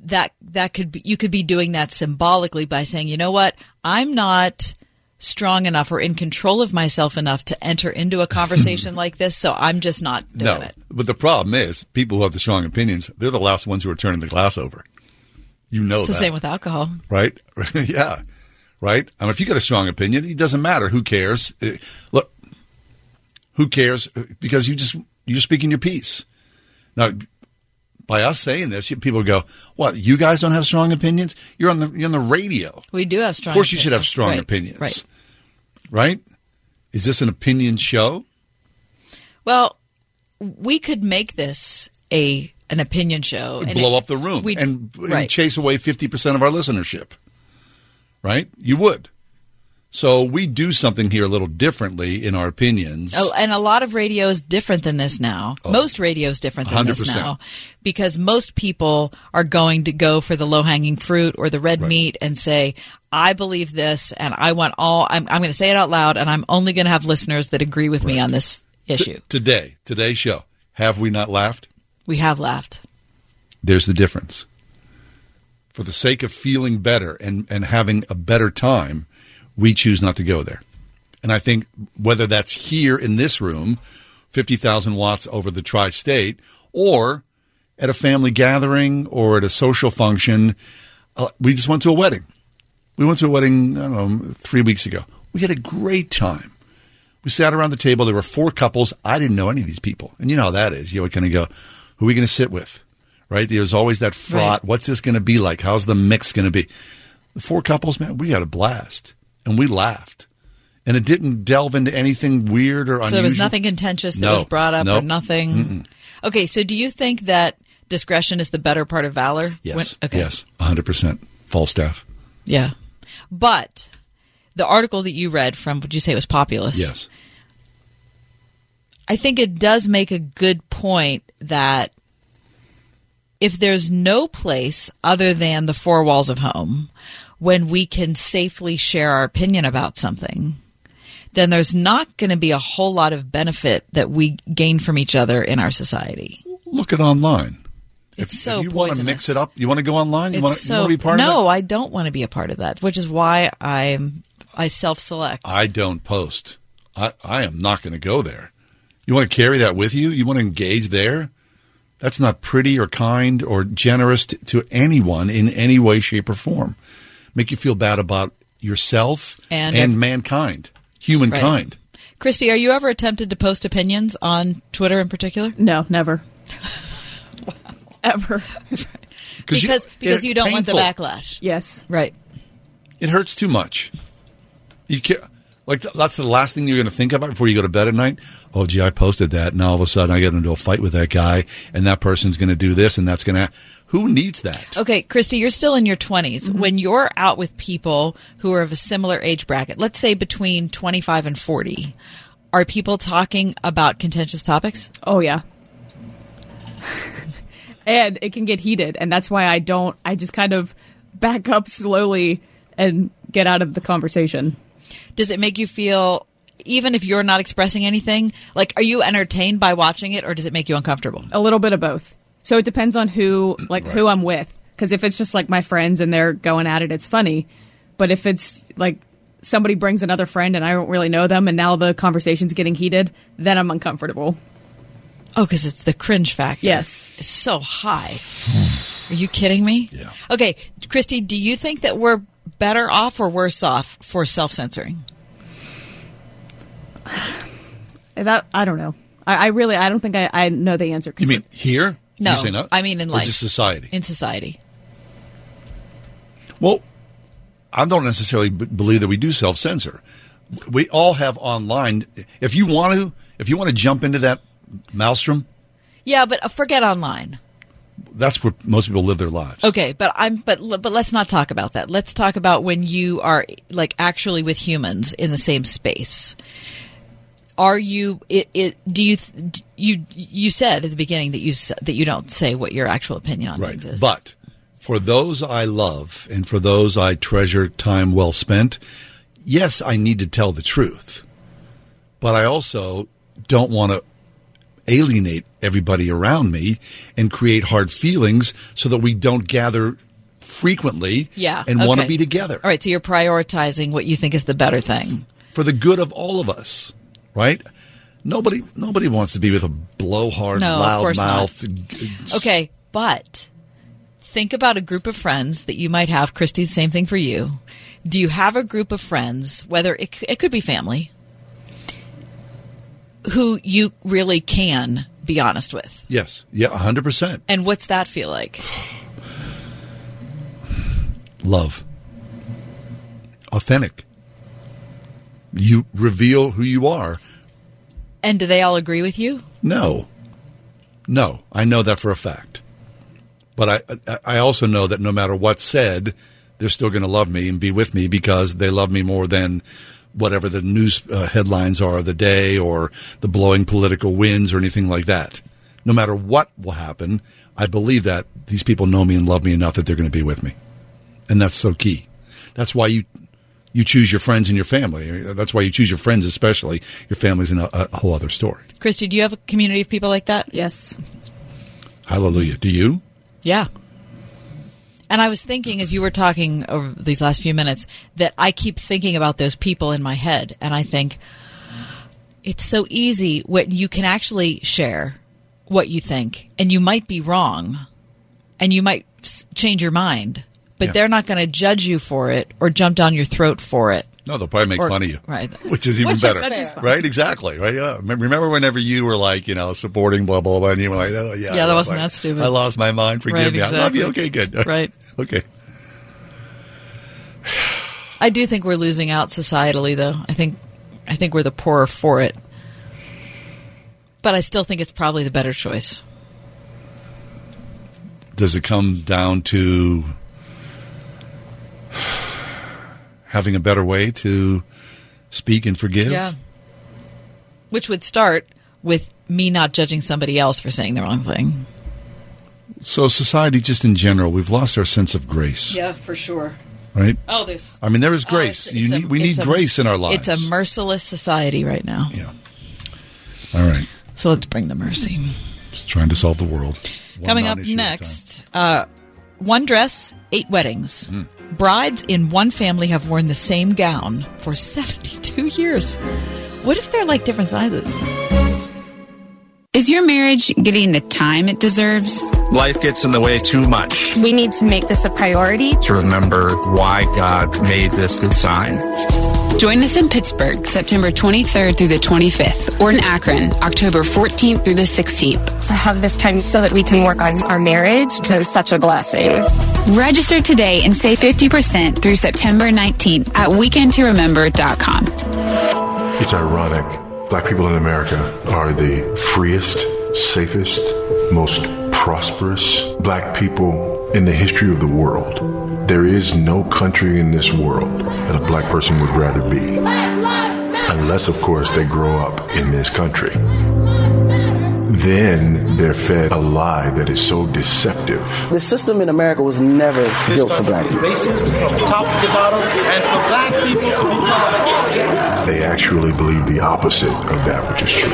Speaker 3: that that could be you could be doing that symbolically by saying, you know what, I'm not strong enough or in control of myself enough to enter into a conversation like this, so I'm just not doing
Speaker 2: no.
Speaker 3: it.
Speaker 2: But the problem is people who have the strong opinions, they're the last ones who are turning the glass over. You know
Speaker 3: It's the same with alcohol.
Speaker 2: right? yeah, right. I mean, if you got a strong opinion, it doesn't matter. Who cares? Uh, Look, who cares? Because you just you're speaking your piece. Now, by us saying this, people go, "What? You guys don't have strong opinions? You're on the you're on the radio.
Speaker 3: We do have strong.
Speaker 2: Of course, you should have strong
Speaker 3: Right,
Speaker 2: opinions,
Speaker 3: Right.
Speaker 2: Right? Is this an opinion show?
Speaker 3: Well, we could make this a an opinion show and
Speaker 2: blow
Speaker 3: it-
Speaker 2: up the room
Speaker 3: we'd-
Speaker 2: and, and
Speaker 3: right.
Speaker 2: chase away 50% of our listenership. Right? You would. So we do something here a little differently in our opinions.
Speaker 3: Oh, and a lot of radio is different than this now. Oh. Most radio is different than this
Speaker 2: 100%.
Speaker 3: now because most people are going to go for the low hanging fruit or the red meat and say, I believe this and I want all, I'm, I'm going to say it out loud and I'm only going to have listeners that agree with me on this issue.
Speaker 2: T- today, today's show. Have we not laughed?
Speaker 3: We have laughed.
Speaker 2: There's the difference. For the sake of feeling better and, and having a better time, we choose not to go there. And I think whether that's here in this room, 50,000 watts over the tri state, or at a family gathering or at a social function, uh, we just went to a wedding. We went to a wedding, I don't know, three weeks ago. We had a great time. We sat around the table. There were four couples. I didn't know any of these people. And you know how that is. You kind of go, who are we going to sit with? Right? There's always that fraught.
Speaker 3: Right.
Speaker 2: What's this going to be like? How's the mix going to be? The four couples, man, we had a blast and we laughed. And it didn't delve into anything weird or unusual.
Speaker 3: So there was nothing contentious that
Speaker 2: No.
Speaker 3: was brought up or nothing.
Speaker 2: Mm-mm.
Speaker 3: Okay. So do you think that discretion is the better part of valor?
Speaker 2: Yes.
Speaker 3: When- okay.
Speaker 2: Yes. 100%. Falstaff.
Speaker 3: Yeah. But the article that you read from, would you say it was Populace?
Speaker 2: Yes.
Speaker 3: I think it does make a good point that if there's no place other than the four walls of home when we can safely share our opinion about something, then there's not going to be a whole lot of benefit that we gain from each other in our society.
Speaker 2: Look at online.
Speaker 3: It's
Speaker 2: if,
Speaker 3: so
Speaker 2: if you want to mix it up, you want to go online. You want to,
Speaker 3: so
Speaker 2: be part
Speaker 3: no,
Speaker 2: of it.
Speaker 3: No, I don't want to be a part of that, which is why I'm I self-select.
Speaker 2: I don't post. I, I am not going to go there. You want to carry that with you? You want to engage there? That's not pretty or kind or generous to, to anyone in any way, shape, or form. Make you feel bad about yourself
Speaker 3: And
Speaker 2: and,
Speaker 3: ev-
Speaker 2: mankind, humankind.
Speaker 3: Christy, are you ever attempted to post opinions on Twitter in particular?
Speaker 46: No, never. Ever.
Speaker 3: Because
Speaker 2: you-
Speaker 3: because you don't want the backlash.
Speaker 46: Yes.
Speaker 3: Right.
Speaker 2: It hurts too much. You can't. Like that's the last thing you're going to think about before you go to bed at night. Oh, gee, I posted that. Now all of a sudden I get into a fight with that guy, and that person's going to do this, and that's going to. Who needs that?
Speaker 3: Okay, Christy, you're still in your 20s. Mm-hmm. When you're out with people who are of a similar age bracket, let's say between 25 and 40, are people talking about contentious topics?
Speaker 46: Oh yeah. and it can get heated, and that's why I don't. I just kind of back up slowly and get out of the conversation.
Speaker 3: Does it make you feel, even if you're not expressing anything, like are you entertained by watching it or does it make you uncomfortable?
Speaker 46: A little bit of both. So it depends on who, like who I'm with. Because if it's just like my friends and they're going at it, it's funny. But if it's like somebody brings another friend and I don't really know them, and now the conversation's getting heated, then I'm uncomfortable.
Speaker 3: Oh, because it's the cringe factor.
Speaker 46: Yes.
Speaker 3: It's so high. Are you kidding me? Yeah. Okay, Christy, do you think that we're better off or worse off for self censoring?
Speaker 46: That I don't know. I, I really I don't think I, I know the answer.
Speaker 2: You mean here?
Speaker 3: No,
Speaker 2: You say no?
Speaker 3: I mean in life.
Speaker 2: society.
Speaker 3: In society.
Speaker 2: Well, I don't necessarily b- believe that we do self censor. We all have online. If you want to, if you want to jump into that maelstrom,
Speaker 3: Yeah, but uh, forget online.
Speaker 2: that's where most people live their lives.
Speaker 3: Okay, but I'm but but let's not talk about that. Let's talk about when you are like actually with humans in the same space. Are you it, it do you you you said at the beginning that you that you don't say what your actual opinion on things is.
Speaker 2: But for those I love and for those I treasure time well spent, yes, I need to tell the truth. But I also don't want to alienate everybody around me and create hard feelings so that we don't gather frequently
Speaker 3: yeah,
Speaker 2: and want to be together
Speaker 3: All right, so you're prioritizing what you think is the better thing.
Speaker 2: for the good of all of us, right? Nobody nobody wants to be with a blowhard,
Speaker 3: No, of
Speaker 2: loud mouth.
Speaker 3: Okay, but think about a group of friends that you might have. Christy, the same thing for you. Do you have a group of friends, whether it, it could be family, who you really can be honest with?
Speaker 2: Yes. Yeah, 100%.
Speaker 3: And what's that feel like?
Speaker 2: love. Authentic. You reveal who you are.
Speaker 3: And do they all agree with you?
Speaker 2: No. No, I know that for a fact. But I I also know that no matter what's said, they're still going to love me and be with me because they love me more than whatever the news uh, headlines are of the day or the blowing political winds or anything like that. No matter what will happen, I believe that these people know me and love me enough that they're going to be with me. And that's so key. That's why you you choose your friends and your family. That's why you choose your friends, especially your family's in a, a whole other story.
Speaker 3: Christy, do you have a community of people like that?
Speaker 46: Yes.
Speaker 2: Hallelujah. Do you?
Speaker 3: Yeah. And I was thinking as you were talking over these last few minutes that I keep thinking about those people in my head. And I think it's so easy when you can actually share what you think and you might be wrong and you might change your mind, but
Speaker 2: Yeah.
Speaker 3: they're not going to judge you for it or jump down your throat for it.
Speaker 2: No, they'll probably make
Speaker 3: Or-
Speaker 2: fun of you.
Speaker 3: right.
Speaker 2: Which is even
Speaker 3: Which
Speaker 2: better.
Speaker 3: fair.
Speaker 2: right? Exactly. Right? Yeah. Remember whenever you were like, you know, supporting blah, blah, blah, and you were like, oh, yeah.
Speaker 3: Yeah, that wasn't that stupid.
Speaker 2: I lost my mind. Forgive
Speaker 3: Right,
Speaker 2: me. I love you. Okay, good.
Speaker 3: Right.
Speaker 2: okay.
Speaker 3: I do think we're losing out societally though. I think I think we're the poorer for it. But I still think it's probably the better choice.
Speaker 2: Does it come down to having a better way to speak and forgive?
Speaker 3: Yeah. Which would start with me not judging somebody else for saying the wrong thing.
Speaker 2: So society, just in general, we've lost our sense of grace,
Speaker 3: Yeah, for sure.
Speaker 2: right?
Speaker 3: Oh, there's.
Speaker 2: I mean, there is grace. you need, we need
Speaker 3: a-
Speaker 2: grace in our lives.
Speaker 3: It's a merciless society right now.
Speaker 2: Yeah. All right.
Speaker 3: So let's bring the mercy.
Speaker 2: Just trying to solve the world. One
Speaker 3: Coming up
Speaker 2: a
Speaker 3: next, uh, one dress, eight weddings.
Speaker 2: Hmm.
Speaker 3: Brides in one family have worn the same gown for 72 years. What if they're like different sizes?
Speaker 56: Is your marriage getting the time it deserves?
Speaker 57: Life gets in the way too much.
Speaker 56: We need to make this a priority.
Speaker 57: To remember why God made this design.
Speaker 56: Join us in Pittsburgh, September 23rd through the 25th, or in Akron, October 14th through the 16th.
Speaker 58: To have this time so that we can work on our marriage is such a blessing.
Speaker 56: Register today and save 50% through September 19th at weekendtoremember.com.
Speaker 59: It's ironic. Black people in America are the freest, safest, most prosperous black people in the history of the world. There is no country in this world that a black person would rather be. Unless, of course, they grow up in this country. Then they're fed a lie that is so deceptive.
Speaker 60: The system in America was never built for black people.
Speaker 61: Racist from top to bottom, and for black people to be proud.
Speaker 59: They actually believe the opposite of that which is true.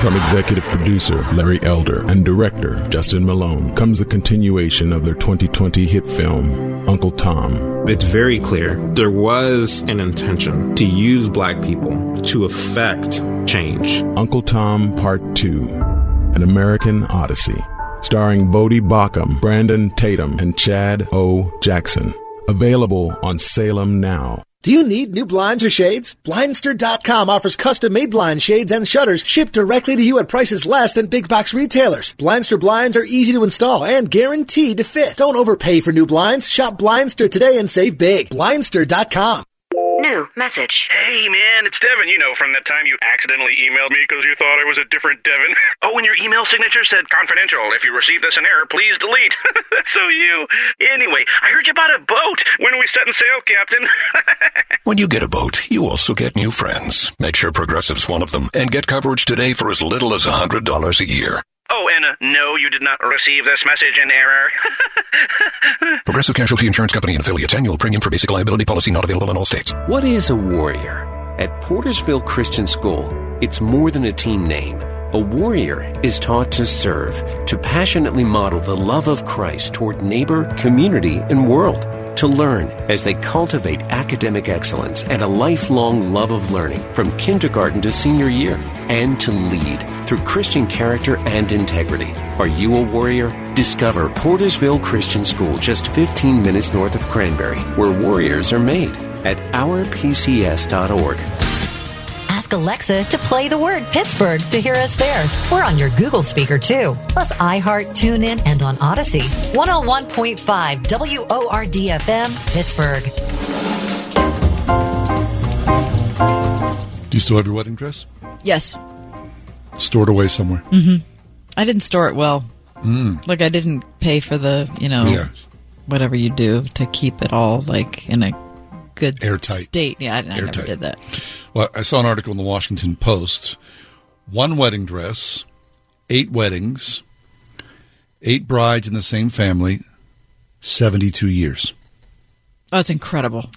Speaker 62: From executive producer Larry Elder and director Justin Malone comes the continuation of their 2020 hit film, Uncle Tom.
Speaker 63: It's very clear there was an intention to use black people to affect change.
Speaker 62: Uncle Tom Part 2, An American Odyssey, starring Bodie Bacham, Brandon Tatum, and Chad O. Jackson. Available on Salem now.
Speaker 64: Do you need new blinds or shades? Blindster.com offers custom made blind shades and shutters shipped directly to you at prices less than big box retailers. Blindster blinds are easy to install and guaranteed to fit. Don't overpay for new blinds. Shop Blindster today and save big. Blindster.com.
Speaker 65: New message.
Speaker 66: Hey, man, it's Devin. You know, from that time you accidentally emailed me because you thought I was a different Devin. Oh, and your email signature said confidential. If you receive this in error, please delete. That's so you. Anyway, I heard you bought a boat. When are we setting sail, Captain?
Speaker 67: When you get a boat, you also get new friends. Make sure Progressive's one of them and get coverage today for as little as $100 a year.
Speaker 66: Oh, and uh, no, you did not receive this message in error.
Speaker 67: Progressive Casualty Insurance Company and affiliates. Annual premium for basic liability policy not available in all states.
Speaker 13: What is a warrior? At Portersville Christian School, it's more than a team name. A warrior is taught to serve, to passionately model the love of Christ toward neighbor, community, and world. To learn as they cultivate academic excellence and a lifelong love of learning from kindergarten to senior year. And to lead through Christian character and integrity. Are you a warrior? Discover Portersville Christian School just 15 minutes north of Cranberry, where warriors are made at ourpcs.org.
Speaker 4: Ask Alexa to play the word Pittsburgh to hear us there. We're on your Google speaker too, plus iHeart, TuneIn, and on Odyssey. 101.5 WORD FM, Pittsburgh.
Speaker 2: Do you still have your wedding dress?
Speaker 3: Yes.
Speaker 2: Stored away somewhere.
Speaker 3: hmm I didn't store it well.
Speaker 2: Mm.
Speaker 3: Like I didn't pay for the, you know,
Speaker 2: Yeah.
Speaker 3: whatever you do to keep it all like in a good
Speaker 2: Airtight.
Speaker 3: state. Yeah, I, I never
Speaker 2: Airtight.
Speaker 3: did that.
Speaker 2: Well, I saw an article in the Washington Post. One wedding dress, eight weddings, eight brides in the same family, 72 years.
Speaker 3: Oh, it's incredible.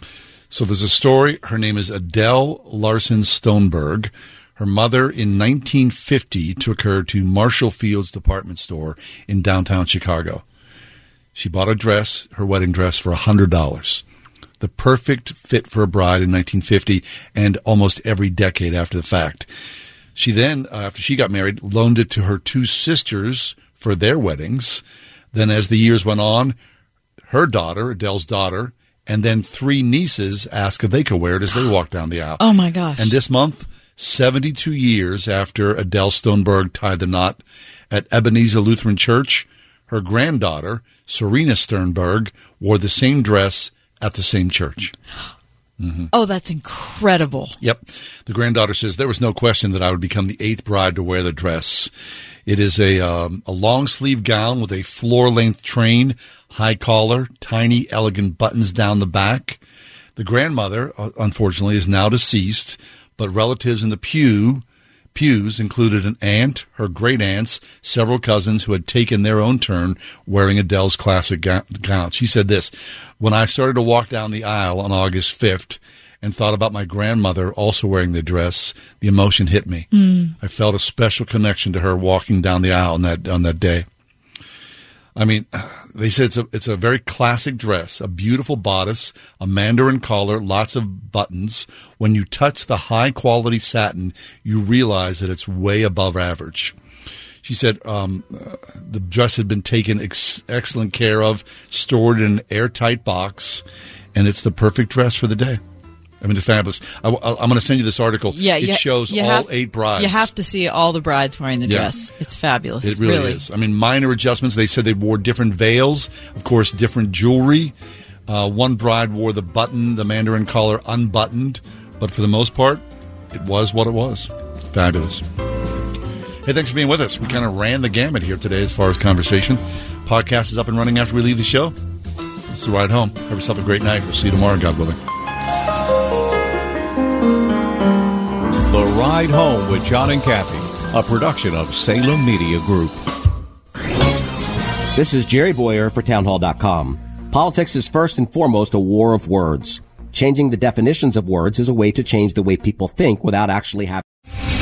Speaker 2: So there's a story. Her name is Adele Larson Stoneberg. Her mother in 1950 took her to Marshall Fields department store in downtown Chicago. She bought a dress, her wedding dress, for $100. The perfect fit for a bride in 1950 and almost every decade after the fact. She then, uh, after she got married, loaned it to her two sisters for their weddings. Then, as the years went on, her daughter, Adele's daughter, and then three nieces asked if they could wear it as they walked down the aisle.
Speaker 3: Oh my gosh.
Speaker 2: And this month, 72 years after Adele Stoneberg tied the knot at Ebenezer Lutheran Church, her granddaughter, Serena Sternberg, wore the same dress at the same church. Mhm.
Speaker 3: Oh, that's incredible.
Speaker 2: Yep. The granddaughter says there was no question that I would become the eighth bride to wear the dress. It is a um, a long sleeve gown with a floor length train, high collar, tiny elegant buttons down the back. The grandmother, uh, unfortunately, is now deceased, but relatives in the pew pews included an aunt, her great aunts, several cousins who had taken their own turn wearing Adele's classic gown. She said this When I started to walk down the aisle on August 5th and thought about my grandmother also wearing the dress, the emotion hit me.
Speaker 3: Mm.
Speaker 2: I felt a special connection to her walking down the aisle on that, on that day. I mean, they said it's a it's a very classic dress, a beautiful bodice, a mandarin collar, lots of buttons. When you touch the high quality satin, you realize that it's way above average. She said um, the dress had been taken ex- excellent care of, stored in an airtight box, and it's the perfect dress for the day. I mean, it's fabulous. I, am going to send you this article.
Speaker 3: Yeah,
Speaker 2: it
Speaker 3: you,
Speaker 2: shows
Speaker 3: you
Speaker 2: all
Speaker 3: have,
Speaker 2: eight brides.
Speaker 3: You have to see all the brides wearing the
Speaker 2: Yeah.
Speaker 3: dress. It's fabulous.
Speaker 2: It really, is. I mean, minor adjustments. They said they wore different veils, of course, different jewelry. Uh, one bride wore the button, the mandarin collar, unbuttoned, but for the most part, it was what it was. Fabulous. Hey, thanks for being with us. We kind of ran the gamut here today as far as conversation. Podcast is up and running after we leave the show. It's the ride home. Have yourself a great night. We'll see you tomorrow, God willing.
Speaker 68: Ride Home with John and Kathy, a production of Salem Media Group.
Speaker 69: This is Jerry Bowyer for Townhall.com. Politics is first and foremost a war of words. Changing the definitions of words is a way to change the way people think without actually having.